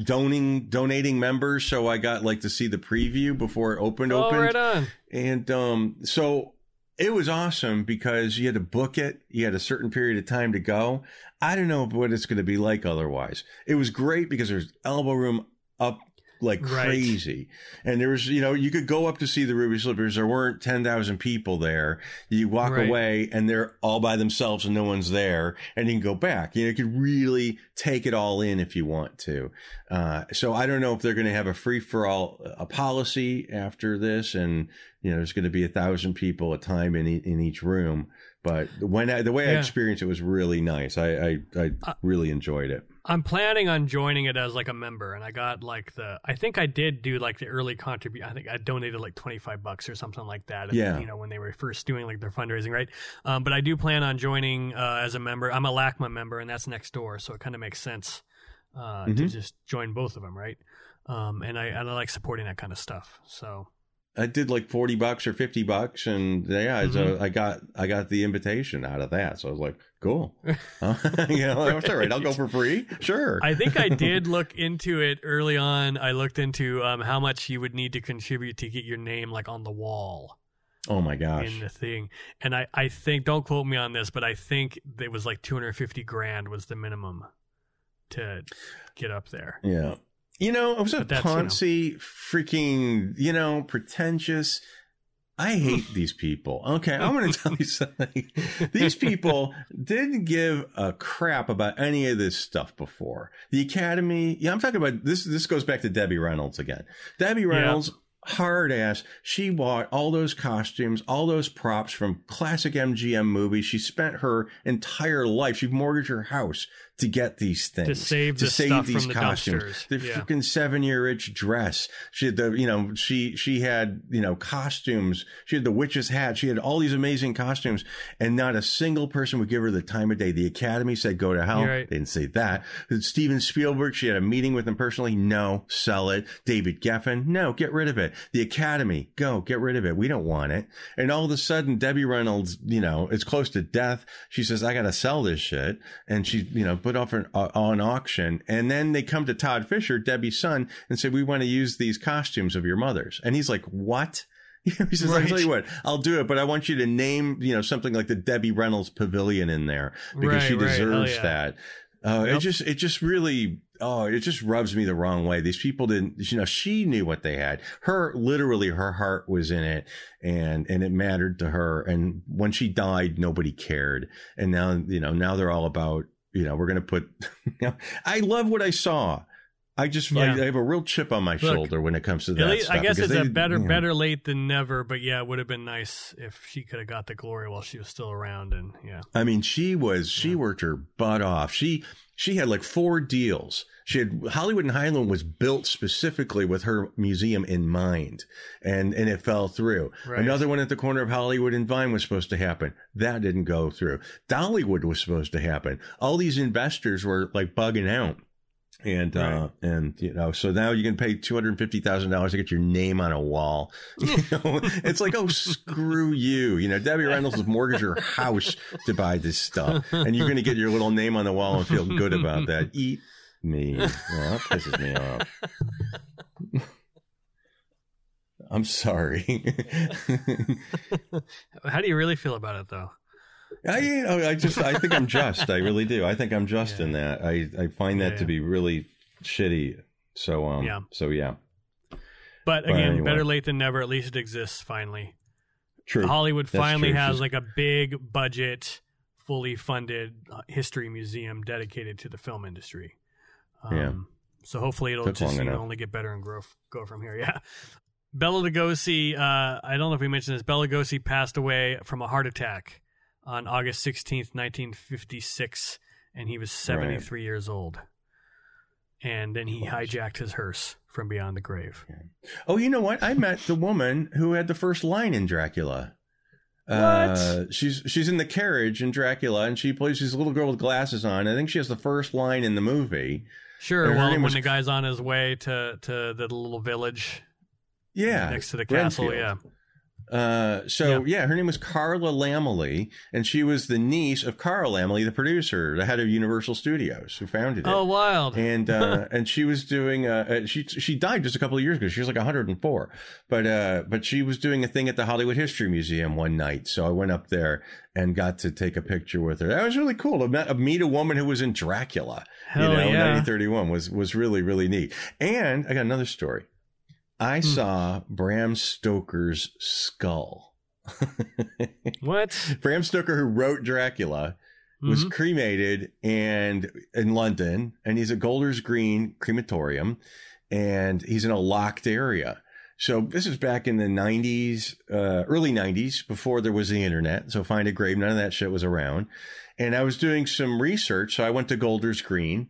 [SPEAKER 3] donating donating members, so I got like to see the preview before it opened.
[SPEAKER 2] oh,
[SPEAKER 3] opened,
[SPEAKER 2] right on.
[SPEAKER 3] and um so it was awesome because you had to book it. You had a certain period of time to go. I don't know what it's going to be like otherwise. It was great because there's elbow room up like
[SPEAKER 2] Right.
[SPEAKER 3] crazy. And there was, you know, you could go up to see the Ruby Slippers. There weren't 10,000 people there. You walk
[SPEAKER 2] Right.
[SPEAKER 3] away and they're all by themselves and no one's there and you can go back. You know, you could really take it all in if you want to. Uh, so I don't know if they're going to have a free for all a policy after this and, you know, there's going to be a thousand people a time in, e- in each room. But when I, the way I experienced it was really nice. I, I, I
[SPEAKER 2] Uh,
[SPEAKER 3] really enjoyed it.
[SPEAKER 2] I'm planning on joining it as like a member, and I got like the. I think I did do like the early contribution. I think I donated like 25 bucks or something like that.
[SPEAKER 3] Yeah.
[SPEAKER 2] You know when they were first doing like their fundraising, right? Um, but I do plan on joining uh, as a member. I'm a LACMA member, and that's next door, so it kind of makes sense uh, to
[SPEAKER 3] Mhm.
[SPEAKER 2] just join both of them, right? Um, and I and I like supporting that kind of stuff. So
[SPEAKER 3] I did like 40 bucks or 50 bucks and yeah, so I got, I got the invitation out of that. So I was like, cool. Uh, you know, that's all right. I'll go for free. Sure.
[SPEAKER 2] I think I did look into it early on. I looked into um, how much you would need to contribute to get your name like on the wall.
[SPEAKER 3] oh my gosh.
[SPEAKER 2] in the thing. And I, I think, don't quote me on this, but I think it was like 250 grand was the minimum to get up there.
[SPEAKER 3] Yeah. You know, it was a
[SPEAKER 2] that's, you know.
[SPEAKER 3] freaking, you know, pretentious. I hate these people. Okay, I'm going to tell you something. These people didn't give a crap about any of this stuff before. The Academy, yeah, I'm talking about this. This goes back to Debbie Reynolds again. Debbie Reynolds, hard ass. She bought all those costumes, all those props from classic MGM movies. She spent her entire life. She mortgaged her house to get these things
[SPEAKER 2] To save the stuff from the
[SPEAKER 3] the
[SPEAKER 2] Yeah.
[SPEAKER 3] freaking seven year itch dress. She had the, you know, she, she had, you know, costumes. She had the witch's hat. She had all these amazing costumes and not a single person would give her the time of day. The Academy said, go to hell.
[SPEAKER 2] Right.
[SPEAKER 3] They didn't say that. Steven Spielberg, she had a meeting with him personally. No, sell it. David Geffen, no, get rid of it. The Academy, go, get rid of it. We don't want it. And all of a sudden, Debbie Reynolds, you know, is close to death. She says, I got to sell this shit. And she, you know, put off an, uh, on auction. And then they come to Todd Fisher, Debbie's son, and say, we want to use these costumes of your mother's. And he's like, what? he says,
[SPEAKER 2] Right.
[SPEAKER 3] "I'll tell you what, I'll do it, but I want you to name, you know, something like the Debbie Reynolds Pavilion in there because
[SPEAKER 2] Right,
[SPEAKER 3] she
[SPEAKER 2] right.
[SPEAKER 3] Deserves
[SPEAKER 2] yeah.
[SPEAKER 3] that." Uh,
[SPEAKER 2] Yep.
[SPEAKER 3] It just, it just really, oh, it just rubs me the wrong way. These people didn't, you know, she knew what they had. Her, literally, her heart was in it, and and it mattered to her. And when she died, nobody cared. And now, you know, now they're all about, you know, we're gonna put. You know, I love what I saw. I just, I,
[SPEAKER 2] Yeah.
[SPEAKER 3] I have a real chip on my
[SPEAKER 2] Look,
[SPEAKER 3] shoulder when it comes to that
[SPEAKER 2] least-. I guess it's a
[SPEAKER 3] they-
[SPEAKER 2] better
[SPEAKER 3] yeah.
[SPEAKER 2] better late than never, but yeah, it would have been nice if she could have got the glory while she was still around. And yeah,
[SPEAKER 3] I mean, she was she
[SPEAKER 2] Yeah.
[SPEAKER 3] worked her butt off. She she had like four deals. She had Hollywood and Highland was built specifically with her museum in mind, and and it fell through.
[SPEAKER 2] Right.
[SPEAKER 3] Another one at the corner of Hollywood and Vine was supposed to happen. That didn't go through. Dollywood was supposed to happen. All these investors were like bugging out. And uh and you know so now you can pay two hundred and fifty thousand dollars to get your name on a wall. You know, it's like oh screw you. You know Debbie Reynolds will mortgage her house to buy this stuff, and you're going to get your little name on the wall and feel good about that. Eat me. Well, that pisses me off. I'm sorry.
[SPEAKER 2] how do you really feel about it though?
[SPEAKER 3] I, you know, I just, I think I'm just. I really do. I think I'm just
[SPEAKER 2] Yeah.
[SPEAKER 3] in that. I, I find that
[SPEAKER 2] Yeah,
[SPEAKER 3] to be really shitty. So, um,
[SPEAKER 2] Yeah.
[SPEAKER 3] so yeah,
[SPEAKER 2] But
[SPEAKER 3] But
[SPEAKER 2] again,
[SPEAKER 3] anyway.
[SPEAKER 2] better late than never. At least it exists finally.
[SPEAKER 3] true.
[SPEAKER 2] Hollywood
[SPEAKER 3] That's
[SPEAKER 2] finally
[SPEAKER 3] true.
[SPEAKER 2] has like a big budget, fully funded uh, history museum dedicated to the film industry. Um,
[SPEAKER 3] Yeah.
[SPEAKER 2] So hopefully it'll
[SPEAKER 3] Took
[SPEAKER 2] just you know, only get better and grow go from here. Yeah. Bela Lugosi, uh, I don't know if we mentioned this. Bela Lugosi passed away from a heart attack on August sixteenth, nineteen fifty six, and he was seventy three years old. And then he hijacked his hearse from beyond the grave.
[SPEAKER 3] Oh, you know what? I met the woman who had the first line in Dracula.
[SPEAKER 2] What?
[SPEAKER 3] Uh, she's she's in the carriage in Dracula, and she plays this little girl with glasses on. I think she has the first line in the movie.
[SPEAKER 2] Sure. Well, when
[SPEAKER 3] was-
[SPEAKER 2] the guy's on his way to to the little village
[SPEAKER 3] Yeah,
[SPEAKER 2] next to the castle,
[SPEAKER 3] Renfield.
[SPEAKER 2] yeah.
[SPEAKER 3] Uh, so yeah. her name was Carla Laemmle, and she was the niece of Carl Laemmle, the producer, the head of Universal Studios, who founded it.
[SPEAKER 2] Oh, wild.
[SPEAKER 3] and uh, and she was doing uh, uh, she she died just a couple of years ago. She was like 104, but uh, but she was doing a thing at the Hollywood History Museum one night. So I went up there and got to take a picture with her. That was really cool to met, meet a woman who was in Dracula.
[SPEAKER 2] Hell
[SPEAKER 3] you know,
[SPEAKER 2] yeah.
[SPEAKER 3] 1931 was was really really neat. And I got another story. I
[SPEAKER 2] Hmm.
[SPEAKER 3] saw Bram Stoker's skull.
[SPEAKER 2] What?
[SPEAKER 3] Bram Stoker, who wrote Dracula, was
[SPEAKER 2] Mhm.
[SPEAKER 3] cremated and in London, and he's at Golders Green Crematorium, and he's in a locked area. So this is back in the '90s, uh, early '90s, before there was the internet. So find a grave, none of that shit was around. And I was doing some research, so I went to Golders Green,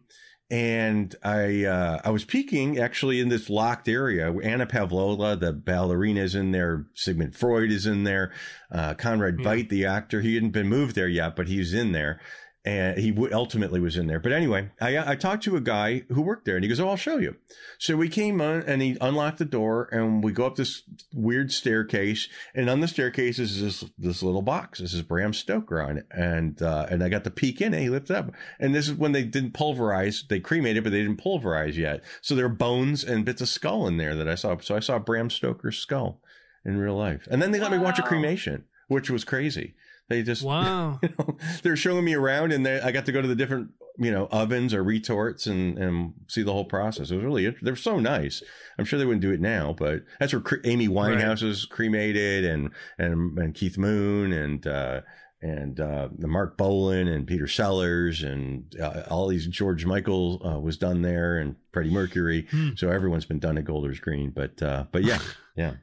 [SPEAKER 3] and I uh, I was peeking actually in this locked area. Anna Pavlova, the ballerina, is in there. Sigmund Freud is in there. Uh, Conrad
[SPEAKER 2] Yeah.
[SPEAKER 3] Veidt, the actor, he hadn't been moved there yet, but he's in there. And he w- ultimately was in there. But anyway, I, I talked to a guy who worked there and he goes, Oh, I'll show you. So we came on and he unlocked the door and we go up this weird staircase. And on the staircase is this, this little box. This is Bram Stoker on it. And, uh, and I got to peek in and he lifted up. And this is when they didn't pulverize. They cremated, but they didn't pulverize yet. So there are bones and bits of skull in there that I saw. So I saw Bram Stoker's skull in real life. And then they let me watch a cremation, which was crazy. They just,
[SPEAKER 2] Wow.
[SPEAKER 3] you know, they're showing me around and they, I got to go to the different, you know, ovens or retorts and, and see the whole process. It was really, they're so nice. I'm sure they wouldn't do it now, but that's where Cre- Amy Winehouse was cremated and, and, and Keith Moon and, uh, and, uh, the Marc Bolan and Peter Sellers and uh, all these George Michael, uh, was done there and Freddie Mercury.
[SPEAKER 2] Hmm.
[SPEAKER 3] So everyone's been done at Golders Green, but, uh, but yeah, yeah.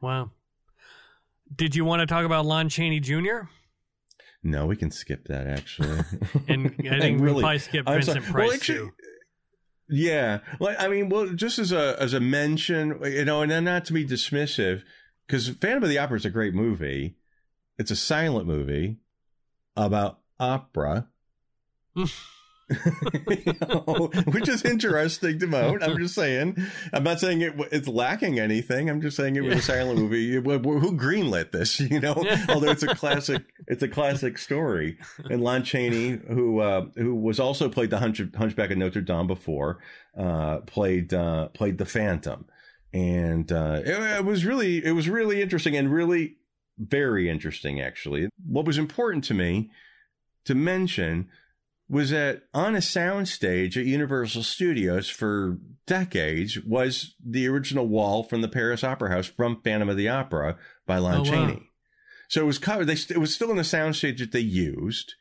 [SPEAKER 2] Wow. Did you want to talk about Lon Chaney Jr.?
[SPEAKER 3] No, we can skip that actually.
[SPEAKER 2] And I think we
[SPEAKER 3] really-
[SPEAKER 2] probably skip
[SPEAKER 3] I'm
[SPEAKER 2] Vincent
[SPEAKER 3] sorry.
[SPEAKER 2] Price
[SPEAKER 3] Well, actually,
[SPEAKER 2] too.
[SPEAKER 3] Yeah, like I mean, well, just as a as a mention, you know, and then not to be dismissive, because Phantom of the Opera is a great movie. It's a silent movie about opera, You know, which is interesting to note. I'm just saying. I'm not saying it, it's lacking anything. I'm just saying it was a silent movie. It- Who greenlit this? You know, although it's a classic, it's a classic story. And Lon Chaney, who uh, who was also played the Hunch, Hunchback of Notre Dame before, uh, played uh, played the Phantom. and uh, it, it was really it was really interesting and really very interesting actually. What was important to me to mention was that on a soundstage at Universal Studios for decades was the original wall from the Paris Opera House from Phantom of the Opera by Lon
[SPEAKER 2] Oh, wow.
[SPEAKER 3] Chaney. So it was covered. They, it was still in the soundstage that they used,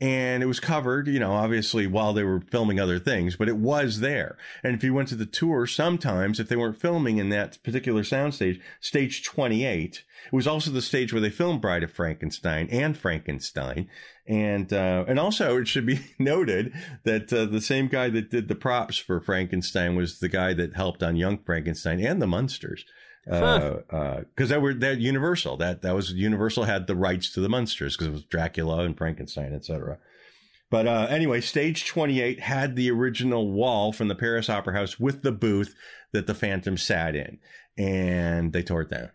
[SPEAKER 3] and it was covered. You know, obviously while they were filming other things, but it was there. And if you went to the tour, sometimes if they weren't filming in that particular soundstage, stage twenty eight, it was also the stage where they filmed Bride of Frankenstein and Frankenstein. And uh, and also it should be noted that uh, the same guy that did the props for Frankenstein was the guy that helped on Young Frankenstein and the Munsters. Because uh, uh, that were that Universal that that was Universal had the rights to the Munsters because it was Dracula and Frankenstein, etc. But uh, anyway, stage 28 had the original wall from the Paris Opera House with the booth that the Phantom sat in, and they tore it down.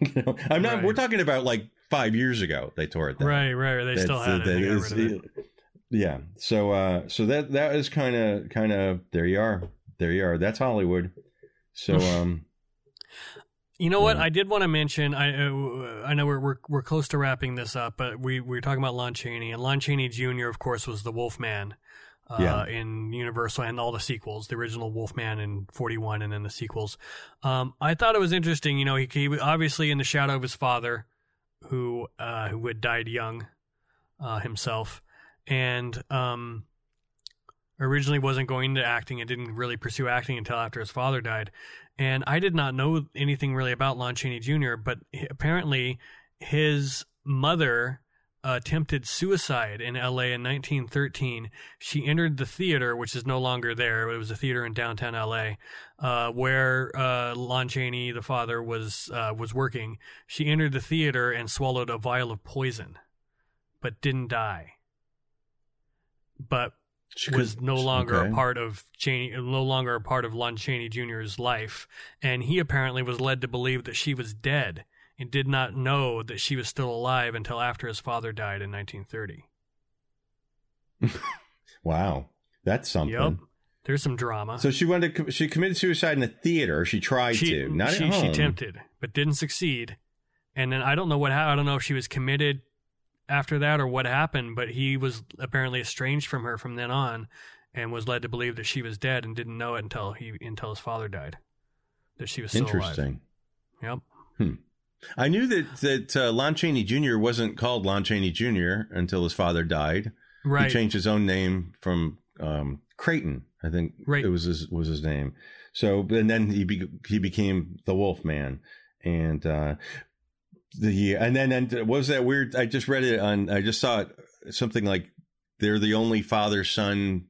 [SPEAKER 3] You know, I'm not.
[SPEAKER 2] Right.
[SPEAKER 3] We're talking about like five years ago. They tore it down.
[SPEAKER 2] Right, right. They still
[SPEAKER 3] That's-
[SPEAKER 2] had it. They
[SPEAKER 3] that
[SPEAKER 2] got
[SPEAKER 3] is-
[SPEAKER 2] rid of it.
[SPEAKER 3] Yeah. So uh so that that is kind of kind of there you are. There you are. That's Hollywood. So um
[SPEAKER 2] You know what? I did want to mention. I uh, I know we're, we're we're close to wrapping this up, but we we were talking about Lon Chaney, and Lon Chaney Jr. of course was the Wolfman. Uh,
[SPEAKER 3] Yeah.
[SPEAKER 2] in Universal and all the sequels, the original Wolfman in '41, and then the sequels. Um, I thought it was interesting. You know, he, he obviously in the shadow of his father, who uh, who had died young uh, himself, and um, originally wasn't going into acting and didn't really pursue acting until after his father died. And I did not know anything really about Lon Chaney Jr., but apparently his mother attempted suicide in LA in 1913. She entered the theater, which is no longer there. It was a theater in downtown LA, uh, where uh, Lon Chaney, the father, was uh, was working. She entered the theater and swallowed a vial of poison, but didn't die. But
[SPEAKER 3] she
[SPEAKER 2] was
[SPEAKER 3] could-
[SPEAKER 2] no longer
[SPEAKER 3] okay.
[SPEAKER 2] a part of Chaney, no longer a part of Lon Chaney Jr.'s life, and he apparently was led to believe that she was dead and did not know that she was still alive until after his father died in 1930.
[SPEAKER 3] Wow. That's something.
[SPEAKER 2] Yep, there's some drama.
[SPEAKER 3] So she went to she committed suicide in a theater. She tried
[SPEAKER 2] she,
[SPEAKER 3] to, not
[SPEAKER 2] she,
[SPEAKER 3] at home.
[SPEAKER 2] she attempted, but didn't succeed. And then I don't know what happened. I don't know if she was committed after that or what happened, but he was apparently estranged from her from then on, and was led to believe that she was dead and didn't know it until he until his father died. That she was still alive.
[SPEAKER 3] Interesting.
[SPEAKER 2] Yep.
[SPEAKER 3] I knew that that uh, Lon Chaney Jr. wasn't called Lon Chaney Jr. until his father died.
[SPEAKER 2] Right.
[SPEAKER 3] He changed his own name from um, Creighton, I think
[SPEAKER 2] Right.
[SPEAKER 3] it was his was his name. So and then he be, he became the Wolf Man, and uh, the and then and what was that weird? I just read it on. I just saw it something like they're the only father son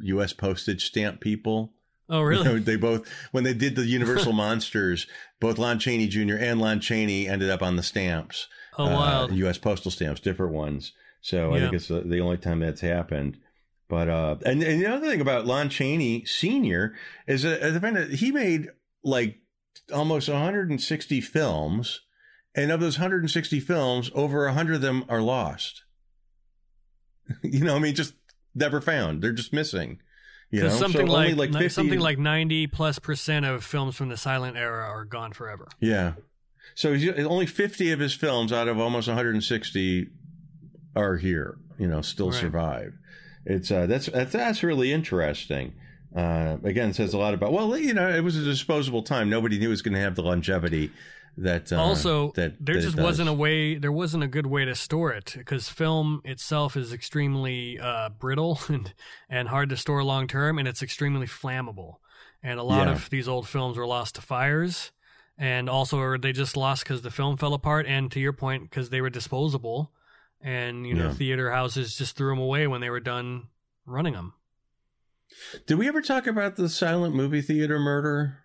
[SPEAKER 3] U.S. postage stamp people.
[SPEAKER 2] oh,
[SPEAKER 3] You
[SPEAKER 2] really?
[SPEAKER 3] know, they both when they did the Universal Monsters, both Lon Chaney Jr. and Lon Chaney ended up on the stamps.
[SPEAKER 2] Oh,
[SPEAKER 3] uh,
[SPEAKER 2] wild.
[SPEAKER 3] U.S. postal stamps, different ones. So I think it's the, only time that's happened. But uh, and, and the other thing about Lon Chaney Senior is that I find that he made like almost 160 films, and of those 160 films, over 100 of them are lost. you know, I mean, just never found. They're just missing. You know,
[SPEAKER 2] something
[SPEAKER 3] so
[SPEAKER 2] like,
[SPEAKER 3] like 50,
[SPEAKER 2] something like ninety plus percent of films from the silent era are gone forever.
[SPEAKER 3] Yeah. So only 50 of his films out of almost 160 are here, you know, still
[SPEAKER 2] Right.
[SPEAKER 3] survive. It's uh that's that's that's really interesting. Uh again it says a lot about well, you know, it was a disposable time. Nobody knew it was going to have the longevity that uh,
[SPEAKER 2] also,
[SPEAKER 3] that
[SPEAKER 2] there
[SPEAKER 3] that
[SPEAKER 2] just wasn't a way. There wasn't a good way to store it because film itself is extremely uh, brittle and and hard to store long term, and it's extremely flammable. And a lot
[SPEAKER 3] Yeah.
[SPEAKER 2] of these old films were lost to fires, and also they just lost because the film fell apart. And to your point, because they were disposable, and you know
[SPEAKER 3] Yeah.
[SPEAKER 2] theater houses just threw them away when they were done running them.
[SPEAKER 3] Did we ever talk about the silent movie theater murder?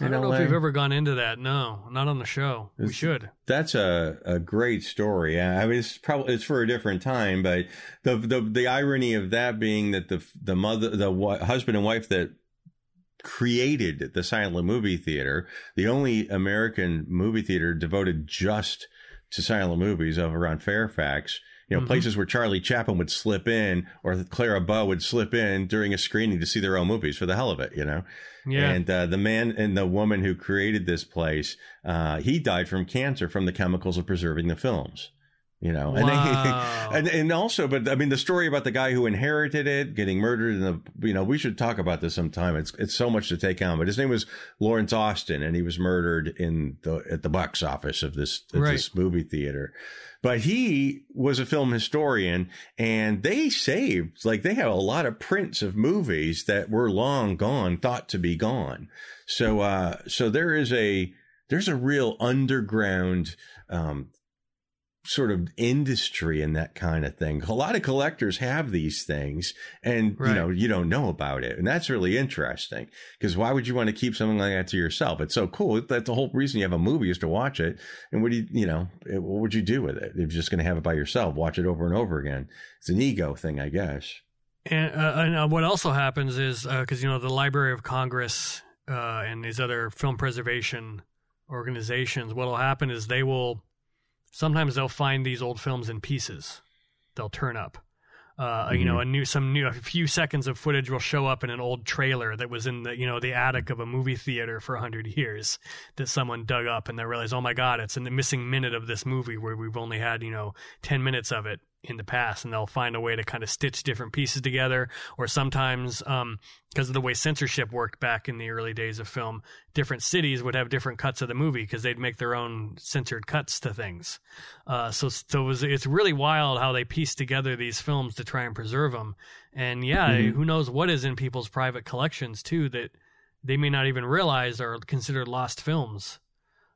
[SPEAKER 2] I don't know if we've ever gone into that. No, not on the show. we should.
[SPEAKER 3] That's a, a great story. I mean, it's probably it's for a different time, but the the the irony of that being that the the mother, the wi- husband and wife that created the silent movie theater, the only American movie theater devoted just to silent movies over around Fairfax you know, mm-hmm. places where Charlie Chaplin would slip in or Clara Bow would slip in during a screening to see their own movies for the hell of it, you know? Yeah. And uh, the man and the woman who created this place, uh, he died from cancer from the chemicals of preserving the films you know and,
[SPEAKER 2] wow.
[SPEAKER 3] they, and and also but i mean the story about the guy who inherited it getting murdered in the you know we should talk about this sometime it's it's so much to take on but his name was lawrence austin and he was murdered in the at the box office of this right. this movie theater but he was a film historian and they saved like they have a lot of prints of movies that were long gone thought to be gone. So uh so there is a there's a real underground um, sort of industry and that kind of thing. A lot of collectors have these things and right. you know, you don't know about it. And that's really interesting because why would you want to keep something like that to yourself? It's so cool. That's the whole reason you have a movie is to watch it. And what do you, you know, what would you do with it? If you're just going to have it by yourself, watch it over and over again. It's an ego thing, I guess.
[SPEAKER 2] And, uh, and uh, what also happens is because, uh, you know, the Library of Congress uh, and these other film preservation organizations, what will happen is they will sometimes they'll find these old films in pieces. They'll turn up. Uh, mm-hmm. You know, a new some new a few seconds of footage will show up in an old trailer that was in the you know the attic of a movie theater for hundred years that someone dug up, and they realize, oh my god, it's in the missing minute of this movie where we've only had you know ten minutes of it, in the past and they'll find a way to kind of stitch different pieces together or sometimes um, because of the way censorship worked back in the early days of film different cities would have different cuts of the movie because they'd make their own censored cuts to things uh, so so it was, it's really wild how they piece together these films to try and preserve them and yeah mm-hmm. who knows what is in people's private collections too that they may not even realize are considered lost films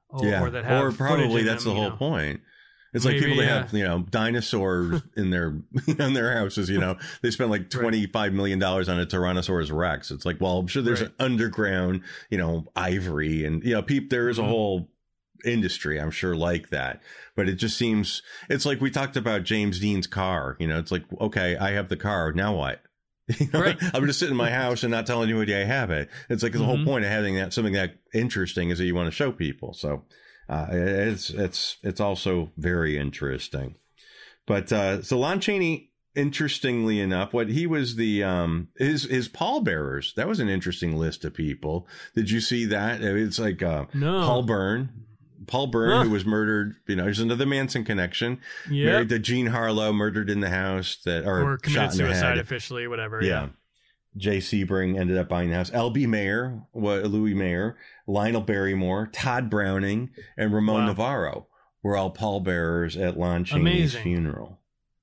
[SPEAKER 3] or, yeah. or that have or probably that's them, the whole know. point it's Maybe, like people that yeah. have, you know, dinosaurs in their in their houses. You know, they spend like twenty five million dollars on a Tyrannosaurus Rex. It's like, well, I'm sure there's right. an underground, you know, ivory, and you know, peep. There is a mm-hmm. whole industry, I'm sure, like that. But it just seems it's like we talked about James Dean's car. You know, it's like, okay, I have the car. Now what? You know, right. I'm just sitting in my house and not telling anybody I have it. It's like the mm-hmm. whole point of having that something that interesting is that you want to show people. So uh, it's it's it's also very interesting. But uh, so Lon Chaney, interestingly enough, what he was the um his his pallbearers. That was an interesting list of people. Did you see that? It's like uh,
[SPEAKER 2] no.
[SPEAKER 3] Paul Bern. Paul Bern, huh. who was murdered, you know, there's another Manson connection.
[SPEAKER 2] Yeah.
[SPEAKER 3] Married to Jean Harlow, murdered in the house that or,
[SPEAKER 2] or committed suicide officially, whatever. Yeah. yeah.
[SPEAKER 3] Jay Sebring ended up buying the house. L.B. Mayer, Louis Mayer, Lionel Barrymore, Tod Browning, and Ramon wow. Navarro were all pallbearers at Lon Chaney's funeral.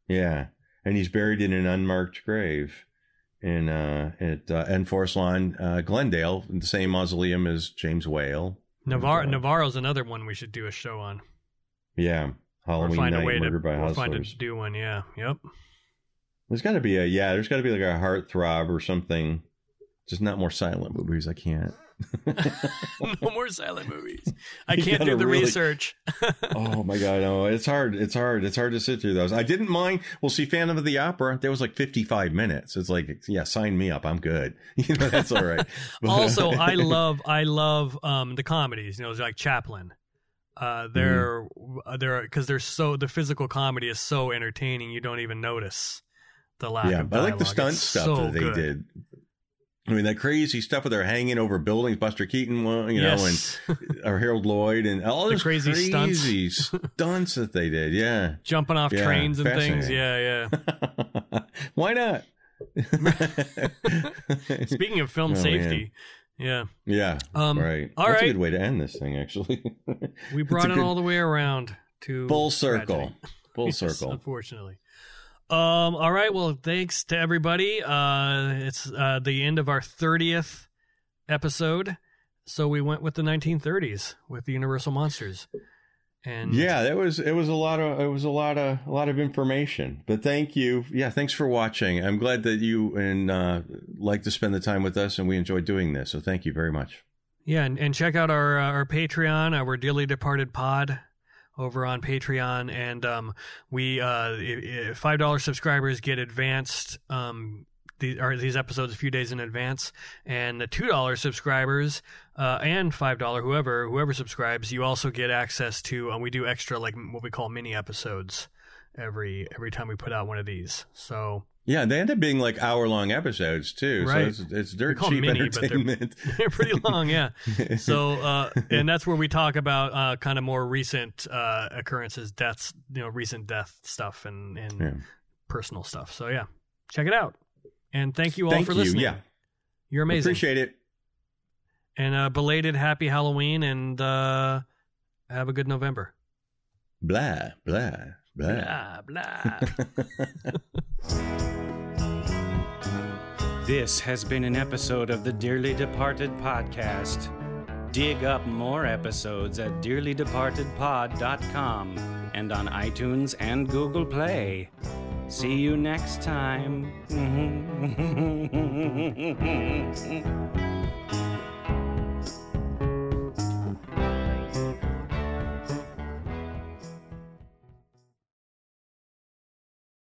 [SPEAKER 3] Yeah, and he's buried in an unmarked grave in uh, at uh, in Forest Lawn, uh, Glendale, in the same mausoleum as James Whale.
[SPEAKER 2] Navarro, Navarro's another one we should do a show on.
[SPEAKER 3] Yeah, Halloween
[SPEAKER 2] find
[SPEAKER 3] night,
[SPEAKER 2] a way
[SPEAKER 3] to,
[SPEAKER 2] by we'll find a way to do one. Yeah, yep.
[SPEAKER 3] There's got to be a yeah. There's got to be like a heartthrob or something. Just not more silent movies. I can't.
[SPEAKER 2] no more silent movies. I can't do the really, research.
[SPEAKER 3] oh my god, no, it's hard. It's hard. It's hard to sit through those. I didn't mind. Well, see, Phantom of the Opera. There was like 55 minutes. It's like, yeah, sign me up. I'm good. You know, that's all right.
[SPEAKER 2] also, I love, I love um, the comedies. You know, like Chaplin. Uh, they're mm-hmm. they're because they're so the physical comedy is so entertaining. You don't even notice the lack yeah, I
[SPEAKER 3] like the stunt it's stuff so that they good. did. I mean, that crazy stuff where they're hanging over buildings, Buster Keaton, you know, yes. and or Harold Lloyd, and all those crazy, crazy stunts. stunts that they did. Yeah,
[SPEAKER 2] jumping off yeah, trains and things. Yeah,
[SPEAKER 3] yeah. Why not?
[SPEAKER 2] Speaking of film oh, safety, man.
[SPEAKER 3] yeah, yeah, um, right.
[SPEAKER 2] All
[SPEAKER 3] That's
[SPEAKER 2] right.
[SPEAKER 3] a good way to end this thing. Actually,
[SPEAKER 2] we brought it all the way around to
[SPEAKER 3] full circle. Full
[SPEAKER 2] yes,
[SPEAKER 3] circle.
[SPEAKER 2] Unfortunately. Um, all right. Well, thanks to everybody. Uh, it's uh, the end of our 30th episode. So we went with the 1930s with the Universal Monsters. And
[SPEAKER 3] yeah, that was it was a lot of it was a lot of a lot of information. But thank you. Yeah, thanks for watching. I'm glad that you and uh, like to spend the time with us and we enjoy doing this. So thank you very much.
[SPEAKER 2] Yeah, and, and check out our uh, our Patreon, our Dearly Departed Pod over on Patreon, and um, we uh, five dollar subscribers get advanced um, these are these episodes a few days in advance, and the two dollar subscribers uh, and five dollar whoever whoever subscribes, you also get access to. Uh, we do extra like what we call mini episodes every every time we put out one of these. So
[SPEAKER 3] Yeah, they end up being like hour long episodes too.
[SPEAKER 2] Right.
[SPEAKER 3] So it's, it's dirt cheap
[SPEAKER 2] mini, but they're-
[SPEAKER 3] entertainment.
[SPEAKER 2] they're pretty long, yeah. So uh, and that's where we talk about uh, kind of more recent uh, occurrences, deaths, you know, recent death stuff and and
[SPEAKER 3] Yeah.
[SPEAKER 2] personal stuff. So yeah, check it out. And thank you all
[SPEAKER 3] Thank
[SPEAKER 2] for
[SPEAKER 3] you.
[SPEAKER 2] listening.
[SPEAKER 3] Yeah,
[SPEAKER 2] You're amazing.
[SPEAKER 3] appreciate it.
[SPEAKER 2] and uh, belated happy Halloween and uh, have a good November.
[SPEAKER 3] Blah blah blah.
[SPEAKER 2] Blah blah.
[SPEAKER 1] This has been an episode of the Dearly Departed podcast. Dig up more episodes at dearlydepartedpod.com and on iTunes and Google Play. See you next time.